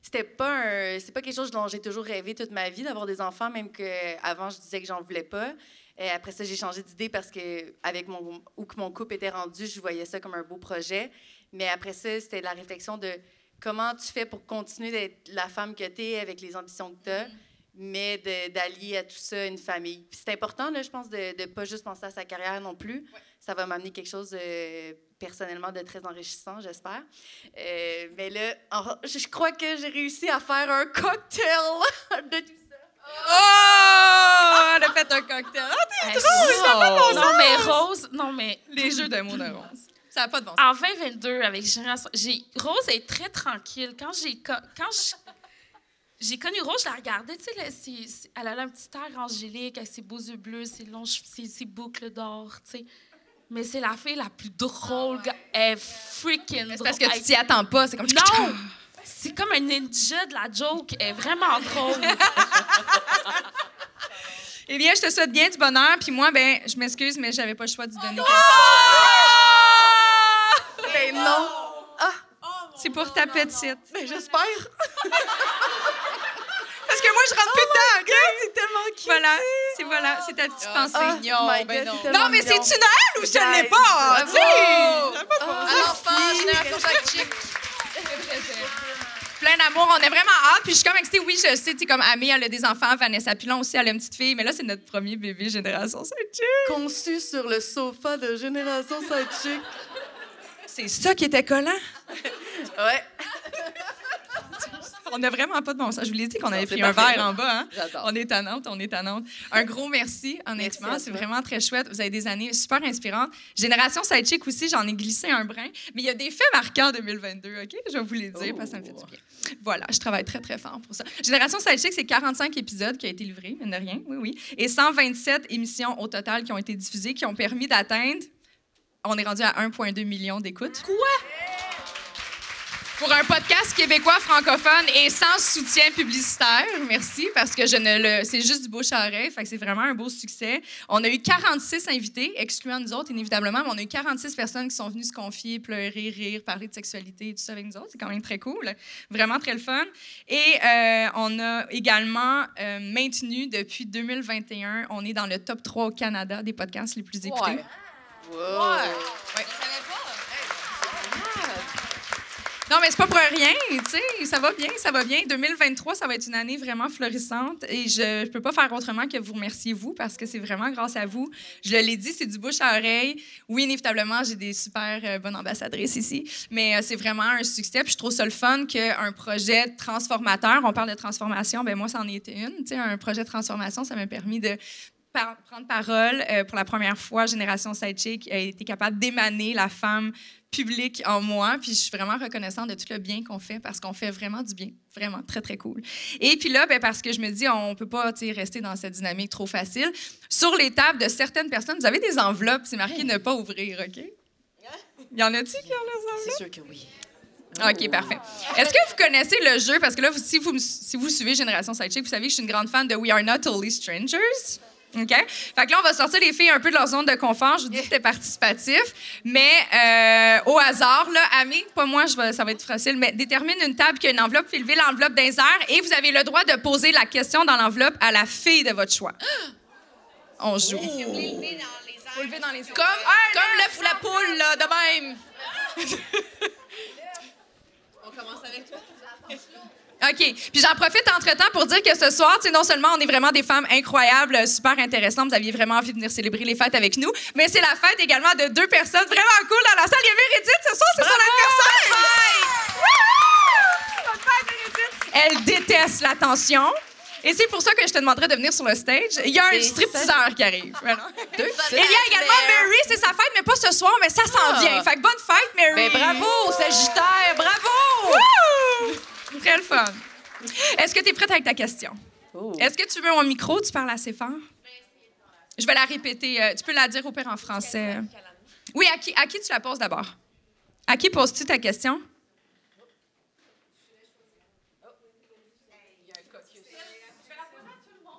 S8: c'était pas un, c'est pas quelque chose dont j'ai toujours rêvé toute ma vie d'avoir des enfants, même que avant je disais que j'en voulais pas. Et après ça, j'ai changé d'idée parce que avec mon où que mon couple était rendu, je voyais ça comme un beau projet. Mais après ça, c'était la réflexion de comment tu fais pour continuer d'être la femme que tu es avec les ambitions que tu as, mais de- d'allier à tout ça une famille. Puis c'est important, là, je pense, de ne pas juste penser à sa carrière non plus. Ça va m'amener quelque chose euh, personnellement de très enrichissant, j'espère. Euh, mais là, en- je crois que j'ai réussi à faire un cocktail [laughs] de tout ça.
S2: Oh! Elle a fait un cocktail. Ah, t'es drôle!
S5: Non, mais Rose, non, mais
S2: Les jeux de mots de Rose. Ça n'a pas de bon sens.
S5: en 2022, avec Génération, j'ai, Rose est très tranquille. Quand j'ai, quand [laughs] j'ai connu Rose, je la regardais, tu sais, là, elle a un petit air angélique avec ses beaux yeux bleus, ses longs ses, ses boucles d'or, tu sais. Mais c'est la fille la plus drôle. gars. Elle est freaking drôle.
S2: C'est parce que tu t'y attends pas. C'est comme.
S5: Non! C'est comme un ninja de la joke. Elle est vraiment drôle.
S2: Eh bien, je te souhaite bien du bonheur. Puis moi, ben, je m'excuse, mais j'avais pas le choix de donner
S8: Ben non!
S2: C'est pour ta petite.
S8: Ben j'espère! [laughs]
S2: Parce que moi, je rentre plus dedans, OK?
S8: C'est tellement cute!
S2: Voilà, c'est voilà, c'est ta petite pensée.
S8: Oh my
S4: ben
S8: God,
S4: non.
S8: c'est tellement
S2: non, mais
S8: mignon.
S2: c'est-tu Noël ou ça ne
S8: Guys,
S2: pas? Tu sais?
S4: À l'enfant, génération sidechick. [laughs]
S2: Plein d'amour. On est vraiment hâte. Puis je suis comme excitée. Oui, je sais, tu sais, comme Amé, elle a des enfants. Vanessa Pilon aussi, elle a une petite fille. Mais là, c'est notre premier bébé génération Sidechick.
S8: Conçu sur le sofa de Génération Sidechick.
S2: C'est ça qui était collant. [laughs]
S8: Ouais.
S2: On n'a vraiment pas de bon sens. Je vous l'ai dit qu'on avait pris un verre en bas. Hein? On est tannante, on est tannante. Un gros merci, honnêtement. C'est vraiment très chouette. Vous avez des années super inspirantes. Génération Sidechick aussi, j'en ai glissé un brin. Mais il y a des faits marquants en 2022, OK? Je vais vous les dire parce que ça me fait du bien. Voilà, je travaille très, très fort pour ça. Génération Sidechick, c'est 45 épisodes qui ont été livrés, mine de rien, oui, oui. Et 127 émissions au total qui ont été diffusées, qui ont permis d'atteindre... On est rendu à 1,2 million d'écoutes. Quoi? Pour un podcast québécois francophone et sans soutien publicitaire, merci, parce que je ne le, c'est juste du bouche à oreille, fait que c'est vraiment un beau succès. On a eu 46 invités, excluant nous autres, inévitablement, mais on a eu 46 personnes qui sont venues se confier, pleurer, rire, parler de sexualité et tout ça avec nous autres. C'est quand même très cool, vraiment très le fun. Et euh, on a également euh, maintenu depuis 2021, on est dans le top 3 au Canada des podcasts les plus écoutés.
S4: Ouais.
S2: Ouais. Non, mais c'est pas pour rien, tu sais, ça va bien, ça va bien. 2023, ça va être une année vraiment florissante et je, je peux pas faire autrement que vous remercier vous parce que c'est vraiment grâce à vous. Je l'ai dit, c'est du bouche à oreille. Oui, inévitablement, j'ai des super euh, bonnes ambassadrices ici, mais euh, c'est vraiment un succès. Puis je trouve ça le fun qu'un projet transformateur, on parle de transformation, ben moi, ça en était une. Tu sais, un projet de transformation, ça m'a permis de par- prendre parole. Euh, pour la première fois, Génération Sidechick a été capable d'émaner la femme publique en moi. Puis je suis vraiment reconnaissante de tout le bien qu'on fait parce qu'on fait vraiment du bien. Vraiment, très, très cool. Et puis là, ben, parce que je me dis, on peut pas rester dans cette dynamique trop facile. Sur les tables de certaines personnes, vous avez des enveloppes. C'est marqué ne pas ouvrir, OK? Il y en a-tu qui ont les enveloppes?
S7: C'est sûr que oui.
S2: OK, parfait. Est-ce que vous connaissez le jeu? Parce que là, si vous, si vous suivez Génération Sidechick, vous savez que je suis une grande fan de We Are Not Totally Strangers. OK? Fait que là, on va sortir les filles un peu de leur zone de confort. Je vous dis que c'était participatif. Mais euh, au hasard, là, Ami, pas moi, je vais, ça va être facile, mais détermine une table qui a une enveloppe, puis levez l'enveloppe d'un air et vous avez le droit de poser la question dans l'enveloppe à la fille de votre choix. [gasps] On joue.
S4: Lever dans les airs.
S7: Comme, comme l'œuf ou la poule, là, de même. [laughs]
S4: On commence avec toi.
S2: OK. Puis j'en profite entre-temps pour dire que ce soir, tu sais, non seulement on est vraiment des femmes incroyables, super intéressantes, vous aviez vraiment envie de venir célébrer les fêtes avec nous, mais c'est la fête également de deux personnes vraiment cool dans la salle. Il y a Meredith ce soir, c'est son anniversaire! Elle déteste l'attention. Et c'est pour ça que je te demanderais de venir sur le stage. Il y a un stripteaseur qui arrive. Voilà. Il y a également Mary, c'est sa fête, mais pas ce soir, mais ça s'en vient. Fait que bonne fête, Mary!
S7: Ben bravo, Sagittaire, bravo!
S2: Wouh! Très le fun. Est-ce que tu es prête avec ta question? Est-ce que tu veux un micro? Tu parles assez fort? Je vais la répéter. Euh, tu peux la dire au pire en français. Oui, à qui, à qui tu la poses d'abord? À qui poses-tu ta question?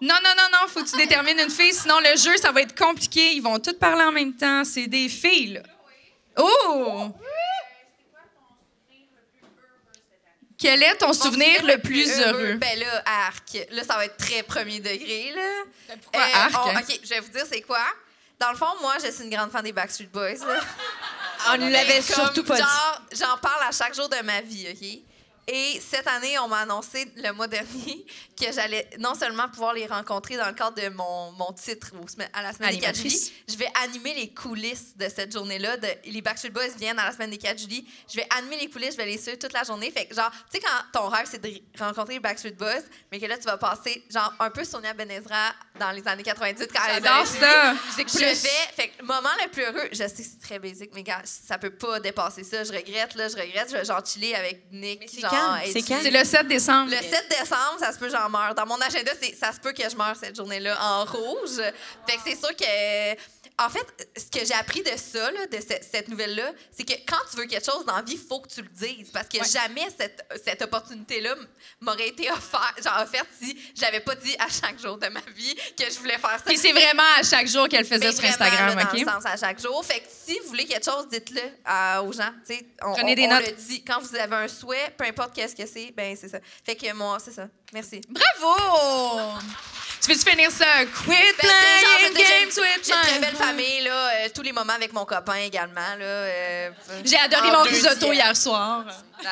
S2: Non, non, non, non, faut que tu détermines une fille, sinon le jeu, ça va être compliqué. Ils vont toutes parler en même temps. C'est des filles, là. Oh! Quel est ton souvenir le plus heureux?
S1: Ben là, arc. Là, ça va être très premier degré, là.
S2: pourquoi
S1: Euh,
S2: arc?
S1: on- OK, je vais vous dire c'est quoi. Dans le fond, moi, je suis une grande fan des Backstreet Boys, là.
S7: On ne l'avait
S1: Comme,
S7: surtout pas dit.
S1: genre, J'en parle à chaque jour de ma vie, OK? Et cette année, on m'a annoncé le mois dernier [laughs] que j'allais non seulement pouvoir les rencontrer dans le cadre de mon, mon titre à la semaine des 4
S2: Animatrice.
S1: juillet, je vais animer les coulisses de cette journée-là. Les Backstreet Boys viennent à la semaine des 4 juillet. Je vais animer les coulisses, je vais les suivre toute la journée. Fait que, genre, tu sais, quand ton rêve, c'est de rencontrer les Backstreet Boys, mais que là, tu vas passer, genre, un peu Sonia Benezra dans les années 90 quand elle
S2: J'adore ça.
S1: je vais, fait que le moment le plus heureux, je sais que c'est très basique, mais gars, ça peut pas dépasser ça. Je regrette, là, je regrette. Je vais genre chiller avec Nick. genre,
S7: quand?
S1: être
S7: C'est quand?
S2: C'est le 7 décembre.
S1: le 7 décembre, ça se peut j'en meurs. Dans mon agenda, c'est ça se peut que je meure cette journée-là en rouge. Fait que c'est sûr que en fait, ce que j'ai appris de ça, là, de ce- cette nouvelle-là, c'est que quand tu veux quelque chose dans la vie, il faut que tu le dises. Parce que jamais cette, cette opportunité-là m'aurait été offerte, genre, offerte si j'avais pas dit à chaque jour de ma vie que je voulais faire ça.
S2: Puis c'est vraiment à chaque jour qu'elle faisait
S1: Mais
S2: sur
S1: vraiment,
S2: Instagram,
S1: là, dans
S2: OK?
S1: le sens à chaque jour. Fait que si vous voulez quelque chose, dites-le euh, aux gens. On,
S2: Prenez
S1: on-
S2: des
S1: on
S2: notes.
S1: le dit. Quand vous avez un souhait, peu importe qu'est-ce que c'est, ben c'est ça. Fait que moi, c'est ça. Merci.
S2: Bravo! Tu veux-tu finir ça? Quit
S1: Ben,
S2: playing games
S1: j'ai-
S2: with
S1: J'ai une très
S2: my
S1: belle famille, là. euh, tous les moments avec mon copain également, là. euh,
S2: J'ai adoré mon
S1: deuxième.
S2: risotto hier soir.
S1: Ah.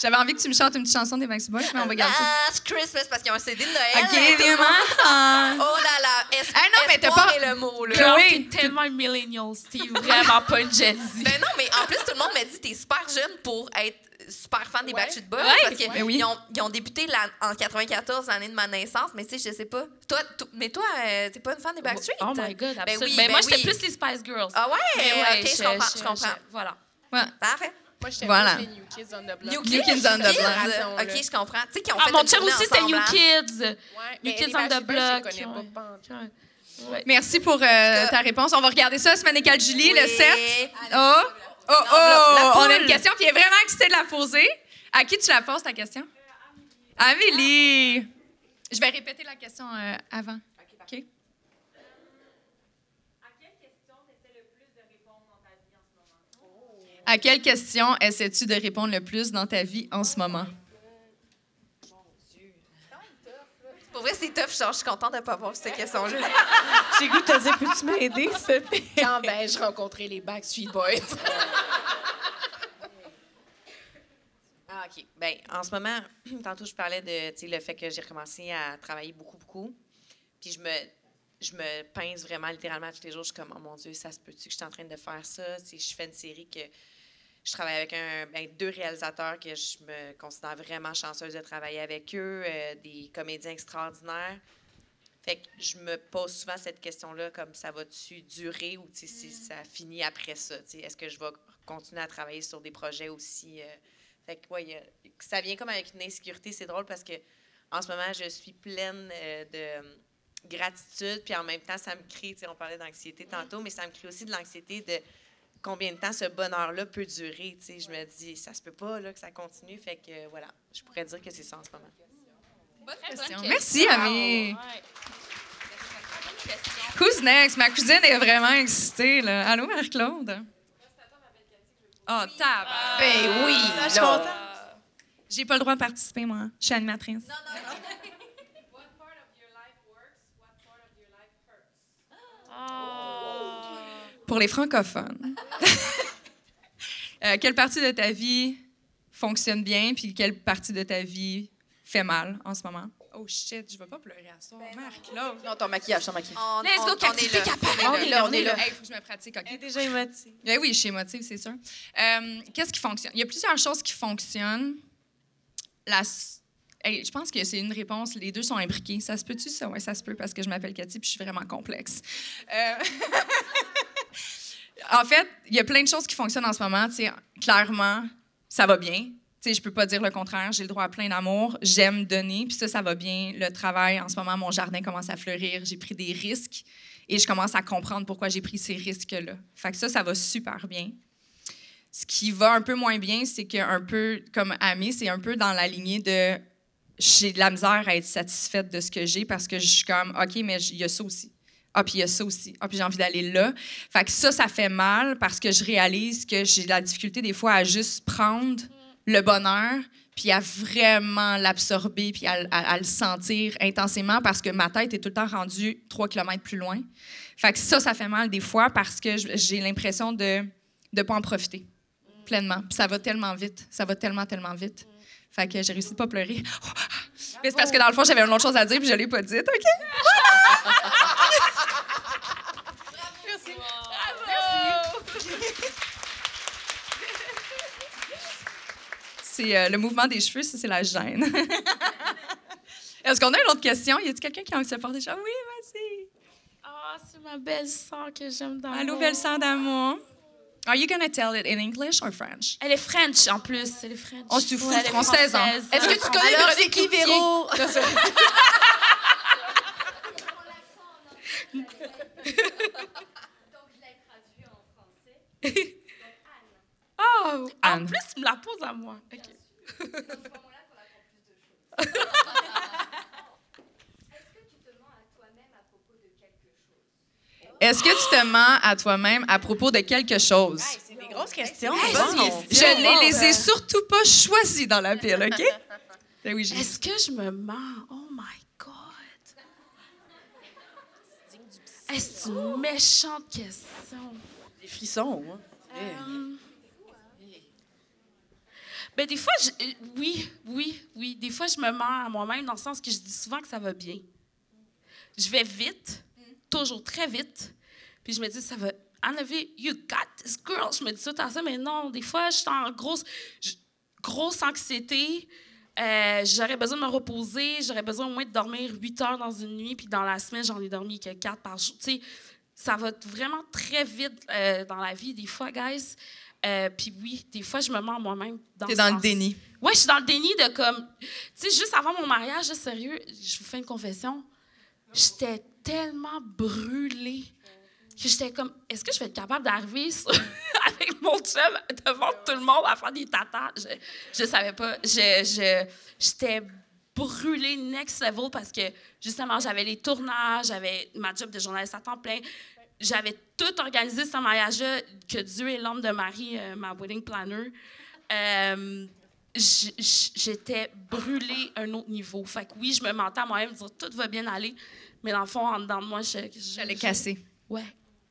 S2: J'avais envie que tu me chantes une petite chanson des Backstreet Boys, mais on va garder ça.
S1: Last Christmas, parce qu'ils ont un CD de Noël.
S2: OK,
S1: là, monde- Oh là là, es-
S2: Ah non, mais t'as pas-
S1: le mot, là.
S2: Chloé,
S5: Chloé, t'es tellement millennial, Steve, vraiment pas une Gen Z.
S1: Ben non, mais en plus, tout le monde m'a dit t'es super jeune pour être super fan des
S6: Ouais.
S1: Backstreet Boys.
S2: Ouais.
S1: Parce qu'ils
S2: Ben oui.
S1: ont, ils ont débuté la- en 94, l'année de ma naissance, mais tu sais, je sais pas. Toi, mais toi, euh, t'es pas une fan des Backstreet?
S5: Oh my God,
S1: Ben
S5: absolument.
S1: oui,
S5: Mais
S1: ben
S5: moi, j'étais
S1: oui.
S5: plus les Spice Girls.
S1: Ah ouais?
S5: Mais
S1: ok, je, comprends, je, comprends.
S5: voilà.
S1: Parfait.
S6: Moi, j'étais
S2: Voilà.
S6: plus les New Kids on the Block.
S1: New
S2: New Kids on the Block.
S1: Ok, je comprends. Tu sais, qui ont
S5: Ah,
S1: fait
S5: mon chum aussi, c'était New? Kids.
S6: Ouais,
S5: New Kids on the Block.
S6: Je connais pas.
S2: Merci pour euh, ta réponse. On va regarder ça, semaine 4 juillet, le
S1: Oui.
S2: 7. Oh! Oh, oh!
S1: la
S2: On a une question, puis elle est vraiment excitée de la poser. À qui tu la poses, ta question? Amélie! Je vais répéter la question euh, avant. OK? À quelle question essaies-tu de répondre le plus dans ta vie en ce moment?
S1: Pour vrai, c'est tough. Genre, je suis contente de pas avoir cette question-là. [laughs]
S7: J'ai goût de te dire, peux-tu m'aider, s'il te plaît?
S6: Quand ben, je rencontrais les Backstreet Boys? [laughs]
S4: Ah, OK. Bien, en ce moment, [clears throat] tantôt, je parlais de tu sais, le fait que j'ai recommencé à travailler beaucoup, beaucoup. Puis je me, je me pince vraiment littéralement tous les jours. Je suis comme, oh mon Dieu, ça se peut-tu que je suis en train de faire ça? Si je fais une série que je travaille avec un, ben, deux réalisateurs que je me considère vraiment chanceuse de travailler avec eux, euh, des comédiens extraordinaires. Fait que je me pose souvent cette question-là, comme ça va-tu durer ou si ça finit après ça? Est-ce que je vais continuer à travailler sur des projets aussi? Euh? fait que, ouais, ça vient comme avec une insécurité. C'est drôle parce que en ce moment, je suis pleine euh, de gratitude, puis en même temps, ça me crée, on parlait d'anxiété tantôt, mais ça me crée aussi de l'anxiété de combien de temps ce bonheur-là peut durer. Je me dis, ça se peut pas là, que ça continue. Fait que voilà, je pourrais dire que c'est ça en ce moment.
S2: Bonne question. Merci, Ami. Who's next? Ma cousine est vraiment excitée. Là. Allô, Marie-Claude? Oh, tab!
S8: Ben oui!
S2: J'ai pas le droit de participer, moi. Je suis animatrice. Non, non, non. Pour les francophones. [laughs] Euh, quelle partie de ta vie fonctionne bien, puis quelle partie de ta vie fait mal en ce moment? Oh shit, je vais pas pleurer à ça. Ben Marc-Claude.
S8: Non, ton maquillage, ton maquillage.
S2: Let's go, Cathy, t'es capable. On est là, on est là. Il faut que je me pratique, OK?
S4: déjà émotive.
S2: Ben oui, je suis émotive, c'est sûr. Euh, Qu'est-ce qui fonctionne? Il y a plusieurs choses qui fonctionnent. La... je pense que c'est une réponse. Les deux sont imbriqués. Ça se peut-tu, ça? Oui, ça se peut parce que je m'appelle Cathy puis je suis vraiment complexe. Euh... [laughs] en fait, il y a plein de choses qui fonctionnent en ce moment. sais, clairement, ça va bien. Je je peux pas dire le contraire. J'ai le droit à plein d'amour. J'aime donner. Puis ça, ça va bien. Le travail, en ce moment, mon jardin commence à fleurir. J'ai pris des risques et je commence à comprendre pourquoi j'ai pris ces risques-là. Fait que ça, ça va super bien. Ce qui va un peu moins bien, c'est qu'un peu, comme Ami, c'est un peu dans la lignée de j'ai de la misère à être satisfaite de ce que j'ai parce que je suis comme, OK, mais il y a ça aussi. Ah, puis il y a ça aussi. Ah, puis j'ai envie d'aller là. Fait que ça, ça fait mal parce que je réalise que j'ai de la difficulté des fois à juste prendre le bonheur, puis à vraiment l'absorber, puis à, le sentir intensément parce que ma tête est tout le temps rendue trois kilomètres plus loin. Fait que ça, ça fait mal des fois parce que j'ai l'impression de ne pas en profiter pleinement. Puis ça va tellement vite. Ça va tellement, tellement vite. Fait que j'ai réussi à pas pleurer. [laughs] Mais c'est parce que dans le fond, j'avais une autre chose à dire puis je l'ai pas dite, OK? [laughs] c'est euh, le mouvement des cheveux, ça, c'est la gêne. [laughs] Est-ce qu'on a une autre question? Y a-t-il quelqu'un qui a envie de se porter Oui, vas-y.
S5: Ah, c'est ma belle sœur que j'aime d'amour.
S2: Allô, belle sœur d'amour. Are you gonna tell it in English or French?
S5: Elle est French en plus. Elle est French.
S2: On se fout, française. Hein?
S8: Est-ce que tu connais Alors, Véronique qui Véro? [laughs] [laughs]
S11: Donc, je l'ai traduit en français.
S5: Oh, en plus, tu me la poses à moi. OK. [laughs]
S2: Est-ce que tu te mens à toi-même à propos de quelque chose?
S4: c'est des grosses questions.
S2: je ne les ai surtout pas choisies dans la pile, OK?
S5: Ben oui, Est-ce que je me mens? Oh my God! Est-ce une méchante question?
S8: Des frissons, hein? Euh,
S5: ben, des fois, euh, oui, oui, oui. Des fois, je me mens à moi-même dans le sens que je dis souvent que ça va bien. Je vais vite, toujours très vite. Puis je me dis, ça va. Annavi, you got this girl. Je me dis tout à ça, mais non, des fois, je suis en grosse, grosse anxiété. Euh, j'aurais besoin de me reposer. J'aurais besoin au moins de dormir 8 heures dans une nuit. Puis dans la semaine, j'en ai dormi que 4 par jour. Tu ça va vraiment très vite euh, dans la vie, des fois, guys. Euh, puis oui, des fois, je me mens moi-même.
S2: T'es dans le déni.
S5: Oui, je suis dans le déni de comme. Tu sais, juste avant mon mariage, sérieux, je vous fais une confession. J'étais tellement brûlée que j'étais comme, est-ce que je vais être capable d'arriver [laughs] avec mon chum devant tout le monde à faire des tatas? Je, ne savais pas. Je, j'étais brûlée next level parce que justement, j'avais les tournages, j'avais ma job de journaliste à temps plein j'avais tout organisé ce mariage-là, que Dieu est l'homme de Marie, euh, ma wedding planner. Euh, j'étais brûlée à un autre niveau. Fait que oui, je me mentais à moi-même, dire tout va bien aller, mais dans le fond, en dedans de moi, je.
S2: J'allais casser.
S5: Ouais.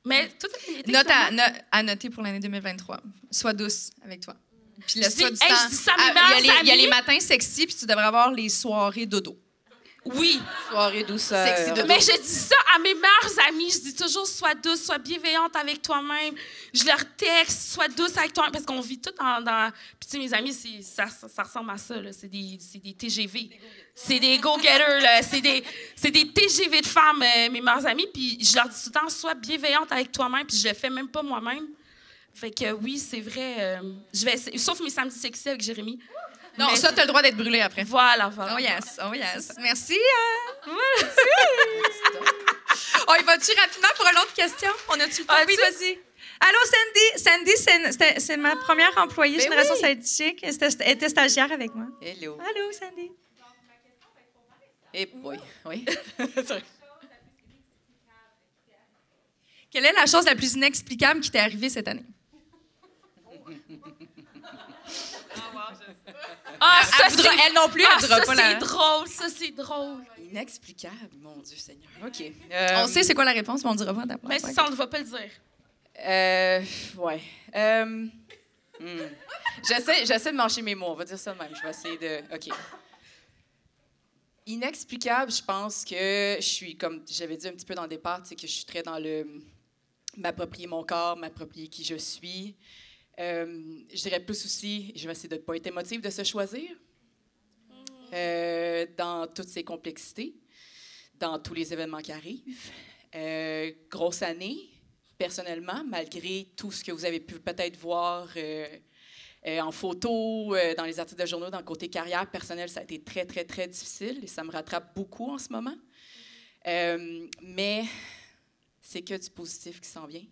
S5: Mais tout
S2: est Note à, à, noter pour l'année 2023. Sois douce avec toi.
S5: Puis le soir du temps.
S2: il y, a les, y a les matins sexy, puis tu devrais avoir les soirées dodo.
S5: Oui.
S7: Soirée douceur.
S8: Sexy de-
S5: Mais je dis ça à mes meilleures amies. Je dis toujours, sois douce, sois bienveillante avec toi-même. Je leur texte, sois douce avec toi-même. Parce qu'on vit tout dans. dans... Puis, tu sais, mes amis, c'est- ça, ça, ça ressemble à ça. C'est des, c'est des TGV. C'est des go-getters. là. C'est des, c'est des TGV de femmes, euh, mes meilleures amies. Puis, je leur dis tout le temps, sois bienveillante avec toi-même. Puis, je le fais même pas moi-même. Fait que oui, c'est vrai. euh, je vais essayer- Sauf mes samedis sexy avec Jérémy.
S2: Non,
S5: Mais
S2: ça,
S5: c'est-
S2: t'as le droit d'être brûlé après.
S5: Voilà, voilà.
S2: Oh yes, oh yes. Merci. euh, merci. On y va-tu rapidement pour une autre question? On a-tu le temps?
S5: Ah,
S2: oui,
S5: tu-
S2: vas-y. Allô, Sandy. Sandy, c'est- ma première employée
S7: Ben
S2: Génération
S7: oui.
S2: Sidechick. Elle était- elle était stagiaire avec moi.
S7: Hello.
S2: Allô, Sandy.
S7: Et boy, oui. [laughs]
S2: Quelle est la chose la plus inexplicable qui t'est arrivée cette année?
S5: Ah, ça,
S2: Elle, voudra-
S5: c'est-
S2: elle non plus,
S5: Ah,
S2: elle
S5: ça,
S2: pas
S5: c'est
S2: la...
S5: drôle, ça, c'est drôle.
S7: Inexplicable, mon Dieu Seigneur. OK.
S2: On
S7: Euh,
S2: sait c'est quoi la réponse, mais on dira pas d'abord.
S5: Mais si ça, on ne va pas le dire.
S7: Euh, ouais. Euh, hmm. J'essaie, j'essaie de mancher mes mots, on va dire ça de même. Je vais essayer de. OK. Inexplicable, je pense que je suis, comme j'avais dit un petit peu dans le départ, c'est que je suis très dans le m'approprier mon corps, m'approprier qui je suis. Euh, je dirais plus aussi, je vais essayer de ne pas être émotive, de se choisir euh, dans toutes ses complexités, dans tous les événements qui arrivent. Euh, grosse année, personnellement, malgré tout ce que vous avez pu peut-être voir en photo, dans les articles de journaux, dans le côté carrière personnelle, ça a été très, très, très difficile et ça me rattrape beaucoup en ce moment. Mais c'est que du positif qui s'en vient.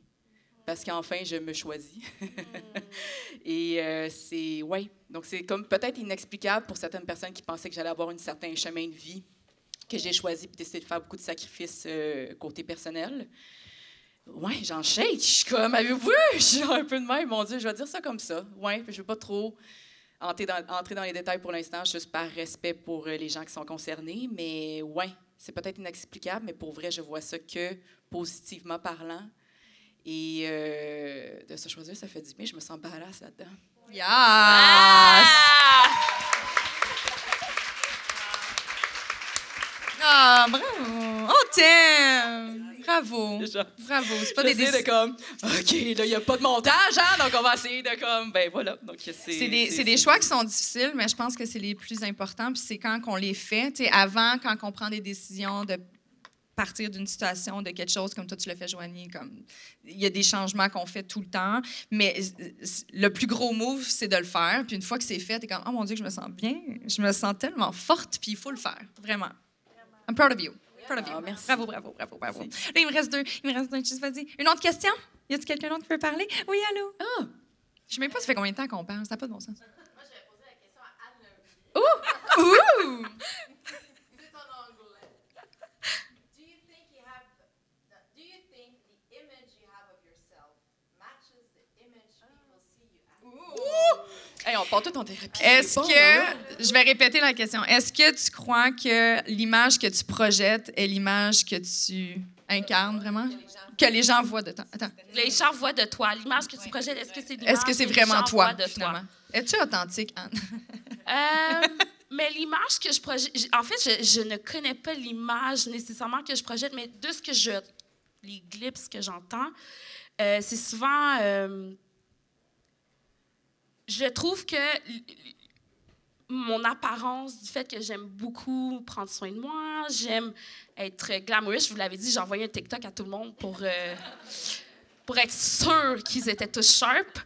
S7: Parce qu'enfin, je me choisis. [laughs] et euh, c'est, ouais, donc c'est comme peut-être inexplicable pour certaines personnes qui pensaient que j'allais avoir un certain chemin de vie que j'ai choisi puis décidé de faire beaucoup de sacrifices euh, côté personnel. Ouais, j'en shake. Je suis comme, avez-vous vu? Je suis un peu de même, mon Dieu, je vais dire ça comme ça. Ouais, je veux pas trop entrer dans, entrer dans les détails pour l'instant, juste par respect pour euh, les gens qui sont concernés. Mais ouais, c'est peut-être inexplicable, mais pour vrai, je vois ça que positivement parlant. Et euh, de se choisir, ça fait du bien. Je me sens badass là-dedans.
S2: Yes! Ah, bravo! On t'aime! Bravo! Bravo! C'est pas des
S7: de
S2: décisions.
S7: comme, OK, là, il n'y a pas de montage, hein, donc on va essayer de comme, ben voilà. Donc c'est
S2: C'est des, c'est des choix qui sont difficiles, mais je pense que c'est les plus importants. Puis c'est quand qu'on les fait. Tu sais, avant, quand on prend des décisions de partir d'une situation, de quelque chose comme toi, tu l'as fait, Joanie, comme il y a des changements qu'on fait tout le temps. Mais le plus gros move, c'est de le faire. Puis une fois que c'est fait, tu es comme, oh mon Dieu, que je me sens bien. Je me sens tellement forte, puis il faut le faire. Vraiment. I'm proud of you. Proud of you.
S7: Ah, merci.
S2: Bravo, bravo, bravo, bravo. Là, il me reste deux. Il me reste deux. Juste, Vas-y. Une autre question? Y a-t-il quelqu'un d'autre qui veut parler? Oui, allô? Ah! Je sais même pas ça fait combien de temps qu'on parle. Ça n'a pas de bon sens. Ouh! Ouh!
S11: C'est en anglais. Do you think you have do you think the image you have of yourself matches the image people see you as?
S7: On.
S2: Est-ce
S7: bon,
S2: que,
S7: hein?
S2: je vais répéter la question, est-ce que tu crois que l'image que tu projettes est l'image que tu incarnes vraiment? Que les gens voient de toi. Attends.
S5: Les gens voient de toi. L'image que tu projettes, est-ce que c'est l'image
S2: Est-ce que c'est vraiment toi,
S5: toi?
S2: finalement? Es-tu authentique, Anne? [laughs]
S5: Euh, mais l'image que je projette, en fait, je, je ne connais pas l'image nécessairement que je projette, mais de ce que je, les glips que j'entends, euh, c'est souvent, euh, je trouve que mon apparence, du fait que j'aime beaucoup prendre soin de moi, j'aime être glamorous. Je vous l'avais dit, j'ai envoyé un TikTok à tout le monde pour, euh, pour être sûre qu'ils étaient tous sharp.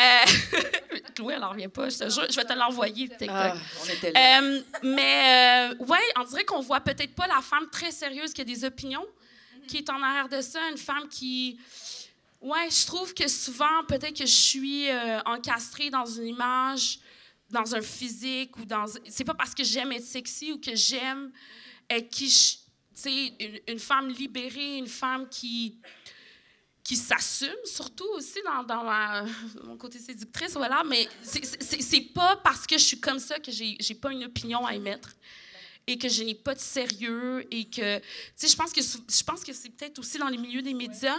S5: Euh, [laughs] Chloé, elle n'en revient pas, je te jure. Je vais te l'envoyer, le TikTok.
S7: Ah, on.
S5: Euh, mais euh, ouais, on dirait qu'on voit peut-être pas la femme très sérieuse qui a des opinions, qui est en arrière de ça, une femme qui. Ouais, je trouve que souvent, peut-être que je suis euh, encastrée dans une image, dans un physique ou dans. C'est pas parce que j'aime être sexy ou que j'aime être une, femme libérée, une femme qui qui s'assume, surtout aussi dans, dans [laughs] mon côté séductrice, voilà. Mais c'est- pas parce que je suis comme ça que j'ai pas une opinion à émettre et que je n'ai pas de sérieux et que, tu sais, je pense que que c'est peut-être aussi dans les milieux des médias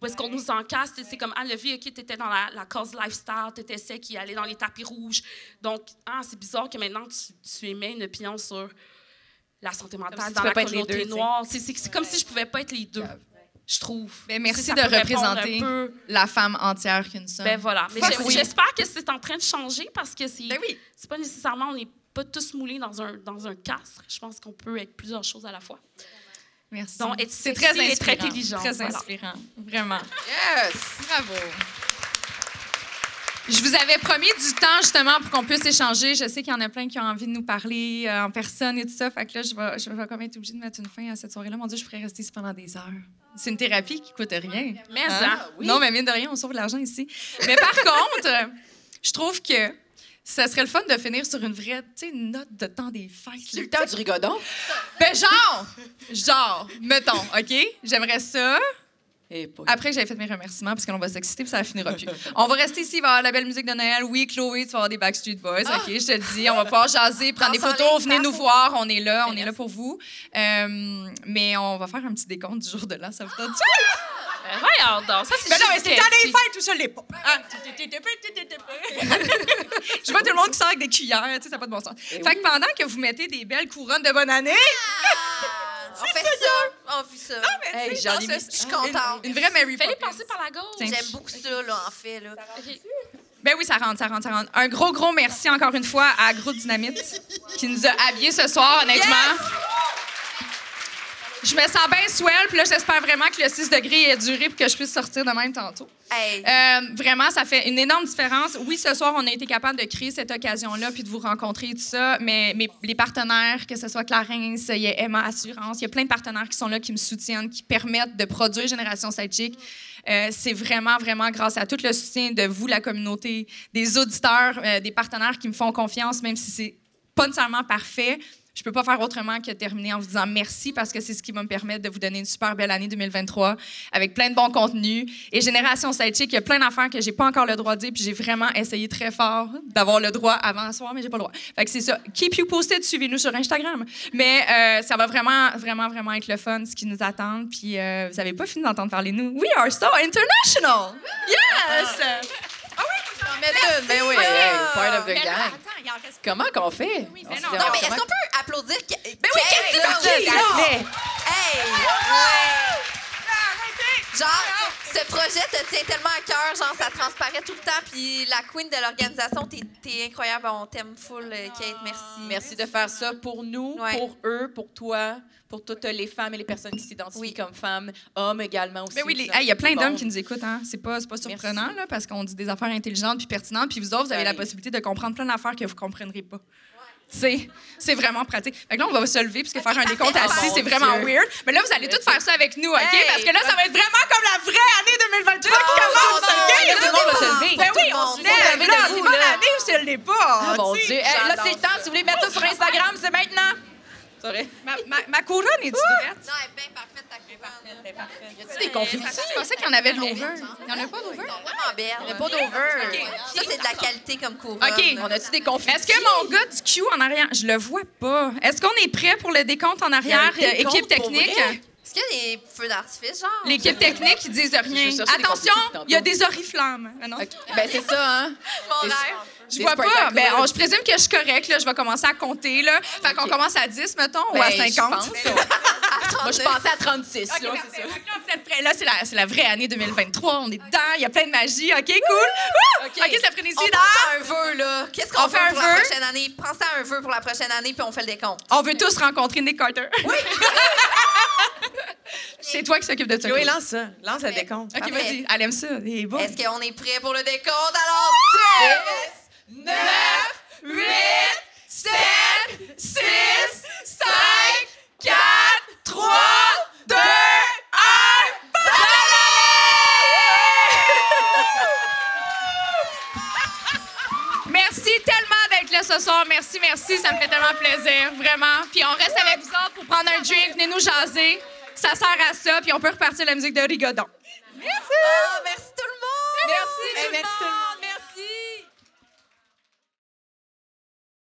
S5: où est-ce qu'on nous encasse, c'est comme, ah, le vie, OK, t'étais dans la, la cause lifestyle, t'étais celle qui allait dans les tapis rouges. Donc, ah, c'est bizarre que maintenant, tu, tu émets une opinion sur la santé
S7: si
S5: mentale
S7: tu
S5: dans la communauté
S7: deux,
S5: noire. C'est- comme si je pouvais pas être les deux, je trouve.
S2: Ben, merci de représenter
S5: peu-
S2: la femme entière que nous sommes.
S5: Ben voilà. Mais j'espère que c'est en train de changer parce que c'est
S2: Ben oui.
S5: pas nécessairement, on n'est pas tous moulés dans un, dans un castre. Je pense qu'on peut être plusieurs choses à la fois.
S2: Merci.
S5: Donc,
S2: c'est très inspirant.
S5: très intelligent,
S2: Très
S5: voilà.
S2: inspirant. Vraiment.
S8: Yes!
S2: Bravo. Je vous avais promis du temps justement pour qu'on puisse échanger. Je sais qu'il y en a plein qui ont envie de nous parler euh, en personne et tout ça. Fait que là, je vais, je vais quand même être obligée de mettre une fin à cette soirée-là. Mon Dieu, je pourrais rester ici pendant des heures. C'est une thérapie qui coûte rien.
S5: Mais
S2: Hein?
S5: ça,
S2: Non, mais mine de rien, on sauve de l'argent ici. Mais par [laughs] contre, je trouve que ça serait le fun de finir sur une vraie, tu sais, une note de temps des fêtes.
S7: C'est le temps du rigodon.
S2: Ben genre, genre, mettons, OK? J'aimerais ça.
S7: Eh, pas-
S2: Après j'avais fait mes remerciements, parce que l'on va s'exciter, puis ça finira plus. On va rester ici, il va y avoir la belle musique de Noël. Oui, Chloé, tu vas avoir des Backstreet Boys, OK, je te le dis. On va pouvoir jaser, prendre des photos, venez nous voir, on est là, on est là pour vous. Euh, mais on va faire un petit décompte du jour de l'an, ça vous tente
S5: Ben, voyons donc, ça c'est
S10: Mais non, mais
S5: juste
S10: c'est dans les fêtes où je l'ai pas. Ah,
S2: Je vois tout le monde qui sort avec des cuillères, tu sais, ça n'a pas de bon sens. fait que pendant que vous mettez des belles couronnes de bonne année, [laughs]
S1: On fait ça. On fait ça.
S2: Ça,
S7: mis-
S1: Je suis contente.
S2: une vraie Mary
S5: Fallait
S2: Poppins.
S5: passer par la gauche.
S1: J'aime beaucoup ça, là, en fait. Là.
S2: Ben oui, ça rentre, ça rentre, ça rentre. Un gros, gros merci encore une fois à Gros Dynamite qui nous a habillés ce soir, honnêtement. Je me sens bien swell, puis là, j'espère vraiment que le 6 degrés ait duré pour que je puisse sortir de même tantôt.
S1: Hey.
S2: Euh, vraiment, ça fait une énorme différence. Oui, ce soir, on a été capable de créer cette occasion-là puis de vous rencontrer et tout ça, mais, mais les partenaires, que ce soit Clarence, il y a Emma Assurance, il y a plein de partenaires qui sont là, qui me soutiennent, qui permettent de produire Génération Sidechick. Euh, c'est vraiment, vraiment grâce à tout le soutien de vous, la communauté, des auditeurs, euh, des partenaires qui me font confiance, même si c'est pas nécessairement parfait. Je peux pas faire autrement que terminer en vous disant merci parce que c'est ce qui va me permettre de vous donner une super belle année 2023 avec plein de bons contenus. Et Génération Sidechick, il y a plein d'affaires que j'ai pas encore le droit de dire, puis j'ai vraiment essayé très fort d'avoir le droit avant ce soir, mais j'ai pas le droit. Fait que c'est ça. Keep you posted, suivez-nous sur Instagram. Mais euh, ça va vraiment, vraiment, vraiment être le fun, ce qui nous attend. Puis euh, vous avez pas fini d'entendre parler de nous. We are so international! Yes!
S7: Merci, ben oui, hey, part of the
S2: Mais
S7: gang.
S2: attends, il en reste
S7: Comment qu'on fait?
S2: mais
S7: On se
S2: non.
S1: mais
S7: comment-
S1: est-ce qu'on peut applaudir? Ben
S2: oui, qui,
S1: là?
S2: là?
S1: Hey! Genre, ce projet te tient tellement à cœur, genre, ça transparaît tout le temps. Puis la queen de l'organisation, t'es es incroyable. On t'aime full, euh, Kate. Merci.
S7: Merci de faire ça pour nous,
S1: Ouais.
S7: pour eux, pour toi, pour toutes les femmes et les personnes qui s'identifient
S1: Oui.
S7: comme femmes, hommes également aussi.
S2: Mais oui, hey, il y a plein d'hommes qui nous écoutent. Hein? C'est pas, pas surprenant là, parce qu'on dit des affaires intelligentes puis pertinentes. Puis vous autres, vous avez la possibilité de comprendre plein d'affaires que vous comprendrez pas. C'est, vraiment pratique. Fait que là, on va se lever puisque faire un décompte assis,
S7: Oh,
S2: c'est vraiment weird. Mais là, vous allez tous faire ça avec nous, OK? Parce que là, ça va être vraiment comme la vraie année 2023 qui commence, OK?
S7: tout le monde va se lever.
S2: Ben oui, on se lève, C'est pas l'année ou si elle l'est pas.
S7: Ah, mon. Dieu. Là, c'est le temps. Si vous voulez mettre ça sur Instagram, c'est maintenant.
S2: Ma, ma, ma couronne est-tu droite?
S1: Non, elle est bien parfaite, ta couronne.
S7: Y a-tu des confettis?
S2: Je pensais qu'il y en avait de l'over. Il y en a pas d'over?
S1: Vraiment belle.
S7: Il y a pas d'over.
S1: Ça, c'est de la qualité comme couronne.
S2: OK.
S7: On a-tu des confettis?
S2: Est-ce que mon gars du Q en arrière, je le vois pas. Est-ce qu'on est prêt pour le décompte en arrière,
S7: décompte
S2: équipe technique?
S1: Est-ce qu'il y a des feux d'artifice, genre?
S2: L'équipe technique, ils disent rien. Attention, il y a des oriflammes. Ah.
S7: Ben, c'est ça, hein?
S1: Mon rêve.
S2: Je vois pas. Ben, on- je présume que je suis correcte. Là. Je vais commencer à compter. Là. Fait qu'on commence à 10, mettons, ou à
S7: Ben, je
S2: 50.
S7: pense. [laughs] Moi, je pensais à 36.
S2: OK,
S7: là,
S2: parfait.
S7: c'est ça.
S2: Là, c'est la, c'est la vraie année 2023. On est dedans. Il y a plein de magie. OK, cool. Wouh!
S7: OK.
S2: OK, ça frénésie.
S1: On pense à un vœu, là. Qu'est-ce qu'on
S2: On
S1: fait
S2: fait un
S1: pour
S2: vœu?
S1: la prochaine année? Pensez à un vœu pour la prochaine année, puis on fait le décompte.
S2: On veut tous rencontrer Nick Carter. Oui. [laughs] c'est toi qui s'occupe de ça.
S4: Chloé,
S2: Chloé.
S4: lance ça. Lance le décompte.
S2: OK,
S1: Parfait.
S2: vas-y. Elle aime ça. Il est bon.
S1: Est-ce qu'on est prêt pour le décompte? Alors, 10, 9, 8, 7, 6, 5, 4, 3, 2, 1.
S2: Merci tellement d'être là ce soir. Merci, merci. Ça me fait tellement plaisir, vraiment. Puis on reste avec vous autres pour prendre un drink. Venez nous jaser. Ça sert à ça. Puis on peut repartir la musique de Rigodon.
S1: Ah, merci tout le monde!
S2: Merci.
S4: Hey, merci tout le monde.